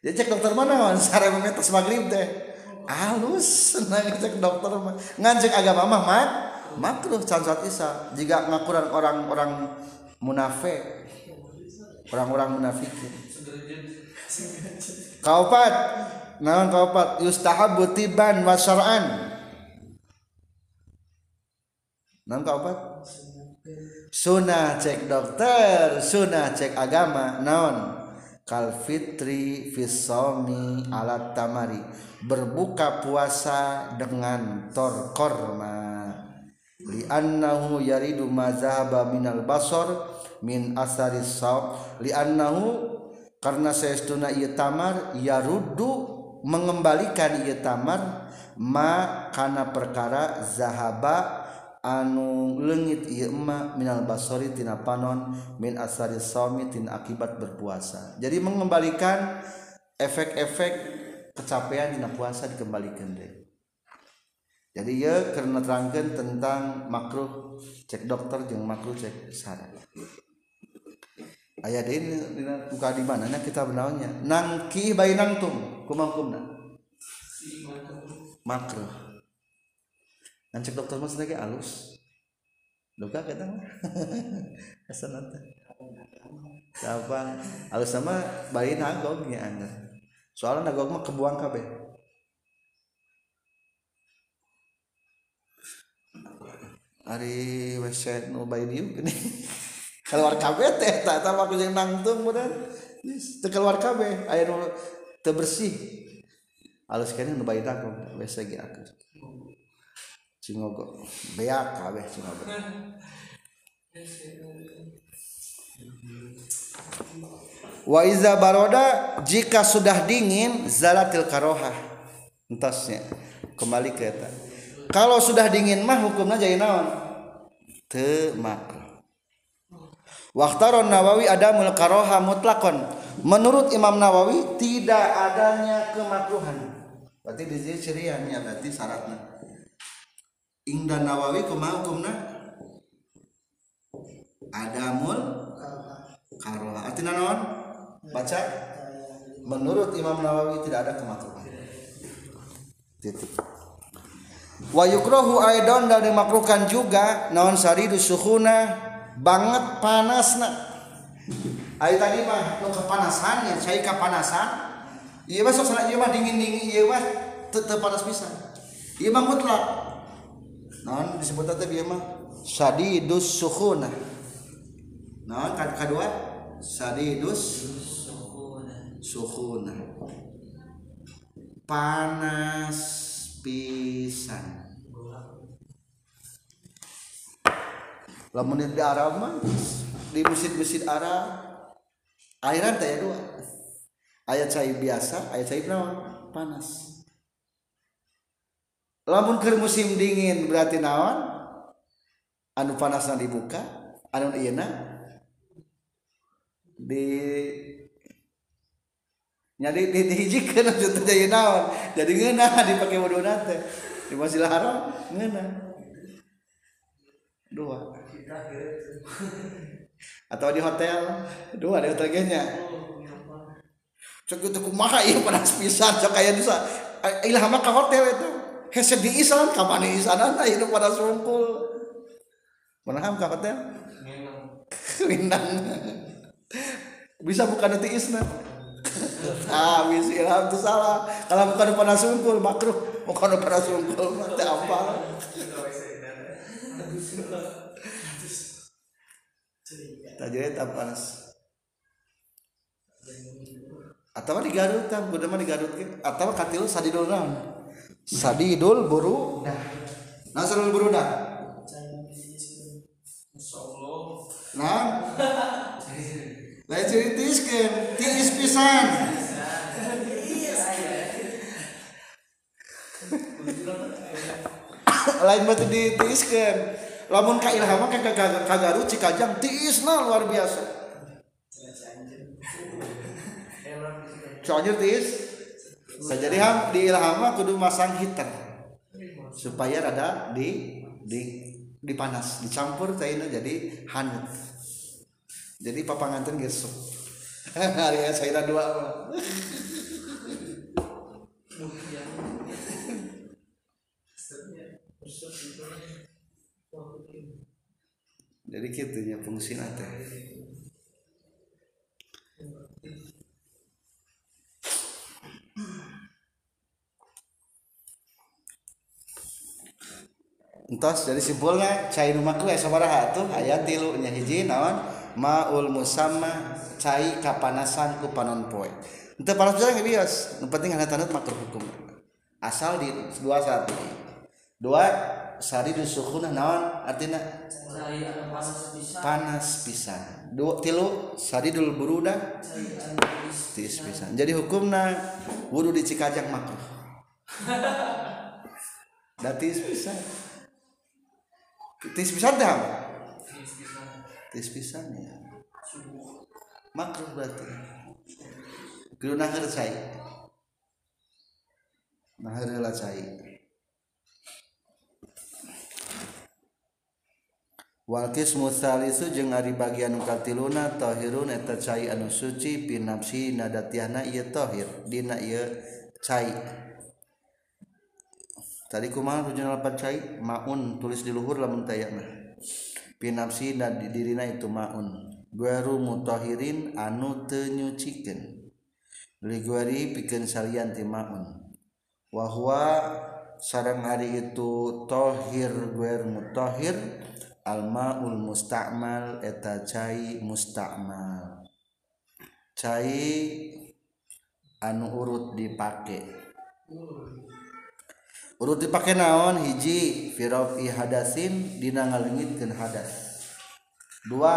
Dia cek dokter mana wan sare memetas maghrib teh. Halus senang cek dokter mah. Ngan cek agama mah mak makruh can salat isya jika ngakuran orang-orang munafik orang-orang munafikin. Kaupat naon kaupat yustahabu tiban wa syar'an. Naon kaupat sunah cek dokter sunah cek agama. Naon kal fitri fisomi alat tamari. Berbuka puasa dengan tor korma. Li annahu yaridu mazhaba minal basar min asari saw. Li annahu karena saestuna ieu tamar yaruddu mengembalikan ieu tamar ma kana perkara zahaba anu legit Imak Minal Basoritina panon min asari sawmitin akibat berpuasa. Jadi mengembalikan efek-efek kecapean dina puasa dikembalikan deh. Jadi ya karena terangkan tentang makruh cek dokter jeung makruh cek syarat ayat ini dina buka di mana kita benarnya nangki bayi nangtum kumangkumna makruh. Dan cek dokter mas lagi alus. Luka kita asal nanti apa alus sama bayi nagog ya anda. Soalnya nagog mah kebuang kabeh. Hari WC nu bayi diu gini. (laughs) Keluar kabeh teh tak tahu aku yang nangtung bener yes, keluar kabeh. Air nu terbersih alus kene nu bayi aku WC cingogo beak kabeh cingogo Wa iza baroda jika sudah dingin zalatil karoha. Entasnya kembali ke eta. Kalau sudah dingin mah hukumnya jadi naon? Te makruh Waktaron Nawawi ada karoha mutlakon. Menurut Imam Nawawi tidak adanya kemakruhan. Berarti di sini ciriannya berarti syaratnya Ingda Nawawi kumaha hukumna adamul karoha artinya naon? Baca. Menurut Imam Nawawi tidak ada kemakruhan titik. Wa yukrohu aidon dan dimakruhkan juga naon saridu suhuna banget panasna. Ayo tadi mah nu kepanasan ya saya kepanasan. Iya mah sok iya mah dingin dingin iya mah tetep panas pisan. Iya mah mutlak naon disebut tadi iya mah. Sadidus suhuna naon kan kedua sadidus suhuna panas pisan. Lamun di Arab mah di masjid-masjid Arab airan teh dua. Ayat cair biasa ayat naon? Panas lamun ke musim dingin berarti naon? Anu panasna dibuka anu ieu di nyadi di dihijikeun atuh jadi naon? Jadi ngeunah (laughs) dipake wuduna teh. Di Masjidil Haram ngeunah dua. (laughs) Atau di hotel? Dua di hotel kayaknya. Cok itu kumaha iya panas pisan cok kayak bisa ilah mah ke hotel itu. Hese di isan ka mana isanan pada sungkul. Pernah ka hotel Minang. Bisa bukan nanti isna? Ah wis ilham itu salah. Kalau bukan pada sungkul makruh. Bukan pada sungkul mati apa? Tak jadi tak panas. Atau di Garut kan? Udah mah di Garut ke atau katil sadidul naon sadidul buru nah sadidul buru dah. Nah. Lain ceritiskeun tiis pisan. Lain batu ditiiskeun lamun ka ilham ka ka- ka Garut Cikajang tiisna luar biasa. Soalnya tiis? Nah, jadi ham di ilham kudu masang heater. Supaya ada di di dipanas dicampur teh jadi hangat. Jadi papanganten gesuk hari (laughs) saya dua jadi gitu ya fungsi teh entos jadi simpulnya cai rumahku ya sabaraha tuh aya tilu nya hiji naon? Maul musamma cai kapanasan ku panon poe. Itu panas jarang ya bias yang penting hanya tanda makruh hukum. Asal di dua satu. Dua sari dusukuna naon? Artinya? Anu panas pisan. Dua tilu sari dul buruda? Anu tis pisan. jadi hukumna wudu di Cikajang makruh (laughs) da tis pisan tis pisan teh tis pisan. Ya. Makruh berarti. Kudu naheur cai. Naheur heula cai. Wal qismu tsalisu jeung ari bagian nu katiluna tahirun eta cai anu suci pinapsi nadatiana ieu tahir dina ieu cai. tadi kumang rujun lapat cai maun tulis di luhur lamun tayana pinapsi dan di dirina itu maun. Guaru mutahirin anu tenyucikan. Liguari pikeun salian ti maun. Wahwa sarang hari itu tohir guer mutahir almaul musta'mal eta cai musta'mal. Cai anu urut dipake. Urut dipake naon? Hiji firafi hadasin dina ngaleungitkeun hadas. Dua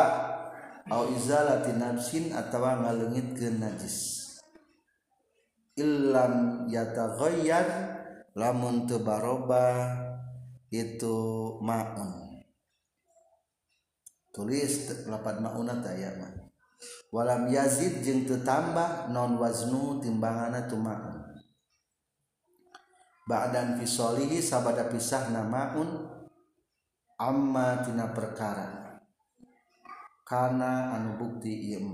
au izalati nafsin atawa ngaleungitkeun najis. Illam yataghayyar lamun teu baroba itu maun. Tulis lapan mauna taya mah. Walam yazid jeung teu tambah non waznu timbanganna tu maun ba'dan fisolihi sabada pisah namaun amma tina perkara. Kana anu bukti ieu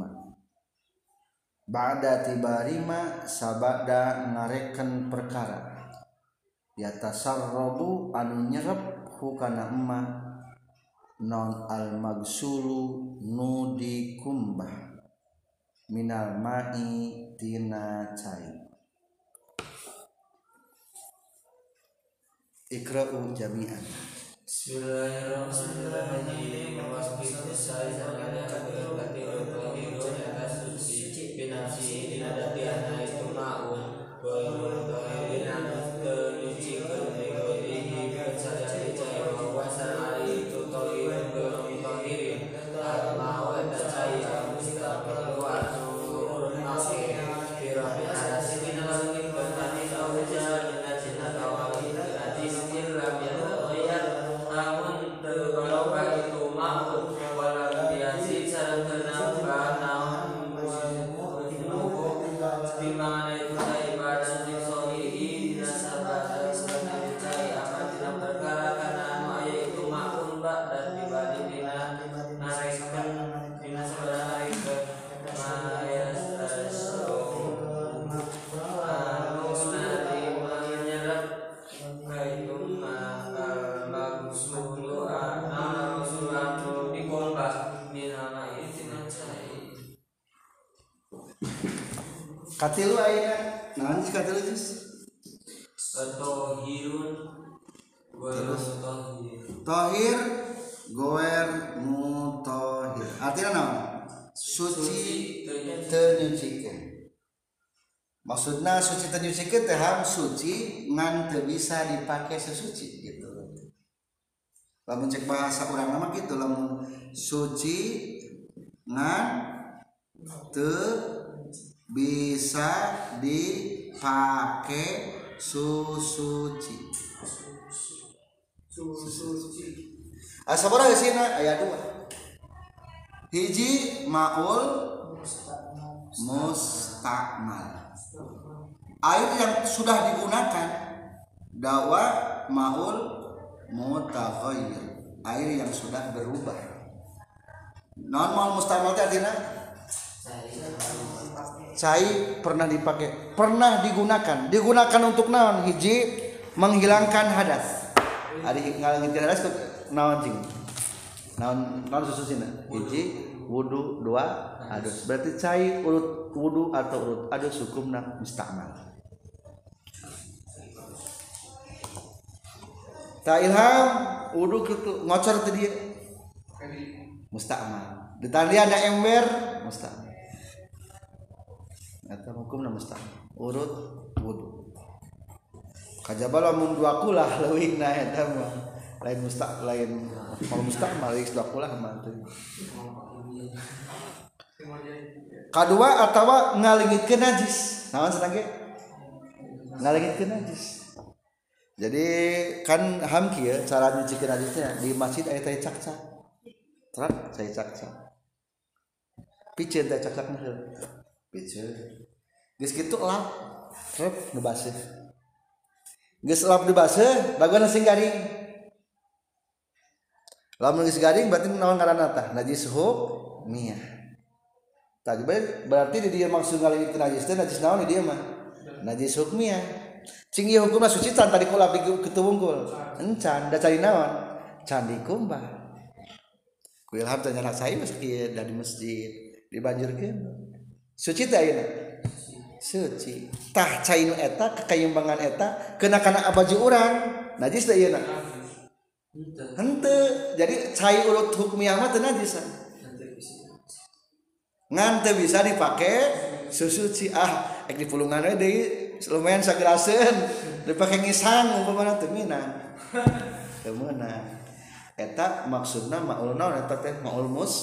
ba'da tibarima sabada ngareken perkara. Yatasarrabu anu nyerep hukana emma. Non al magsulu nu dikumbah minal ma'i tina cai ikra'u jami'an Bismillahirrahmanirrahim. Naon sih katilu jus atau hirun Terus? Tohir. Goer mutohir. Artinya naon suci tenyucikeun maksudna suci tenyucikeun teh ham suci ngan teu bisa dipake sesuci gitu. Lamun cek bahasa urang nama gitu lamun suci ngan teu bisa dipake susuci asa sabaraha geusina aya dua. Hiji maul mustakmal air yang sudah digunakan dawa maul mutaghayyir. Air yang sudah berubah. Non maul mustakmal artinya cai pernah dipakai pernah digunakan. Digunakan untuk naon? Hiji menghilangkan hadas. Ari ngalangitkeun hadas naon cing naon naon sususina hiji wudu dua adus. Berarti cai urut wudu atau urut adus hukumna mustakmal ta ilham wudu kitu ngocor teh dia. Mustakmal ditandi ada ember mustakmal eta hukumna mustakmal urut wudu. Kajaba lamun dua kulah (laughs) leuwihna eta mah. Lain mustak lain kalau mustakmal geus dua kulah mah teu kadua atawa ngalingitkeun najis. Naon cenah ge? Ngalingitkeun najis. Jadi kan ham kieu cara nyucikeun najisnya di masjid aya teh cak-cak. Terat saya cak-cak. Piceun teh cak-cak piceun geus kitu lap rep nu baseuh geus lap di baseuh bagana sing garing lamun geus garing berarti naon ngaranna tah? Najis hukmiyah tadi berarti di dia maksud ngalih najis teh najis naon di dia mah? Najis hukmiyah cing ieu hukumna suci can tadi kula di kitu wungkul encan da cari naon? Can dikumbah ku ilham teh nyanak saya meski dari masjid dibanjurkeun suci sucitah keimbangan eta kenakan abaju orang najis hente jadi cair urut hukum amat najisan ngante bisa. Dipakai susuci ah ek di pulungan deui lumayan sagraseun dipake ngisang umpamana teu minang (laughs) teu meunang. Eta maksudna maul naon eta teh maul mus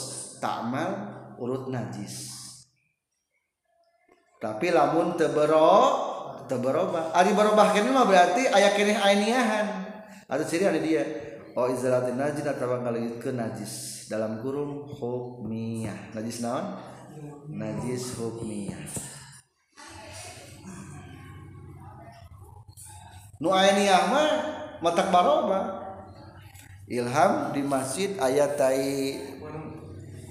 ta'mal urut najis. Tapi lamun teu bero teu berubah. Ari berubah kene mah berarti aya keneh ainiahan. Atau ciri ada dia. Oh izalatin najis atau ke najis. Dalam kurung hukmiyah. Najis naon? Najis hukmiyah. Nu ainiah mah matak baroba. Ilham di masjid ayat tai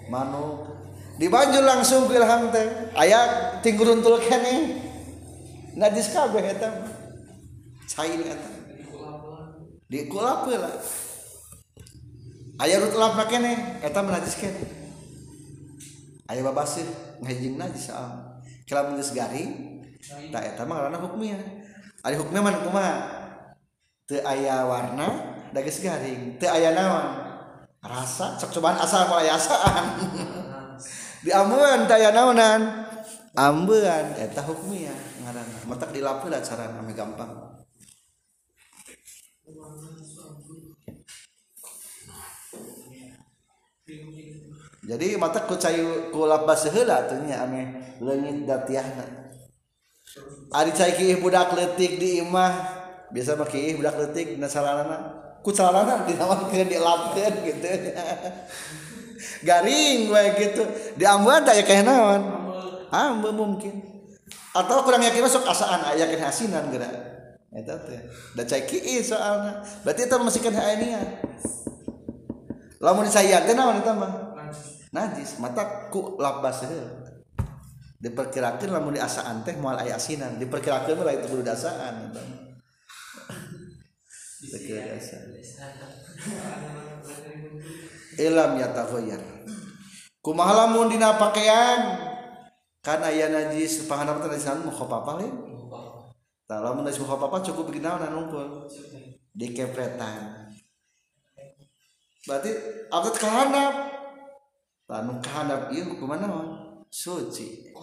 manuk dibanjur langsung ke ilham teh. Aya tingguruntul kene najis kabeh eta cair eta. Di kula lah. Ayat rut lap kene eta najis kene aya babasir ngajing najis ah. am kala mun geus garing tah eta mah ngaranna hukmiyah ari hukmiyah mana kumaha teu aya warna da geus garing. Teu aya naon? Rasa cok cobaan asal pola asaan. (laughs) di ambeun teu aya naonan? Ambeun eta hukmiyah ngaranna matak dilapeun da carana ame gampang. Jadi mata ku cayu ku labas heula tuh nya ame leungit datiahna ari cai kieu budak leutik di imah. Biasa mah kieu budak leutik na. Saranana ku saranana dinawankeun dilapkeun gitu (laughs) garing we gitu. Di ambeun teh kayak naon? Ambe mungkin. Atau kurang yakin masuk asaan yakin hasinan geura eta teh. Da cai kieu soalna berarti eta masih kan aya lamun disayang teh naon eta mah? Najis. Mata ku labas diperkirakan lamun di asaan teh moal aya asinan. Diperkirakan lah itu kudu dasaan gitu. (laughs) ilam ya tahoyar. Kumaha lamun dina pakaian. Kan aya najis panganap teh najis mukhafafah lain tah lamun najis mukhafafah cukup bikin naon nungkul dikepretan berarti abad kahandap tah nu kahandap ieu naon suci.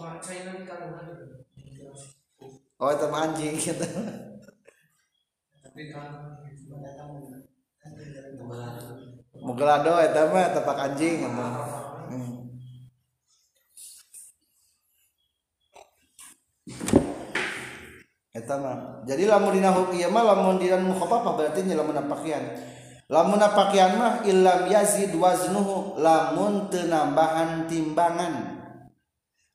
Oh itu anjing. Gitu muggelado eta mah tapak anjing eta hmm. eta mah jadi lamun dina hukum mah lamun dina mukhafafah berarti nya lamun pakaian lamun pakaian mah illam yazid waznuhu lamun tenambahan timbangan.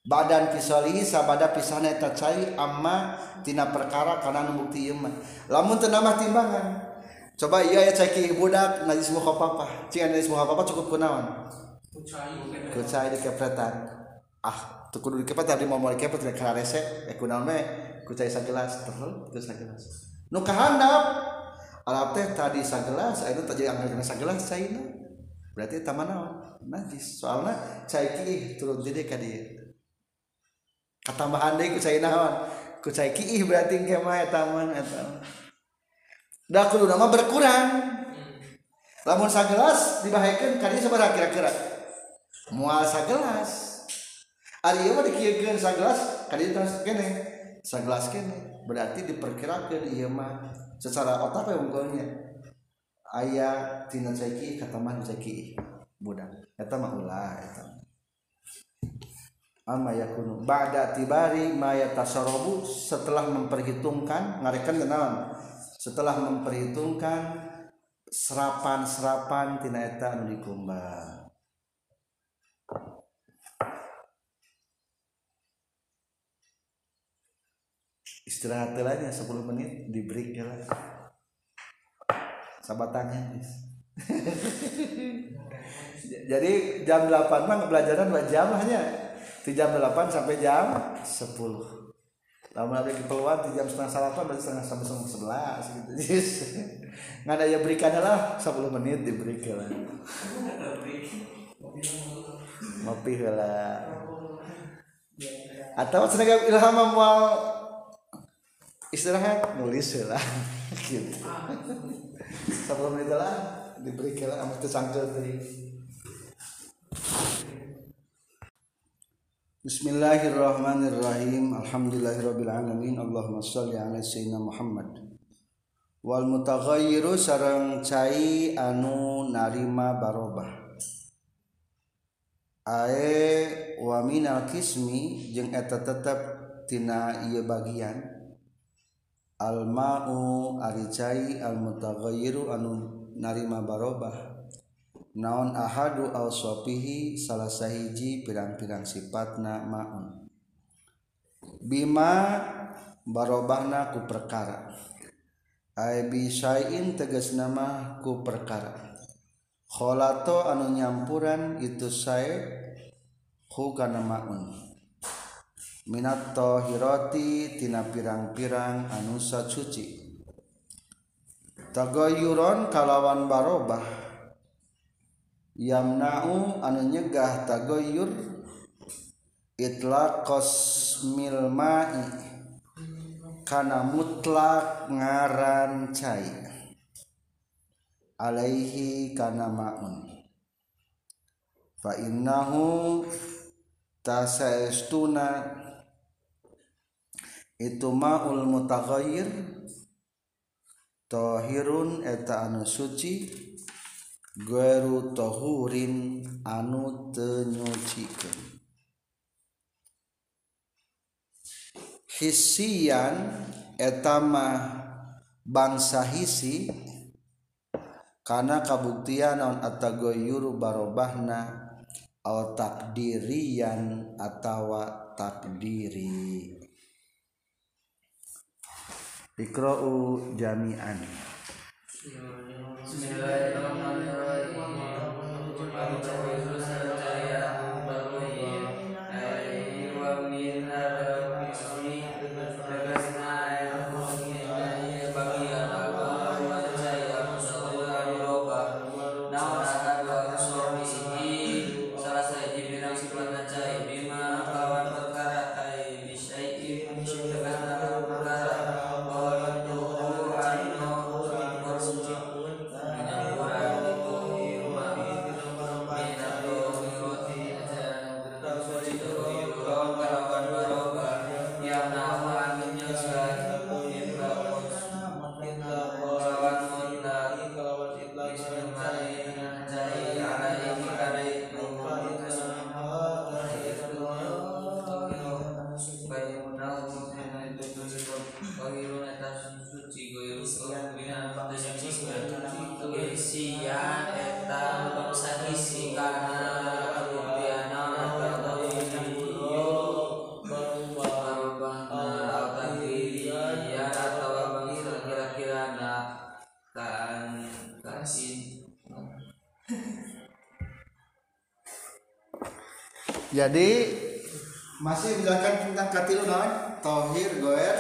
Badan pisoli sabada pisahna eta cai amma tina perkara kana nu bukti ieu mah. Lamun tenambah timbangan. Coba iya ya cai budak najis mukhafafah. Cing najis mukhafafah cukup kunaon? Kucai dikepretan. Ah, tuh kudu dikepret tadi mau mau dikepret tidak kena rese. Eh kunaon me? Kucai sagelas terus terus sagelas. Nu kahandap. Alap teh tadi sagelas, ayeuna teh jadi anggar kena sagelas caina. Berarti eta naon? Najis. Soalna cai kiih turun jadi ka dieu. Katambahan deui kucai naon? Kucai kiih berarti ge mah eta mah eta. Da kudu nama berkurang. Lamun sagelas dibahekeun ka dieu sabaraha kira-kira? Moal sagelas. Ari ieu mah dikiekeun sagelas ka dieu terus kene. Sagelas kene. Berarti diperkirakeun ieu mah secara otak we unggulnya. Aya tina ceki katambahan ceki budak. Eta mah ulah eta. Amma yakunu ba'da tibari ma yatasarrabu setelah memperhitungkan ngarekan kenalan setelah memperhitungkan serapan-serapan tina eta anu dikumbang. Istirahat telanya 10 menit di break ya lah sabatannya (laughs) jadi jam 8 mah pelajaran 2 jam hanya. Di jam 8 sampai jam 10 lama ada keperluan di jam setengah salapan berarti setengah sampai setengah sebelas gitu. Yes. nggak ada ya berikan lah 10 menit diberikan lah. Ngopi lah. Atau sengaja ilham mau istirahat nulis lah. Gitu. 10 menit lah diberikan lah sama tersangkut tadi Bismillahirrahmanirrahim. Alhamdulillahirabbil alamin. Allahumma shalli ala sayyidina Muhammad. Wal mutaghayyiru sareng cai anu narima barobah. Ae wa minal kismi jeung eta tetep tina ieu bagian al ma'u ari cai al mutaghayyiru anu narima barobah naon ahadu awsafihi salah sahiji pirang-pirang sifatna maun. Bima barobahna ku perkara. Ay bisain tegas nama ku perkara. Kholato anu nyampuran itu sae ku kana maun. Minat tohiroti tina pirang-pirang anu sacuci. Tagayuron kalawan barobah. Yamna'u anu nyegah tagoyur itlaqos mil ma'i. Kana mutlak ngaran cai alaihi kana ma'un. Fa innahu tasaestuna. Itu ma'ul mutaghayyir tahirun eta anu suci Guru tohurin anu tenyucikeun. Hisian etama bangsa hisi karena kabuktian naon atagoyuru barobahna atau takdirian atau takdiri. Ikra'u jami'an Bismillahirrahmanirrahim. Jadi masih menjelaskan tentang katilu naon tohir goer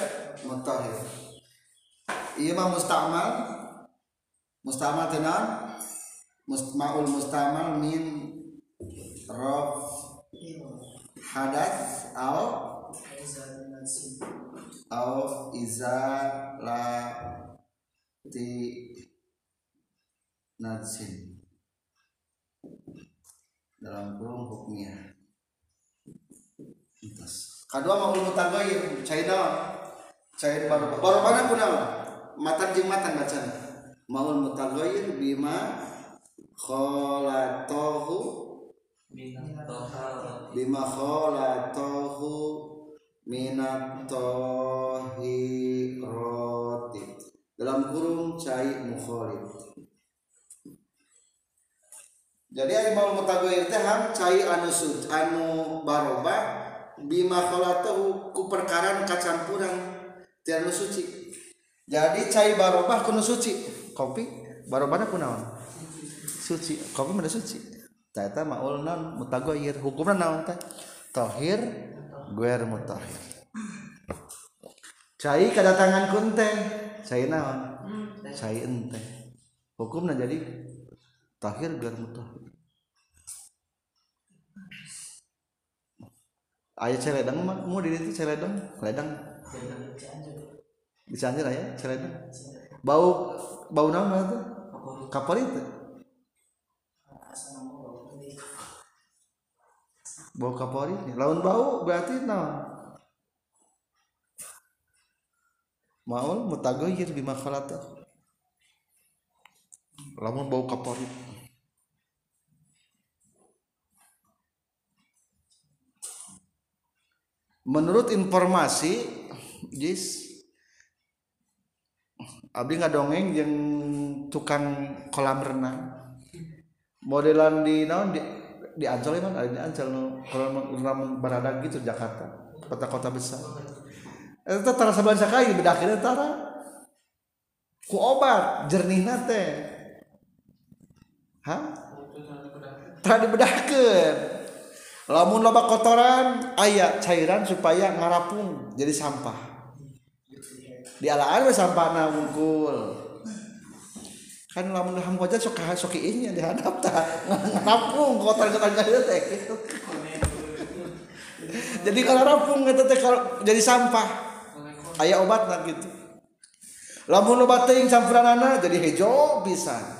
mutahir iya mah mustamal. Mustamal tenan maul mustamal min rob hadas au au izalati najsin dalam kurung hukumnya kedua mau mutagayir China cair baru baru mana pun matan jeng matan baca maul mutagayir bima kholatohu bima kholatohu minat tohiroti dalam kurung cai mukholid. Jadi ari mau mutagayir teh ham cai anu anu baroba bima kholatohu ku perkaran kacampuran tianu suci. Jadi cai barobah kuno suci. Kopi barobahna kunaon suci. Kopi mana suci? Ternyata maul non mutagoyir. Hukumnya naon teh? Tohir guer mutahir cai kedatangan kunte cai naon? Cai ente. Hukumnya jadi tahir guer mutahir ayah celedang mah mau di itu celedang? Celedang di Cianjur ya celedang. Bau bau nama itu? Kapal itu bau kapal ini lawan bau berarti nah maul mutagoyir bima khalata lamun bau kapal menurut informasi jis abdi ngadongeng yang tukang kolam renang. Modelan di naon? Di di Ancol kan ada di Ancol no kolam renang berada gitu Jakarta kota-kota besar. Itu tara saban sakai bedakeun tara. Ku obat jernih nate hah? Tara dibedakeun lamun loba kotoran ayat cairan supaya ngarapung jadi sampah. Di ala ala sampah na wungkul. Kan lamun ham aja sok sok ini di hadap ta. (laughs) Ngarapung kotor kotor jadi teh (laughs) jadi kalau rapung itu teh kalau jadi sampah ayat obat nah gitu. Lamun loba teuing campuranana jadi hejo bisa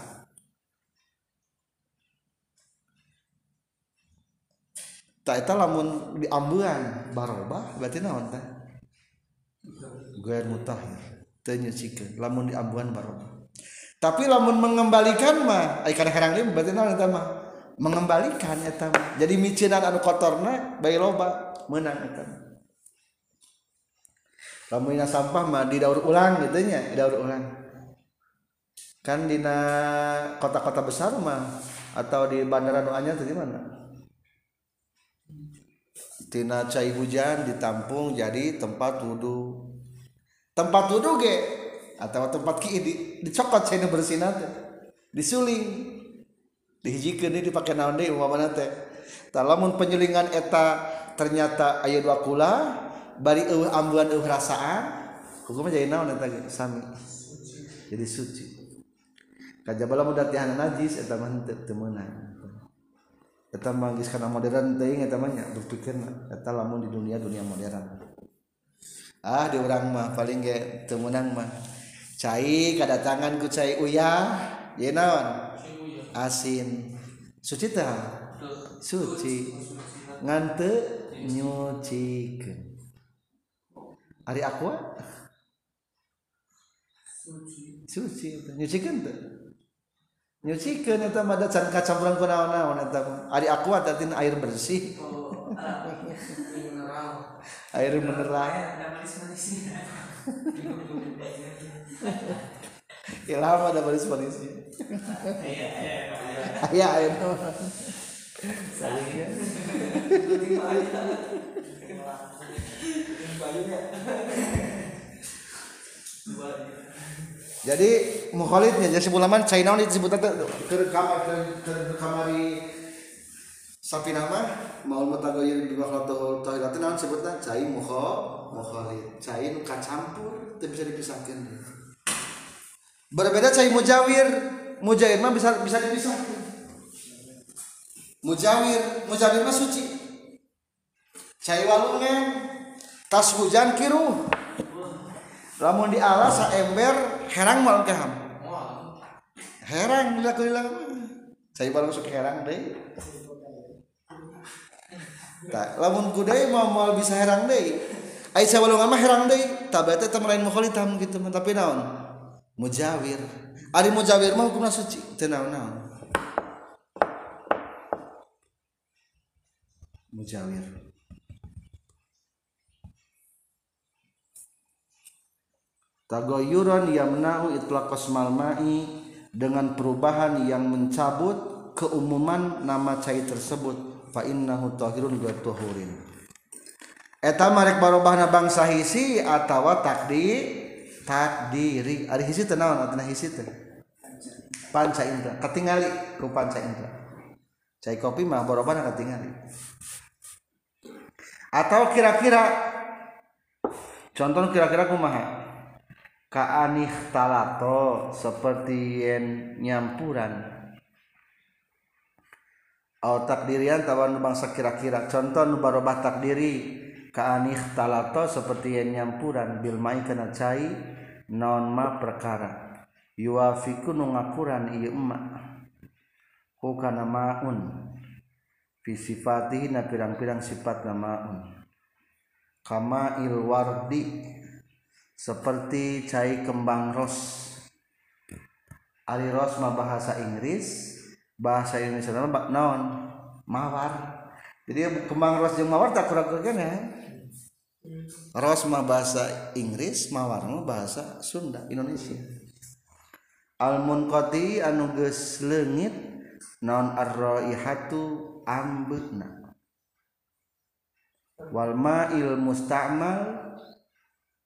tak eta lamun di barobah berarti naon teh? Gue mutahir teu nyucikeun lamun di ambuan barobah tapi lamun mengembalikan mah ai kana herang lim berarti naon eta mah? Mengembalikan eta mah. Jadi micinan anu kotorna bae loba meunang eta mah. Lamun dina sampah mah didaur ulang gitu nya didaur ulang. Kan dina kota-kota besar mah atau di bandara nu anyar teh di mana tina cai hujan ditampung jadi tempat wudhu tempat wudhu ge atau tempat ki di, dicokot cai bersih nanti disuling. Dihijikan ini dipakai naon deh umpama nanti talamun penyulingan eta ternyata ayo dua kula bari eueuh ambuan eueuh rasaan hukumnya jadi naon eta sami. Jadi suci. Kajabala mudah tihan najis eta mah teu menang. eta manggis karena modern teuing eta mah. Berpikir eta lamun di dunia dunia modern. Ah di orang mah paling ge teu meunang mah. Cai kadatangan ku cai uyah. Ye naon? Asin. Suci tah? Suci. Ngan teu nyucikeun ari aqua ah? suci. Suci. Nyucikeun teu nyucikeun eta mah can kacampuran ku naon-naon eta ari aqua tadi air bersih. Air mineral. Ilham ada manis manisnya iya air salingnya jadi mukhalidnya jadi sebulaman China ini disebut ke kamar ke kamari sapi nama mau mutagoyir di makhluk tahirat naon sebutna cai mukho mukhalid. Cai nu kacampur teu bisa dipisahkan. Berbeda cai mujawir. Mujawir mah bisa bisa dipisahkan. Mujawir mujawir mah suci. Cai walungan tas hujan kiru lamun di alas ember herang malam keham herang dilakukan dilakukan saya baru masuk herang deh. Tak lamun kudai mau mau bisa herang deh. Aisyah walungan mah herang deh. Tak berarti teman lain mau hitam gitu tapi naon? Mujawir. Ari mujawir mah hukumna suci teu naon? Mujawir tagoyuran yamna'u itlaqas malma'i dengan perubahan yang mencabut keumuman nama cai tersebut. Fa innahu tahirun wa tuhurin eta marek barobahna bangsa hisi atawa takdi takdiri. Ari hisi teh naon? Atana hisi teh? Panca indra. Ketingali ku panca indra. Cai kopi mah barobahna ketingali atau kira-kira contoh kira-kira kumaha kaanih talato seperti yang nyampuran. Atau takdirian tawan bangsa kira-kira. Contoh nu barobah takdiri kaanih talato seperti yang nyampuran. Bil kena cai non ma perkara. Yuafiku nu ngakuran ieu emak ku kana maun. Fi na pirang-pirang sifat maun. Kama ilwardi seperti cai kembang ros. Ari ros mah bahasa Inggris bahasa Indonesia nama naon? Mawar. Jadi kembang ros jeung mawar tak kurang ya ros mah bahasa Inggris mawar mah bahasa Sunda Indonesia. Al munqati anu geus leungit naon ar-raihatu ambeuna wal ma'il musta'mal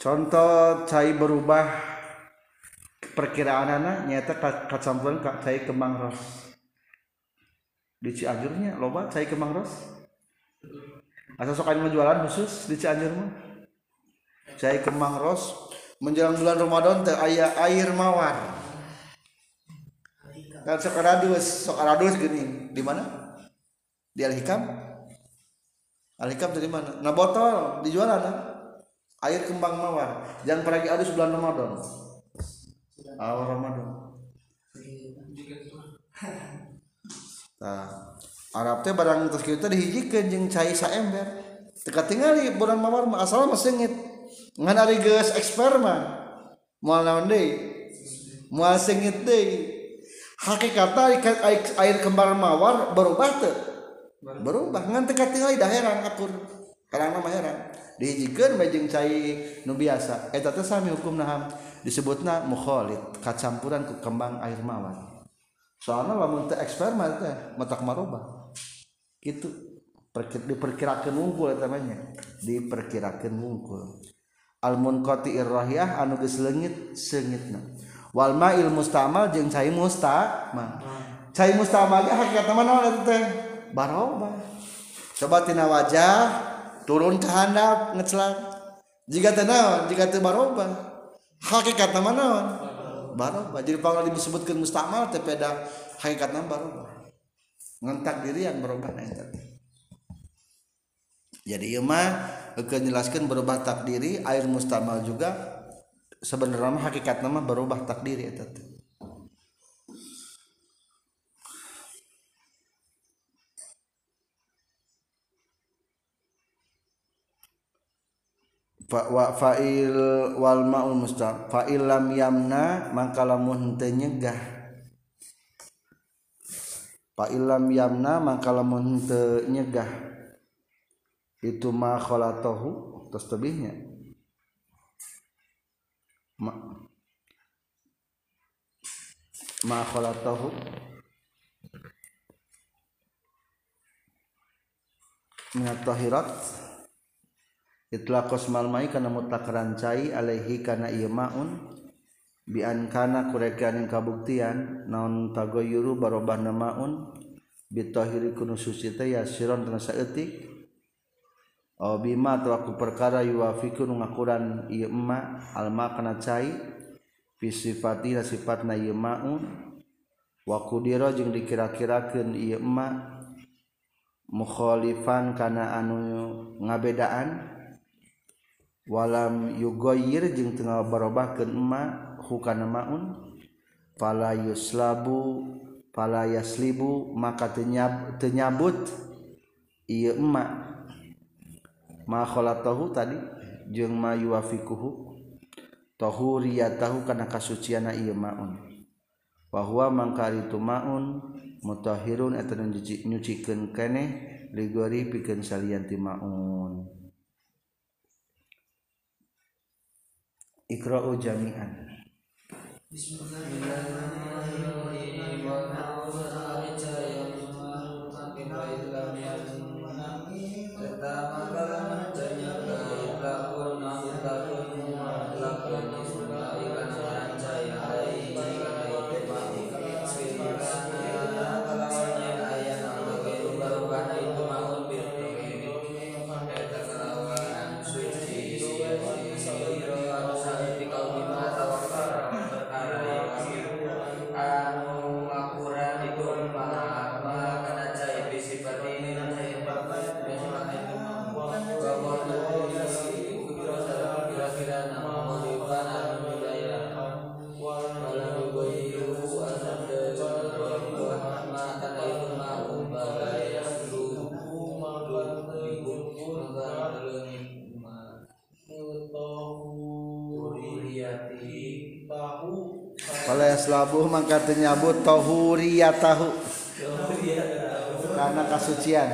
contoh cai berubah perkiraan anak nyata kacampuran kak cai kembang ros. Di Cianjurnya loba cai kembang ros. Asal sok anu jualan khusus di Cianjur mah. Cai kembang ros menjelang bulan Ramadan teh aya air mawar. Kan sok aradus sok aradus gini. Di mana? Di Al Hikam. Dari mana? Nah botol dijual ada air kembang mawar. Jangan pergi adus bulan Ramadan. Awal Ramadan. Nah, Arab teh barang terus kita dihijikan jeng cai saember teka tinggali bulan mawar asal mah sengit. Ngan ari geus eksper mah. Moal naon deui? Moal sengit deui. Hakikatna air kembang mawar berubah teu berubah. Ngan teka tinggali dah heran akur. Karena mah dihijikan bajeng cair nu biasa. Eta teh sami hukum naham disebutna mukhalid kacampuran ku kembang air mawar. Soalnya lamun teh eksperimen teh matak maroba gitu Perkir, diperkirakan wungkul eta namanya diperkirakan wungkul. Al munqati irrahiyah anu geus leungit seungitna. Wal ma'il mustamal jeung cai mustamal. Cai mustamal ge hakikatna mah naon teh? Baroba. Coba tina wajah. Turun ke handap ngecelak jika tenang jika teu baroba. Hakikat nama naon? Baroba. Jadi panggil disebutkan mustakmal teh peda hakikat nama baroba. Ngentak diri yang berubah nah jadi ieu mah jelaskan berubah takdiri air mustamal juga sebenarnya hakikat nama berubah takdiri teh wa fa'il wal ma'ul mustaq. Fa'il lam yamna mangka lamun teu nyegah. Fa'il lam yamna mangka lamun teu nyegah. Itu ma khalatahu terus tebihnya. Ma ma khalatahu minat tahirat itulah kosmalmai karena mutlak rancai alaihi karena iya maun. Biankana kurekan yang kabuktian naon tagoyuru barobah namaun bitohiri kunu suci teh ya siron tengah saetik Oh bima atau aku perkara yuafiku ngakuran iya emma alma kana cai. Fisifati sifatna iya maun. Wakudiro jeung dikira-kirakeun iya emma. Mukhalifan kana anu ngabedaan. walam yugoyir jeung tengah barobahkeun emma hukana maun? Pala yuslabu pala yaslibu maka tenyab, tenyabut ieu emma ma khalatahu tadi jeung ma yuafikuhu tahuriyatahu kana kasuciana ieu maun. Wa huwa mangkari tu maun mutahhirun eta nyucikeun keneh ligori pikeun salian ti maun. Iqra'u jami'an. Bismillahirrahmanirrahim. Labuh mangka nyabut tohuria tahu. Karena kasucian